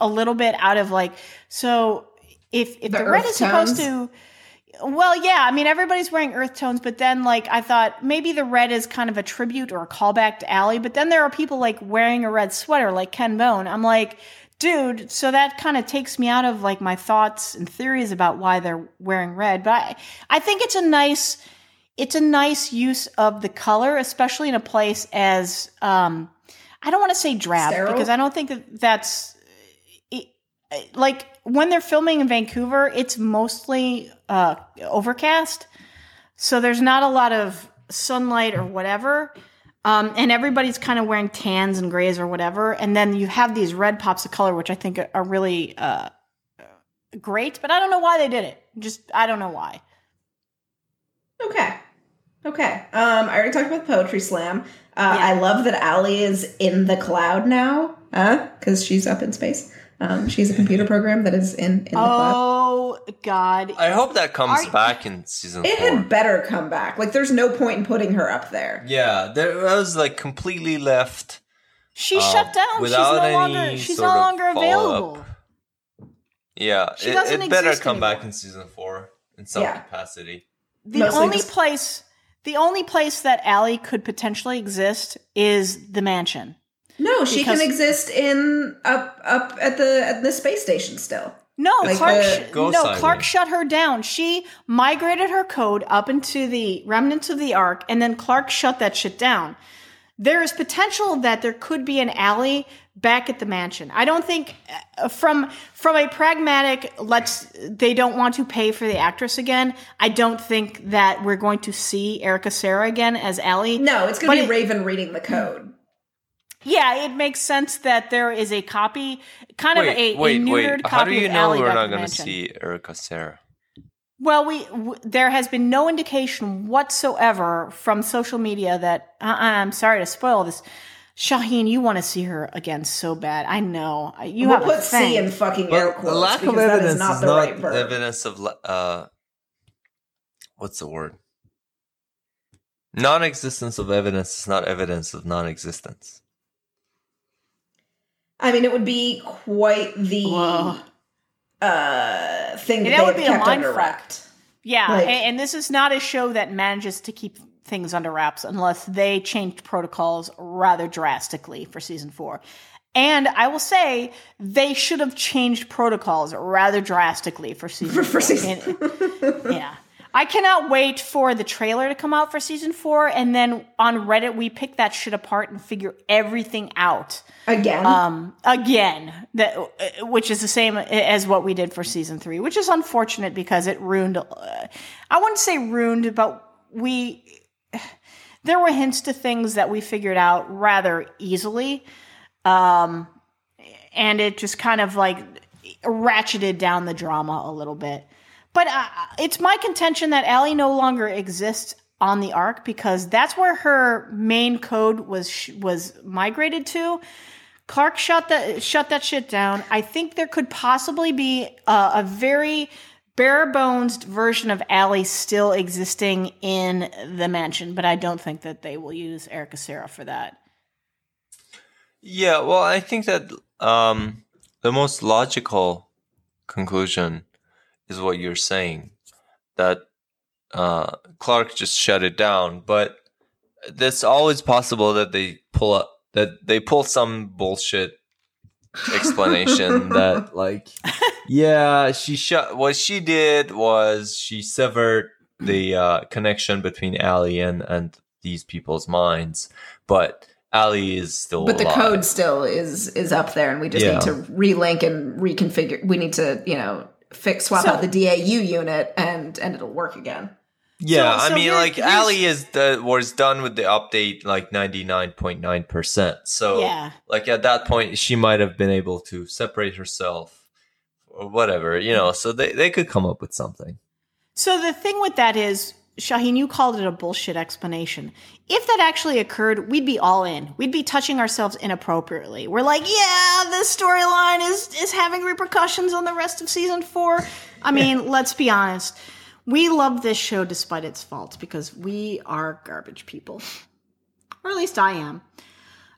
a little bit out of like so if if The the, red earth is supposed to well, yeah, I mean everybody's wearing earth tones, but then like I thought maybe the red is kind of a tribute or a callback to Allie, but then there are people like wearing a red sweater like Ken Bone. I'm like, dude, so that kind of takes me out of like my thoughts and theories about why they're wearing red. But I, I think it's a nice it's a nice use of the color, especially in a place as um I don't want to say drab Sterile? because I don't think that that's it, like when they're filming in Vancouver, it's mostly uh, overcast, so there's not a lot of sunlight or whatever. Um, and everybody's kind of wearing tans and grays or whatever. And then you have these red pops of color, which I think are really uh, great. But I don't know why they did it. Just I don't know why. Okay. Okay. Um, I already talked about the poetry slam. Uh, I love that Allie is in the cloud now, huh? Because she's up in space. Um, she's a computer program that is in, in the cloud. Oh God! I hope that comes Are- back in season It four. had better come back. Like, there's no point in putting her up there. yeah, there that was like completely left. She um, shut down. She's no any longer. She's sort no longer follow-up. available. Yeah, She it, doesn't it better exist come back in season four in some Yeah. capacity. The Mostly only just- place, the only place that Allie could potentially exist is the mansion. No, she Because- can exist in up up at the at the space station still. No, Like Clarke. sh- no. Clarke shut her down. She migrated her code up into the remnants of the Ark, and then Clarke shut that shit down. There is potential that there could be an Allie back at the mansion. I don't think uh, from from a pragmatic let's they don't want to pay for the actress again. I don't think that we're going to see Erica Cerra again as Allie. No, it's going to be it- Raven reading the code. Yeah, it makes sense that there is a copy, kind Wait, of a, wait, a neutered wait. copy How do you of know Allie we're not going to see Erica Cerra? Well, we w- there has been no indication whatsoever from social media that uh, I'm sorry to spoil this. Shahin, you want to see her again so bad. I know you we'll have put a thing. C in fucking air quotes the lack of evidence is not is the not right verb. evidence of uh, what's the word? Non-existence of evidence is not evidence of non-existence. I mean, it would be quite the Whoa. uh, thing that, that they would have be a kept mind under fuck. Yeah, Like- a- and, this is not a show that manages to keep things under wraps unless they changed protocols rather drastically for season four. And I will say they should have changed protocols rather drastically for season For, four. for season. And- yeah. I cannot wait for the trailer to come out for season four, and then on Reddit we pick that shit apart and figure everything out Again, um, again. That uh, which is the same as what we did for season three, which is unfortunate because it ruined. Uh, I wouldn't say ruined, but we there were hints to things that we figured out rather easily, um, and it just kind of like ratcheted down the drama a little bit. But uh, it's my contention that Allie no longer exists on the arc because that's where her main code was was migrated to. Clarke shut that shut that shit down. I think there could possibly be a, a very bare bones version of Allie still existing in the mansion, but I don't think that they will use Erica Cerra for that. Yeah, well, I think that um, the most logical conclusion is what you're saying that uh, Clarke just shut it down, but it's always possible that they pull up that they pull some bullshit explanation that like yeah she shut what she did was she severed the uh, connection between Allie and and these people's minds but Allie is still but the alive. code still is is up there, and we just Yeah. need to relink and reconfigure. We need to, you know, fix swap So- out the DAU unit, and and it'll work again. Yeah, So- I so mean, here- like here's- Allie is the was done with the update like ninety nine point nine percent. So, Yeah. like at that point, she might have been able to separate herself or whatever, you know. So they they could come up with something. So the thing with that is, Shahin, you called it a bullshit explanation. If that actually occurred, we'd be all in. We'd be touching ourselves inappropriately. We're like, yeah, this storyline is is having repercussions on the rest of season four. I mean, let's be honest. We love this show despite its faults because we are garbage people, or at least I am.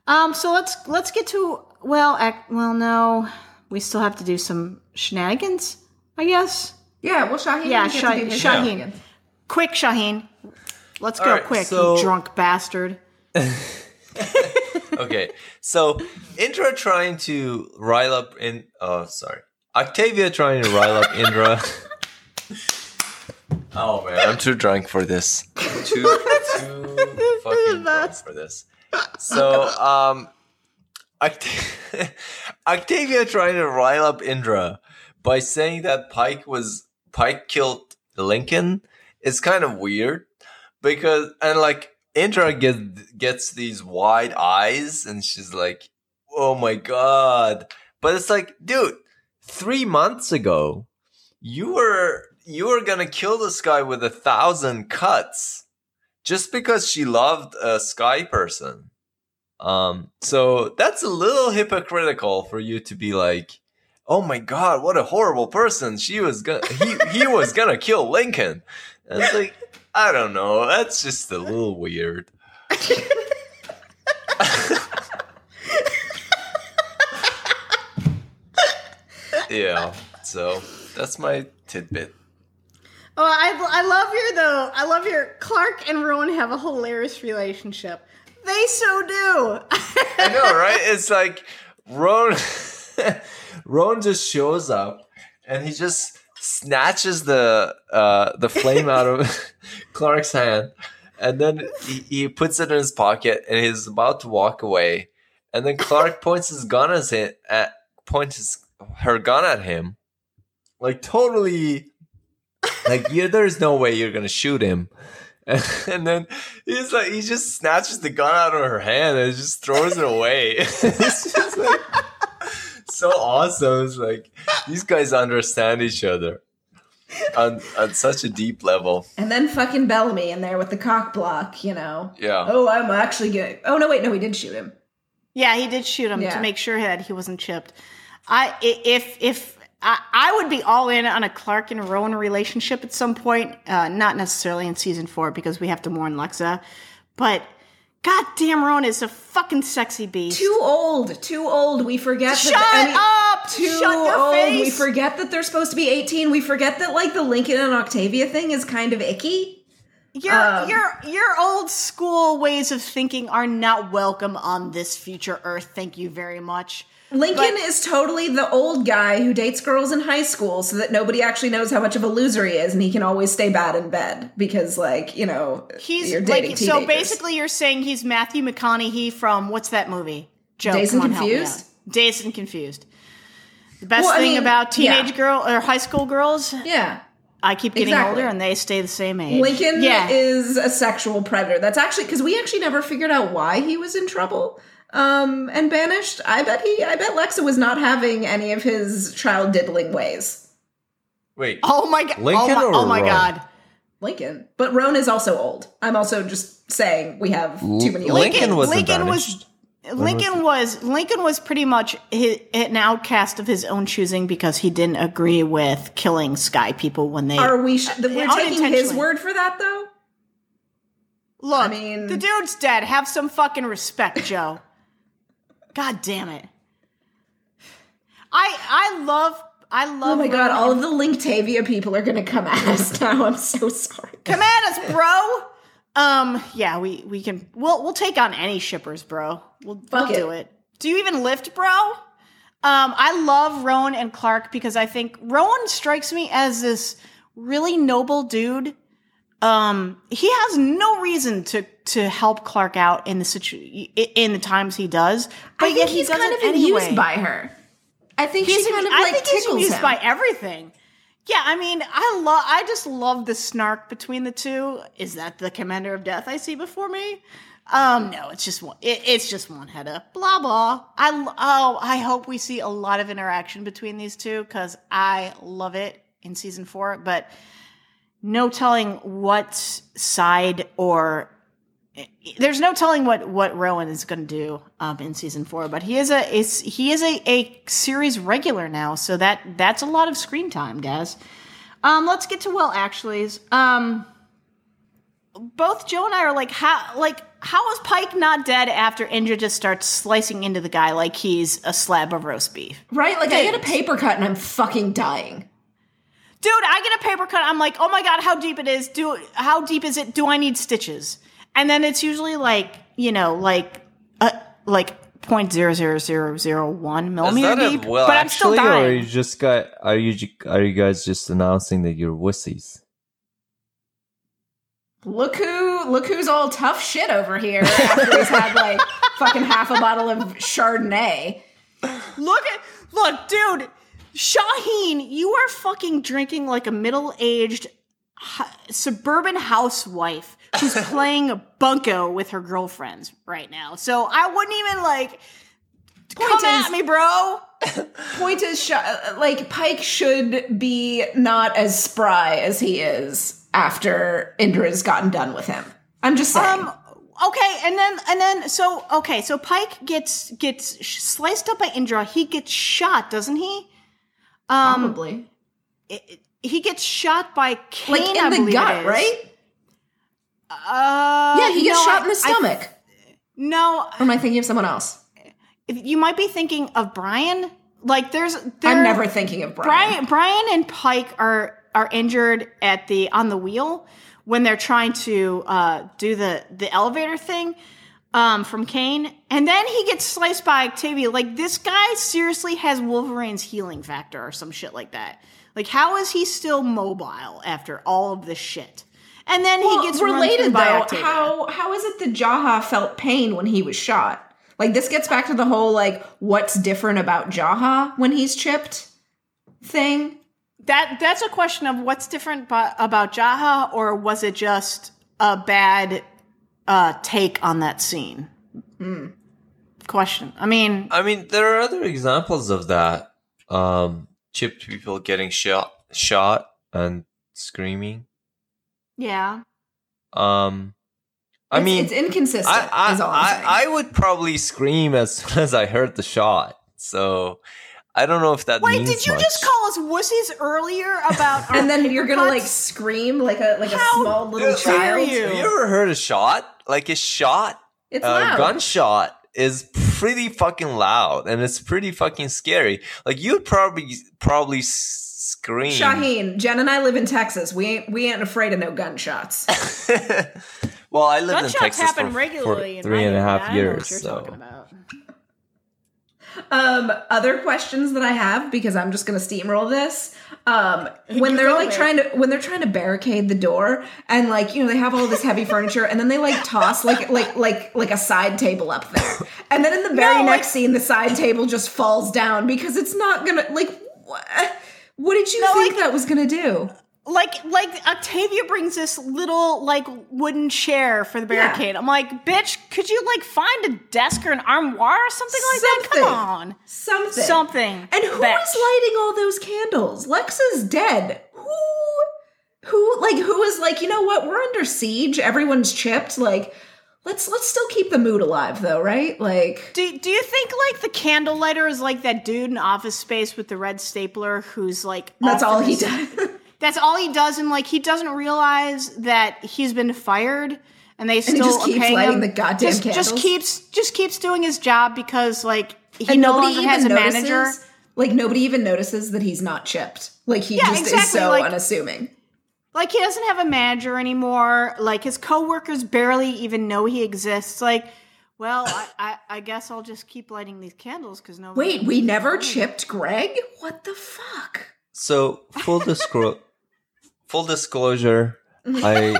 Um, so let's let's get to well, ac- well, no, we still have to do some shenanigans, I guess. Yeah, well, Shahin. Yeah, Shah- Shahin. Quick, Shahin. Let's go right, quick, so- you drunk bastard. Okay, so Indra trying to rile up in. Oh, sorry, Octavia trying to rile up Indra. oh man, I'm too drunk for this. Too too fucking drunk for this. So, um, Oct- Octavia trying to rile up Indra by saying that Pike was Pike killed Lincoln is kind of weird because and like Indra gets gets these wide eyes and she's like, "Oh my god!" But it's like, dude, three months ago, you were you were gonna kill this guy with a thousand cuts just because she loved a sky person. Um, so that's a little hypocritical for you to be like, "Oh my god, what a horrible person! She was gonna he he was gonna kill Lincoln." And it's like, I don't know. That's just a little weird. yeah. So that's my tidbit. Oh, I, I love your though. I love your Clarke and Roan have a hilarious relationship. They so do. I know, right? It's like Ron. Ron just shows up and he just snatches the uh, the flame out of Clarke's hand, and then he, he puts it in his pocket and he's about to walk away, and then Clarke points his gun at, him, at points his, her gun at him, like totally, like yeah, there's no way you're gonna shoot him. And then he's like, he just snatches the gun out of her hand and just throws it away. it's just like so awesome. It's like these guys understand each other on, on such a deep level. And then fucking Bellamy in there with the cock block, you know. Yeah. Oh, I'm actually good. Oh no, wait, no, we did shoot him. yeah, he did shoot him Yeah. to make sure that he wasn't chipped. I i- if if I, I would be all in on a Clarke and Roan relationship at some point. Uh, not necessarily in season four because we have to mourn Lexa, but God damn, Roan is a fucking sexy beast. Too old, too old. We forget. Shut that, up! Too Shut your old. face! We forget that they're supposed to be 18. We forget that like the Lincoln and Octavia thing is kind of icky. Your Um, your your old school ways of thinking are not welcome on this future Earth. Thank you very much. Lincoln But- is totally the old guy who dates girls in high school so that nobody actually knows how much of a loser he is and he can always stay bad in bed because like, you know, He's you're dating like so basically you're saying he's Matthew McConaughey from what's that movie? Jo, Dazed and on, help me Confused? Dazed and Confused. The best Well, I thing mean, about teenage yeah. girl or high school girls, Yeah. I keep getting Exactly. older and they stay the same age. Lincoln yeah. is a sexual predator. That's actually because we actually never figured out why he was in trouble um, and banished. I bet he, I bet Lexa was not having any of his child diddling ways. Wait. oh my god! Lincoln oh my, or oh my god! Lincoln, but Roan is also old. I'm also just saying we have too many. Lincoln Lincoln, wasn't Lincoln banished. was Lincoln was Lincoln was pretty much hi an outcast of his own choosing because he didn't agree with killing sky people when they Are we? Sh- we're taking his word for that, though. Look, I mean- the dude's dead. Have some fucking respect, Jo. God damn it. I I love I love Oh my god! All of the Linktavia people are going to come at us now. I'm so sorry. Come at us, bro. Um, yeah, we we can we'll we'll take on any shippers, bro. We'll, we'll it. do it. Do you even lift, bro? Um, I love Roan and Clarke because I think Roan strikes me as this really noble dude. Um, he has no reason to to help Clarke out in the situ in the times he does, but I think he he's does kind of anyway. amused by her. I think He's she kind of I like think he's amused him. by everything. Yeah, I mean, I love. I just love the snark between the two. Is that the commander of death I see before me? Um, no, it's just one. It, it's just one head up. Blah blah. I oh, I hope we see a lot of interaction between these two because I love it in season four. But no telling what side or there's no telling what what Roan is going to do um, in season four, but he is a is he is a, a series regular now, so that that's a lot of screen time, guys. Um, let's get to well actuallys. Um, both Jo and I are like, how like how is Pike not dead after Indra just starts slicing into the guy like he's a slab of roast beef? right? Like I get a paper cut and I'm fucking dying. Dude, I get a paper cut. I'm like, oh my god, how deep it is? Do how deep is it? Do I need stitches? And then it's usually like you know, like uh, like point zero zero zero zero one Is millimeter that a deep. well but I'm still actually, or are you just got are you are you guys just announcing that you're wussies? Look who who look who's all tough shit over here after he's had like fucking half a bottle of Chardonnay. Look at look, dude. Shahin, you are fucking drinking like a middle-aged suburban housewife who's playing bunko with her girlfriends right now. So I wouldn't even like come is- at me, bro. Point is, Sh- like Pike should be not as spry as he is after Indra's gotten done with him. I'm just saying. Um. Okay, and then and then so okay, so Pike gets gets sliced up by Indra. He gets shot, doesn't he? Um, Probably. he gets shot by Kane. Like in I the believe gut, right? Uh, yeah, he gets no, shot I- in the I- stomach. no, or am I thinking of someone else? you might be thinking of Brian. Like, there's, I'm never thinking of Brian. Brian. Brian and Pike are are injured at the on the wheel when they're trying to uh, do the the elevator thing um, from Kane, and then he gets sliced by Octavia. Like, this guy seriously has Wolverine's healing factor or some shit like that. Like, how is he still mobile after all of this shit? And then Well, he gets run related by though. Octavia. How how is it that Jaha felt pain when he was shot? Like this gets back to the whole like what's different about Jaha when he's chipped thing. That that's a question of what's different ba- about Jaha, or was it just a bad uh, take on that scene? Question. I mean, I mean, there are other examples of that. Um, chipped people getting shot, shot and screaming. Yeah. Um, I It's- mean, it's inconsistent. I, I, is all I'm. I, I would probably scream as soon as I heard the shot. So I don't know if that Wait, means did you much. just call us wussies earlier about? and then you're gonna like scream like a like How a small little dare child. you? Have you ever heard a shot? Like a shot, It's a loud. gunshot is pretty fucking loud and it's pretty fucking scary. Like you'd probably probably s- scream. Shahin, Jen and I live in Texas. We ain't we ain't afraid of no gunshots. well, I lived in Gunshots Texas happen for, regularly for in three my and a area. half I know years. what you're So talking about. Um, other questions that I have because I'm just gonna steamroll this. Um, when they're like trying to when they're trying to barricade the door and like you know they have all this heavy furniture and then they like toss like like like like a side table up there and then in the very No, next like- scene the side table just falls down because it's not gonna like what, what did you think like- that was gonna do? Like, like Octavia brings this little like wooden chair for the barricade. I'm like, bitch, could you like find a desk or an armoire or something like that? Come on, Something something. And who bitch. was lighting all those candles? Lexa's dead. Who who like who is like, you know what? We're under siege. Everyone's chipped. Like let's let's still keep the mood alive though, right? Like Do, do you think like the candle lighter is like that dude in Office Space with the red stapler who's like that's all he does. That's all he does, and like he doesn't realize that he's been fired, and they still just keeps lighting him. the goddamn just, Just keeps just keeps doing his job because like he and no nobody longer even has a notices, manager. Like nobody even notices that he's not chipped. Like he Yeah, just is exactly, so like- unassuming. Like he doesn't have a manager anymore. Like his coworkers barely even know he exists. Like, well, I, I, I guess I'll just keep lighting these candles because no. Wait, we never chipped Greg? What the fuck? so full disclosure. full disclosure, I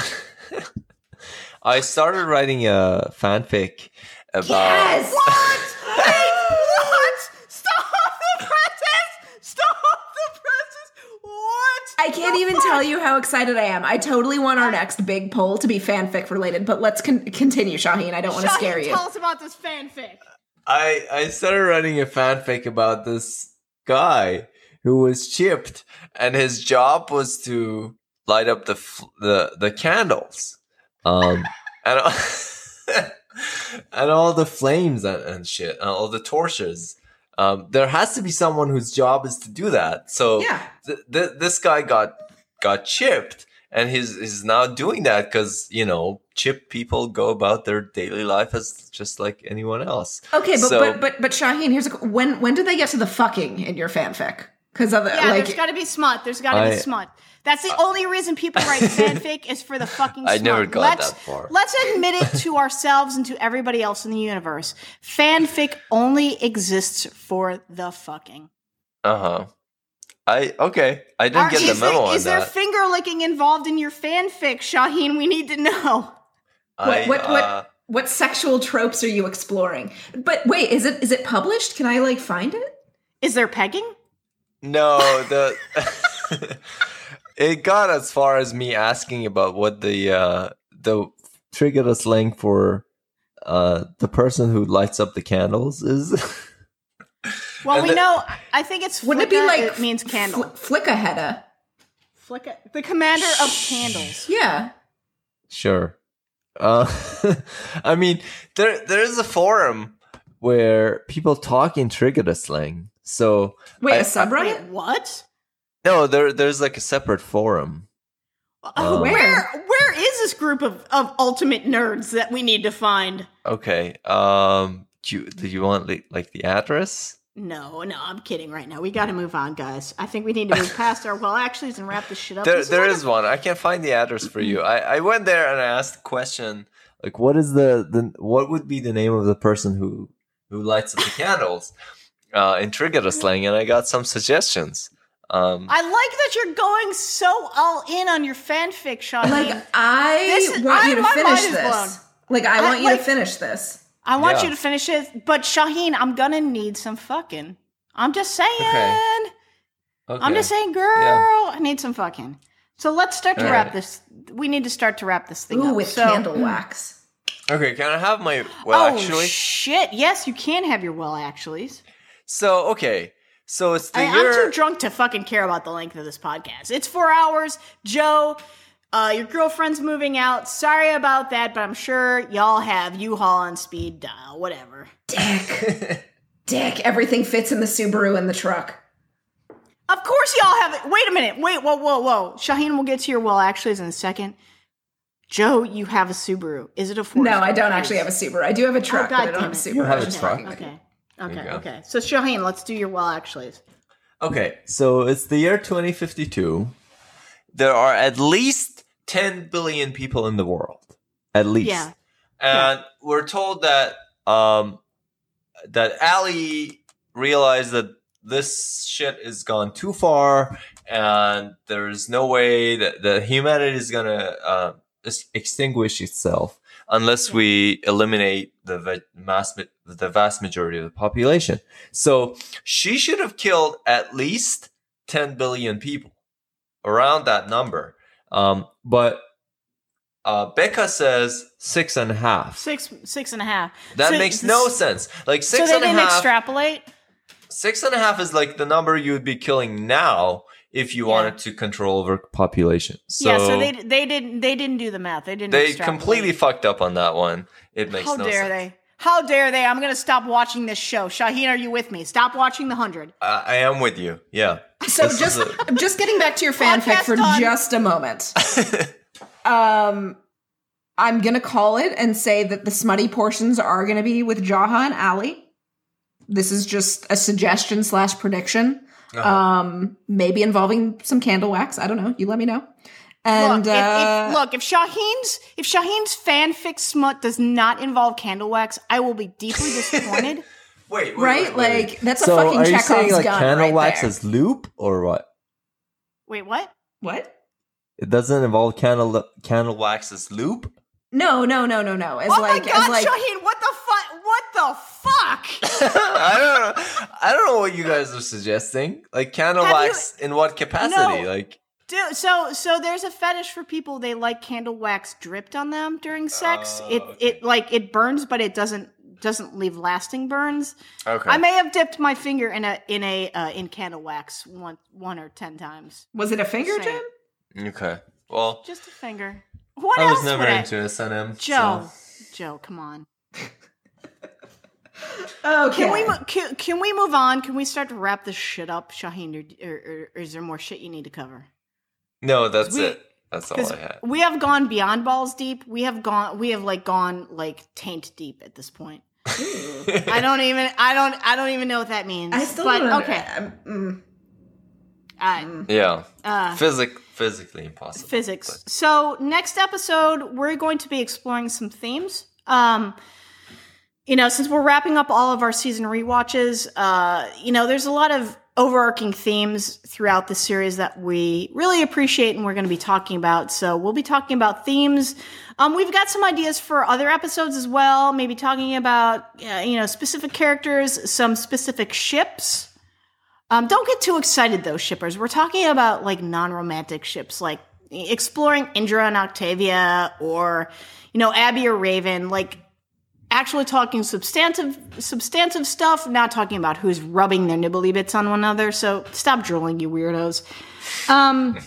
I started writing a fanfic about. Yes! What? Wait, what? Stop the presses! Stop the presses! What? I can't even fuck? tell you how excited I am. I totally want our next big poll to be fanfic related, but let's con- continue, Shahin. I don't want to scare you. Tell us about this fanfic. I I started writing a fanfic about this guy who was chipped, and his job was to light up the the the candles, um, and and all the flames and, and shit, and all the torches. Um, there has to be someone whose job is to do that. So Yeah. th- th- this guy got got chipped, and he's he's now doing that because you know chipped people go about their daily life as just like anyone else. Okay, but So- but but but Shahin, here's a when when did they get to the fucking in your fanfic? Because of the Yeah, like there's got to be smut. There's got to be smut. That's the only reason people write fanfic is for the fucking. I smut. never got let's, that far. Let's admit it to ourselves and to everybody else in the universe. Fanfic only exists for the fucking. Uh huh. I okay. I didn't Are- get the is there- memo on Is there finger licking involved in your fanfic, Shahin? We need to know. I, What what what, uh, what sexual tropes are you exploring? But wait, is it is it published? Can I like find it? Is there pegging? No, the it got as far as me asking about what the uh the Trigedasleng for uh the person who lights up the candles is. Well, And we the- know. I think it's. Wouldn't it be like It means candle. Fl- Flickahedda. Flicka. The commander of candles. Yeah. sure. Uh I mean there there is a forum where people talk in Trigedasleng. So Wait, I- a I- subreddit? Wait, what? No, there there's like a separate forum. Uh, Um, where where is this group of, of ultimate nerds that we need to find? Okay. Um do you, do you want like, like the address? No, no, I'm kidding right now. We got to move on, guys. I think we need to move past our well actuallys and wrap this shit up. There, This there like is one. I can't find the address for you. I, I went there and I asked the question, like, what is the, the what would be the name of the person who who lights up the candles uh, in Trigedasleng, and I got some suggestions. Um, I like that you're going so all in on your fanfic, Shahin. Like I This is- want I- you to finish this. Like I I- want you like- to finish this. I want Yeah. you to finish it, but Shahin, I'm gonna need some fucking. I'm just saying. Okay. okay. I'm just saying, girl, I need some fucking. So let's start to All wrap right. this. We need to start to wrap this thing Ooh, up. with so, candle wax. Okay, can I have my well? oh actually, shit! Yes, you can have your well actuallys. so okay, so it's the I, year. I'm too drunk to fucking care about the length of this podcast. It's four hours. Jo, uh, your girlfriend's moving out. Sorry about that, but I'm sure y'all have U-Haul on speed dial. Whatever. Dick. Dick. Everything fits in the Subaru in the truck. Of course y'all have it. Wait a minute. Wait, whoa, whoa, whoa. Shahin, we'll get to your well actuallys in a second. Jo, you have a Subaru. Is it a four? No, I don't actually have a Subaru. I do have a truck, Oh, God but I don't damn have a it. Subaru. You have a truck. talking about it. Okay. Okay. Okay. So Shahin, let's do your well actuallys. Okay, so it's the year 2052. There are at least 10 billion people in the world. At least. Yeah. And we're told that um that Allie realized that this shit is gone too far and there's no way that, the humanity is gonna uh, extinguish itself unless we eliminate the ve- mass ma- the vast majority of the population. So she should have killed at least 10 billion people around that number. Um, but uh, Becca says six and a half. Six, six and a half. That So- makes no sense. Like So six they and a didn't half. extrapolate. six and a half is like the number you would be killing now if you Yeah. wanted to control over population. So, yeah. So they they didn't they didn't do the math. They didn't. they completely fucked up on that one. It makes How no dare sense. they? How dare they? I'm gonna stop watching this show. Shahin, are you with me? Stop watching the hundred. I, I am with you. Yeah. So This is just a- just getting back to your fanfic Podcast for done. just a moment. um I'm gonna call it and say that the smutty portions are gonna be with Jaha and Allie. This is just a suggestion slash prediction. Uh-huh. Um maybe involving some candle wax. I don't know. You let me know. And look, if, uh, if, look, if Shahin's if Shahin's fanfic smut does not involve candle wax, I will be deeply disappointed. wait, wait, right? wait, wait. Like that's a so fucking are you Chekhov's saying like gun candle right wax there. is loop or what? Wait, what? What? It doesn't involve candle candle wax as loop. No, no, no, no, no. As oh like my god, as like Shahin, what the fuck? What the fuck? I don't know. I don't know what you guys are suggesting. Like candle Have you- wax in what capacity? No. Like Dude, so so there's a fetish for people they like candle wax dripped on them during sex. Oh, it okay. it like it burns, but it doesn't doesn't leave lasting burns. okay. I may have dipped my finger in a in a uh, in candle wax one one or ten times. was it a finger Say jam? it. okay. Well, Just a finger. What else? I else was never would I- into SNM. Jo, Jo, come on. Okay. Can we can, can we move on? Can we start to wrap this shit up, Shahin? Or, or, or is there more shit you need to cover? No, that's We- it. That's all I had. we have gone beyond balls deep. We have gone. We have like gone like taint deep at this point. I don't even. I don't. I don't even know what that means. I still but don't okay. um, mm. Uh, yeah. uh, Physic physically impossible. physics. So next episode, we're going to be exploring some themes. Um, you know, since we're wrapping up all of our season rewatches, uh, you know, there's a lot of overarching themes throughout the series that we really appreciate and we're going to be talking about. So we'll be talking about themes. Um, we've got some ideas for other episodes as well. Maybe talking about you know specific characters, some specific ships. Um, don't get too excited though, shippers. We're talking about like non-romantic ships, like exploring Indra and Octavia, or you know Abby or Raven. Like actually talking substantive substantive stuff, not talking about who's rubbing their nibbly bits on one another. So stop drooling, you weirdos. Um,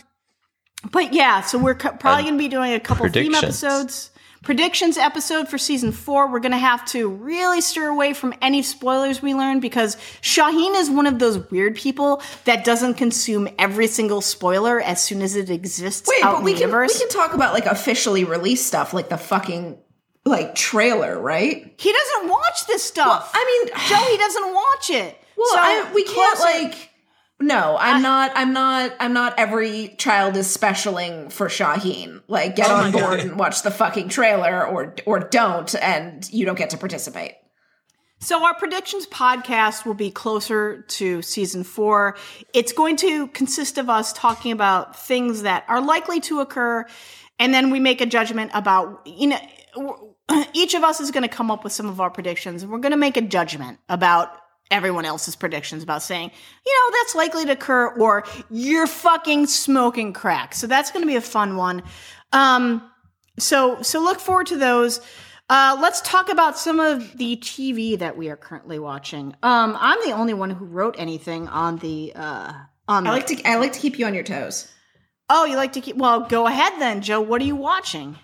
but yeah, so we're co- probably going to be doing a couple theme episodes. Predictions episode for season four. We're going to have to really steer away from any spoilers we learn because Shahin is one of those weird people that doesn't consume every single spoiler as soon as it exists Wait, out but in we the can universe. we can talk about like officially released stuff, like the fucking like trailer, right? he doesn't watch this stuff. I mean, Joey doesn't watch it. Well, So, I, we can't like. No, I'm not. I'm not. I'm not. Every child is specialing for Shahin. Like, get Oh on board and watch the fucking trailer, or or don't, and you don't get to participate. So our predictions podcast will be closer to season four. It's going to consist of us talking about things that are likely to occur, and then we make a judgment about you know. Each of us is going to come up with some of our predictions, and we're going to make a judgment about everyone else's predictions about saying, you know, that's likely to occur, or you're fucking smoking crack. So that's going to be a fun one. Um, so so look forward to those. Uh, let's talk about some of the TV that we are currently watching. Um, I'm the only one who wrote anything on the uh, on. I the- like to. I like to keep you on your toes. Oh, you like to keep? Well, go ahead then, Jo. What are you watching?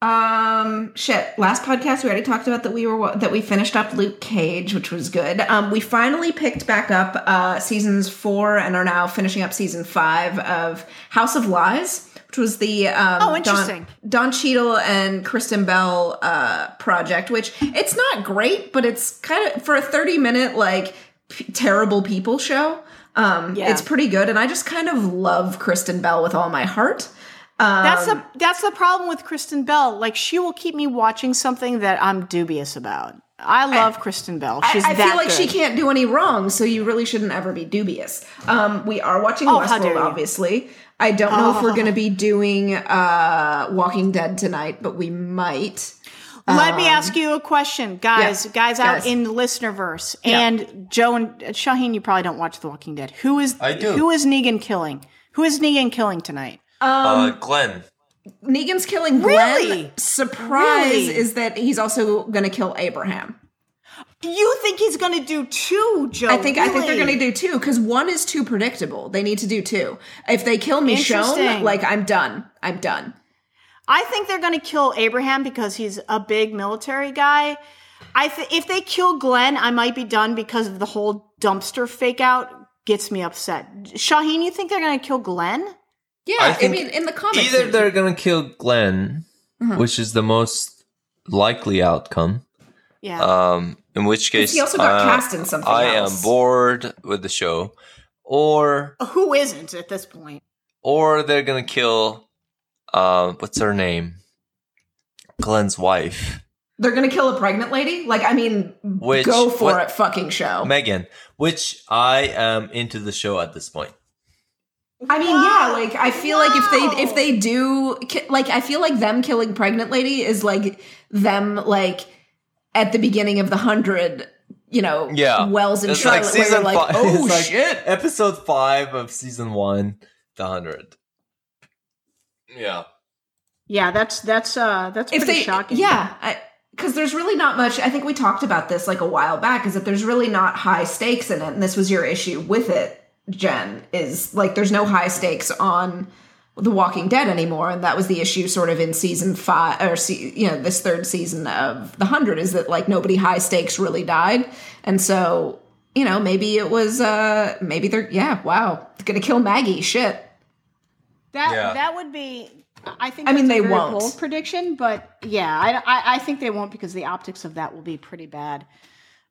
Um, shit. Last podcast we already talked about that we were that we finished up Luke Cage, which was good. Um, we finally picked back up uh seasons four and are now finishing up season five of House of Lies, which was the um Oh, interesting. Don, Don Cheadle and Kristen Bell uh project. Which it's not great, but it's kind of for a thirty minute like p- terrible people show. Um, Yeah. it's pretty good, and I just kind of love Kristen Bell with all my heart. That's the that's the problem with Kristen Bell. Like she will keep me watching something that I'm dubious about. I love Kristen Bell. She's I, I that feel like she can't do any wrong, so you really shouldn't ever be dubious. Um, we are watching Oh, how Westworld, obviously. I don't know if we're going to be doing uh, Walking Dead tonight, but we might. Let me ask you a question, guys. yeah, guys out guys. in the listenerverse, and Joe and Shaheen. You probably don't watch The Walking Dead. Who is I do. Who is Negan killing? Who is Negan killing tonight? Uh, Glenn. Negan's killing Really? Glenn. Surprise Really? is that he's also going to kill Abraham. You think he's going to do two, Jo? I think I think they're going to do two because one is too predictable. They need to do two. If they kill Michonne, Interesting. like I'm done. I'm done. I think they're going to kill Abraham because he's a big military guy. I th- if they kill Glenn, I might be done because of the whole dumpster fake out gets me upset. Shahin, you think they're going to kill Glenn? Yeah, I I, mean, in the comics, Either it- they're gonna kill Glenn, Uh-huh. which is the most likely outcome. Yeah. Um, in which case, he also got uh, cast in something I else. am bored with the show, or Who isn't at this point? or they're gonna kill, uh, what's her name? Glenn's wife, They're gonna kill a pregnant lady? Like, I mean, Which- go for what- it, fucking show. Megan, which I am into the show at this point. I mean, Wow. yeah, like I feel like if they if they do ki- like I feel like them killing pregnant lady is like them like at the beginning of the hundred, you know, Yeah. Wells and It's Charlotte, like where season you're like, five. oh it's like shit. Episode five of season one, the hundred. Yeah. Yeah, that's that's uh that's if pretty they shocking. yeah because there's really not much i think we talked about this like a while back is that there's really not high stakes in it and this was your issue with it jen is like there's no high stakes on the walking dead anymore and that was the issue sort of in season five or se- you know this third season of the hundred is that like nobody high stakes really died and so you know maybe it was uh maybe they're yeah wow gonna kill maggie shit That Yeah. that would be. I think. I mean, they won't. Bold prediction, but yeah, I, I I think they won't because the optics of that will be pretty bad.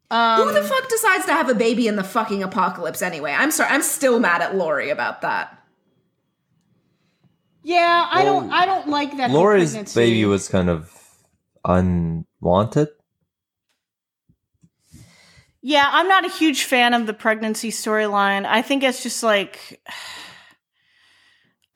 Um, who the fuck decides to have a baby in the fucking apocalypse anyway i'm sorry i'm still mad at lori about that yeah, I don't I don't like that. Lori's baby was kind of unwanted. Yeah, I'm not a huge fan of the pregnancy storyline. I think it's just like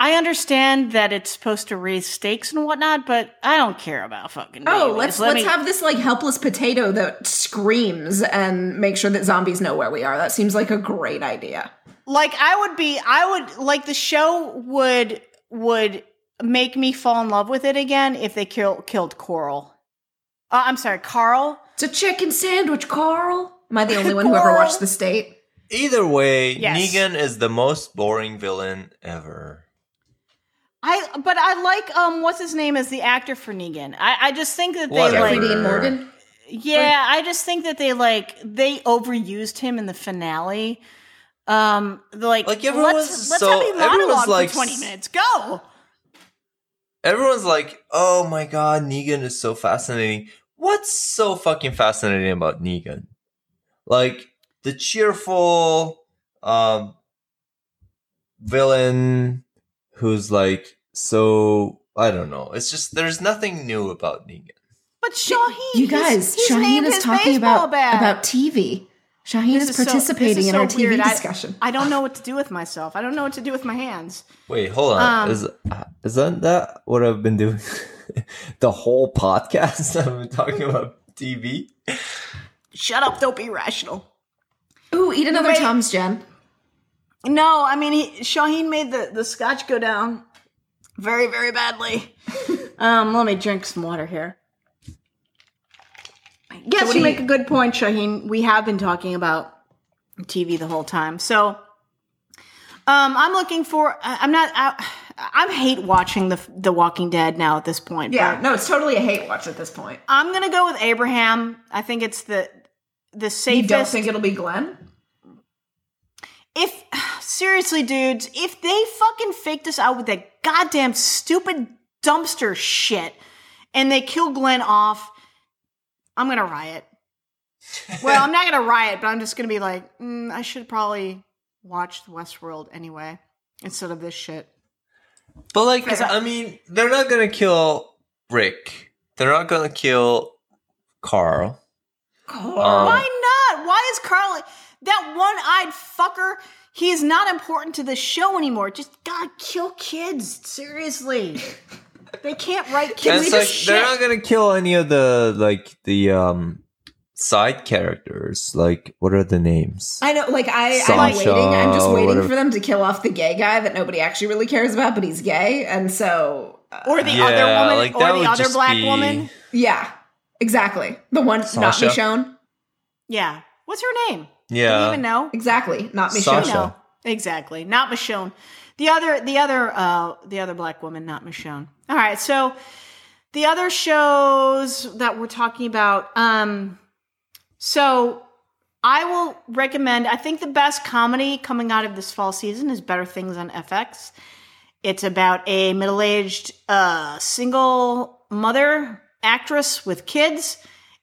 I understand that it's supposed to raise stakes and whatnot, but I don't care about fucking. Oh, babies. let's Let let's me- have this like helpless potato that screams and make sure that zombies know where we are. That seems like a great idea. like I would be I would like the show would would make me fall in love with it again if they kill, killed Coral. Uh, I'm sorry, Carl. It's a chicken sandwich, Carl. Am I the only one who ever watched The State? Either way, Yes. Negan is the most boring villain ever. I but I like um what's his name as the actor for Negan. I I just think that they Whatever. like Jeffrey Dean Morgan. Yeah, I just think that they like they overused him in the finale. Um, like Like, everyone's let's, let's so- have a everyone's monologue like for twenty minutes. Go. Everyone's like, "Oh my god, Negan is so fascinating." What's so fucking fascinating about Negan? Like the cheerful um villain who's like so I don't know. It's just there's nothing new about Negan. But Shahin, You guys, he's Shahin is talking about bat. about TV. Shahin This is is so- participating this is in our so TV weird. I- discussion. I don't know what to do with myself. I don't know what to do with my hands. Wait, hold on. Um, is isn't that what I've been doing? the whole podcast I've been talking about TV. Shut up! Don't be rational. Ooh, eat another Wait. Tums, Jen. No, I mean he, Shahin made the the scotch go down very very badly. um, let me drink some water here. Yes, what you make you- a good point, Shahin. We have been talking about TV the whole time, so um, I'm looking for. I'm not. I, I hate watching the The Walking Dead now at this point. Yeah, no, it's totally a hate watch at this point. I'm gonna go with Abraham. I think it's the the safest. You don't think it'll be Glenn? If seriously, dudes, if they fucking faked us out with that goddamn stupid dumpster shit and they kill Glenn off, I'm gonna riot. well, I'm not gonna riot, but I'm just gonna be like, mm, I should probably watch the Westworld anyway instead of this shit. But like. I mean, they're not gonna kill Rick. They're not gonna kill Carl. Um, Why not? Why is Carl that one-eyed fucker? He is not important to the show anymore. Just gotta kill kids. Seriously. They can't write kids. and it's like they're not gonna kill any of the like the um side characters. Like, what are the names? I know, like I, I'm waiting. I'm just waiting whatever. for them to kill off the gay guy that nobody actually really cares about, but he's gay, and so uh, or the Yeah, other woman, like, or the other black be- woman. yeah, exactly. The one not Sasha? Michonne. Yeah. What's her name? Do we Yeah, even know? Exactly, not Michonne. Sasha. No. Exactly. Not Michonne. The other the other uh the other black woman, not Michonne. All right, so the other shows that we're talking about, um so I will recommend I think the best comedy coming out of this fall season is Better Things on FX. It's about a middle-aged uh single mother actress with kids.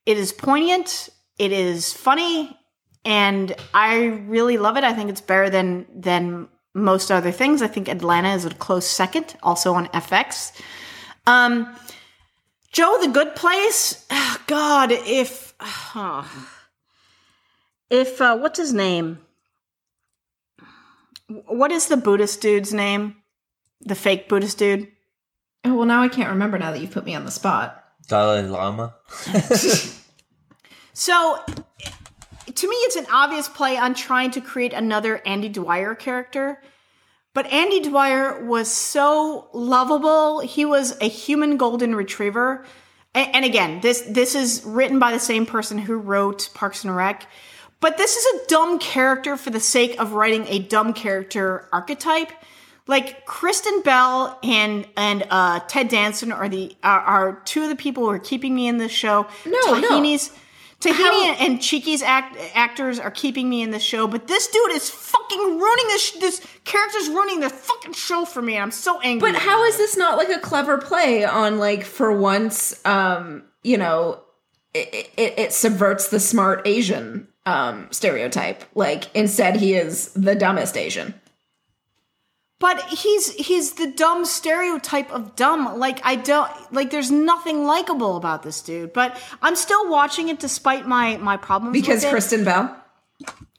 It is poignant, it is funny, and I really love it. I think it's better than than most other things. I think Atlanta is a close second, also on FX. Um, Jo, the Good Place. Ah, God, if oh, if uh, what's his name? What is the Buddhist dude's name? The fake Buddhist dude. Oh well, now I can't remember. Now that you've put me on the spot. Dalai Lama. So, to me, it's an obvious play on trying to create another Andy Dwyer character. But Andy Dwyer was so lovable. He was a human golden retriever. And, and again, this this is written by the same person who wrote Parks and Rec. But this is a dumb character for the sake of writing a dumb character archetype. Like Kristen Bell and and uh, Ted Danson are the are, are two of the people who are keeping me in this show. No, no. Tahani How- and Chidi's act, actors are keeping me in the show, but this dude is fucking ruining this. This character's ruining the fucking show for me, I'm so angry. But how is this not like a clever play on like for once, um, you know, it, it, it subverts the smart Asian um stereotype. Like instead, he is the dumbest Asian. But he's he's the dumb stereotype of dumb. Like I don't like. There's nothing likable about this dude. But I'm still watching it despite my my problems Because with it. Kristen Bell.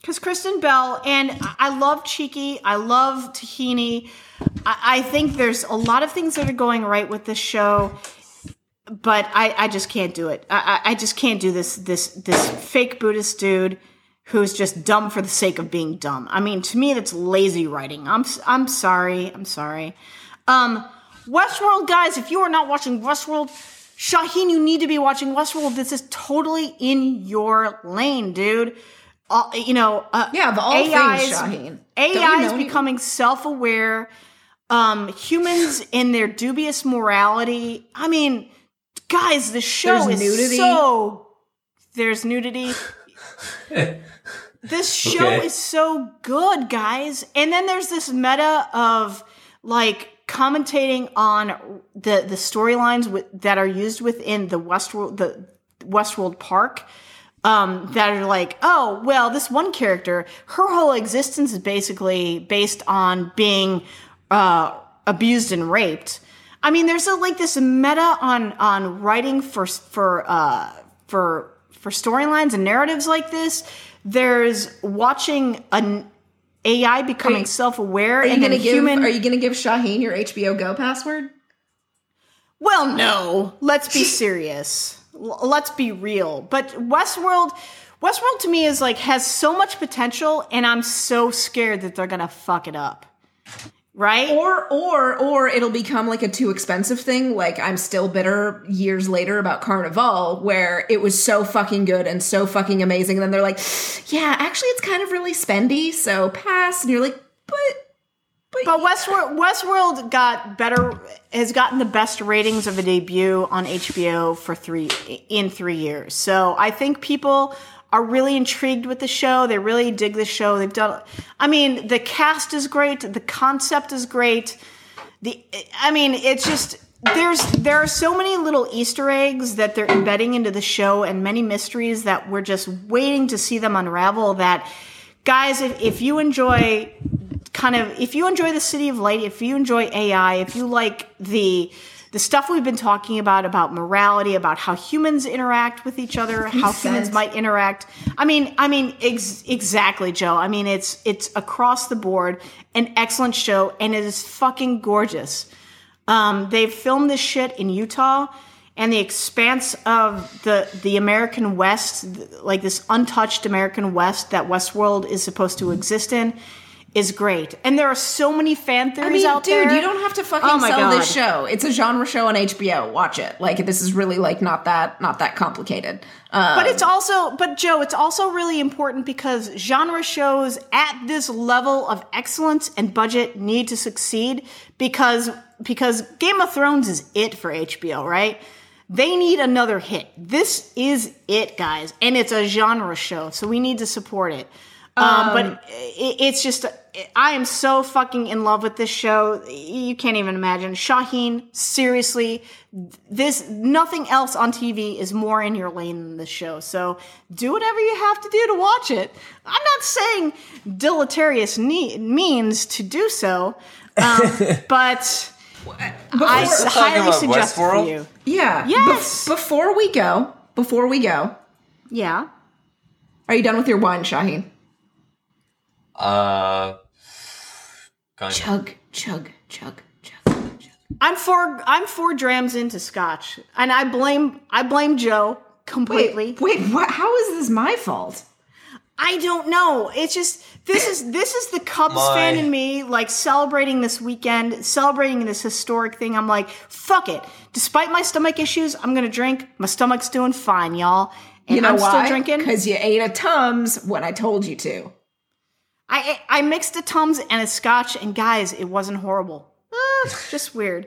Because Kristen Bell and I- love Chidi. I love Tahani. I, I think there's a lot of things that are going right with this show, but I, I just can't do it. I, I I just can't do this this this fake Buddhist dude who's just dumb for the sake of being dumb. I mean, to me, that's lazy writing. I'm s- I'm sorry. I'm sorry. Um, Westworld, guys, if you are not watching Westworld, Shahin, you need to be watching Westworld. This is totally in your lane, dude. Uh, you know, uh, Yeah, the all AI things, is- Shahin. Don't you AI is know any- becoming self-aware. Um, humans in their dubious morality. I mean, guys, the show There's is nudity. so. There's nudity. this show Okay. is so good, guys. And then there's this meta of like commentating on the the storylines that are used within the Westworld the Westworld Park. Um, that are like, oh, well, this one character, her whole existence is basically based on being uh, abused and raped. I mean, there's a, like this meta on on writing for for uh, for for storylines and narratives like this. There's watching an AI becoming Wait, self aware Are you and gonna then give? human. Are you gonna give Shahin your HBO Go password? Well, no. Let's be serious. Let's be real. But Westworld, Westworld to me is like has so much potential, and I'm so scared that they're gonna fuck it up. Right? Or or or it'll become like a too expensive thing. Like I'm still bitter years later about Carnival, where it was so fucking good and so fucking amazing. And then they're like, yeah, actually, it's kind of really spendy, so pass. And you're like, but But Westworld, Westworld got better, has gotten the best ratings of a debut on HBO for three in three years. So I think people are really intrigued with the show. They really dig the show. They've done. I mean, the cast is great. The concept is great. The, I mean, it's just there's there are so many little Easter eggs that they're embedding into the show, and many mysteries that we're just waiting to see them unravel. That guys, if, if you enjoy kind of if you enjoy the city of light if you enjoy ai if you like the the stuff we've been talking about about morality about how humans interact with each other how humans might interact. I mean i mean ex- exactly Jo i mean it's it's across the board an excellent show and it is fucking gorgeous. Um, they've filmed this shit in utah and the expanse of the the american west like this untouched american west that westworld is supposed to exist in is great and there are so many fan theories I mean, out dude, there you don't have to fucking Oh sell this show. It's a genre show on HBO. Watch it. Like this is really like not that not that complicated. Um, But it's also, but Jo, it's also really important because genre shows at this level of excellence and budget need to succeed because because Game of Thrones is it for HBO, right? They need another hit. This is it, guys, and it's a genre show, so we need to support it. Um, but it, it's just, I am so fucking in love with this show. You can't even imagine. Shahin, seriously, this nothing else on TV is more in your lane than this show. So do whatever you have to do to watch it. I'm not saying deleterious ne- means to do so, um, but I highly suggest for you. yeah. Yes. Bef- before we go, before we go, Yeah. are you done with your wine, Shahin? Uh, kind. Chug, chug, chug, chug, chug. I'm four. I'm four drams into scotch, and I blame I blame Jo completely. Wait, wait. What? How is this my fault? I don't know. It's just this is this is the Cubs My- fan in me, like celebrating this weekend, celebrating this historic thing. I'm like, fuck it. Despite my stomach issues, I'm gonna drink. My stomach's doing fine, y'all. And You know I'm why? still drinking. because you ate a Tums when I told you to. I I mixed a Tums and a Scotch, and guys, it wasn't horrible. Ah, just weird.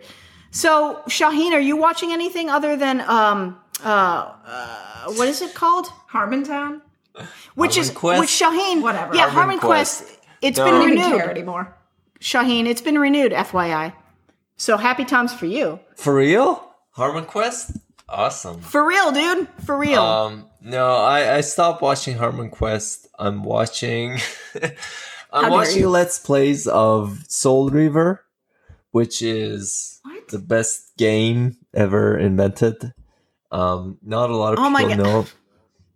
So, Shahin, are you watching anything other than um uh, uh what is it called? Harmontown. Which is Quest? which Shahin? Whatever. Yeah, Harmon Harmon Quest. Quest. It's No. been I don't even renewed. care anymore. Shahin, it's been renewed, FYI. So happy times for you. For real? Harmon Quest? Awesome. For real, dude. For real. Um, no, I, I stopped watching Harmon Quest. I'm watching. I'm dare watching you. Let's Plays of Soul Reaver, which is What? the best game ever invented. Um, not a lot of Oh people know.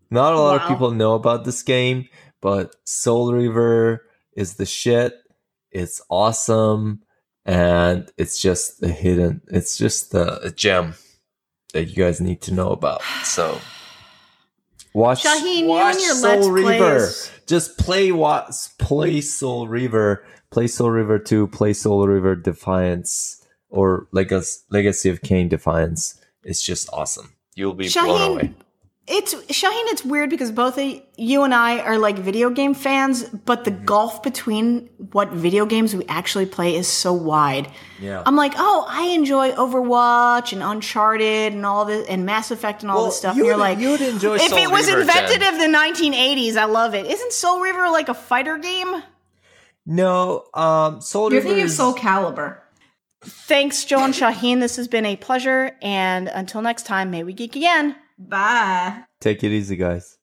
Not a lot of people know about this game, but Soul Reaver is the shit. It's awesome, and it's just a hidden. It's just a, a gem that you guys need to know about. So watch, Shahin, you watch your Soul Reaver. Plays. Just play what play Soul Reaver, play Soul Reaver Two, play Soul Reaver Defiance, or Legacy Legacy of Kain Defiance. It's just awesome. You'll be blown away. It's Shahin. It's weird because both of you and I are like video game fans, but the gulf between what video games we actually play is so wide. Yeah. I'm like, oh, I enjoy Overwatch and Uncharted and all this and Mass Effect and all Well, this stuff. you and you're would- like, you would enjoy if Soul it was Reaver, invented Jen. in the 1980s, I love it. Isn't Soul Reaver like a fighter game? No, um, Soul You're Reaver thinking of is- Soul Calibur. Thanks, Jo and Shahin. This has been a pleasure. And until next time, may we geek again. Bye. Take it easy, guys.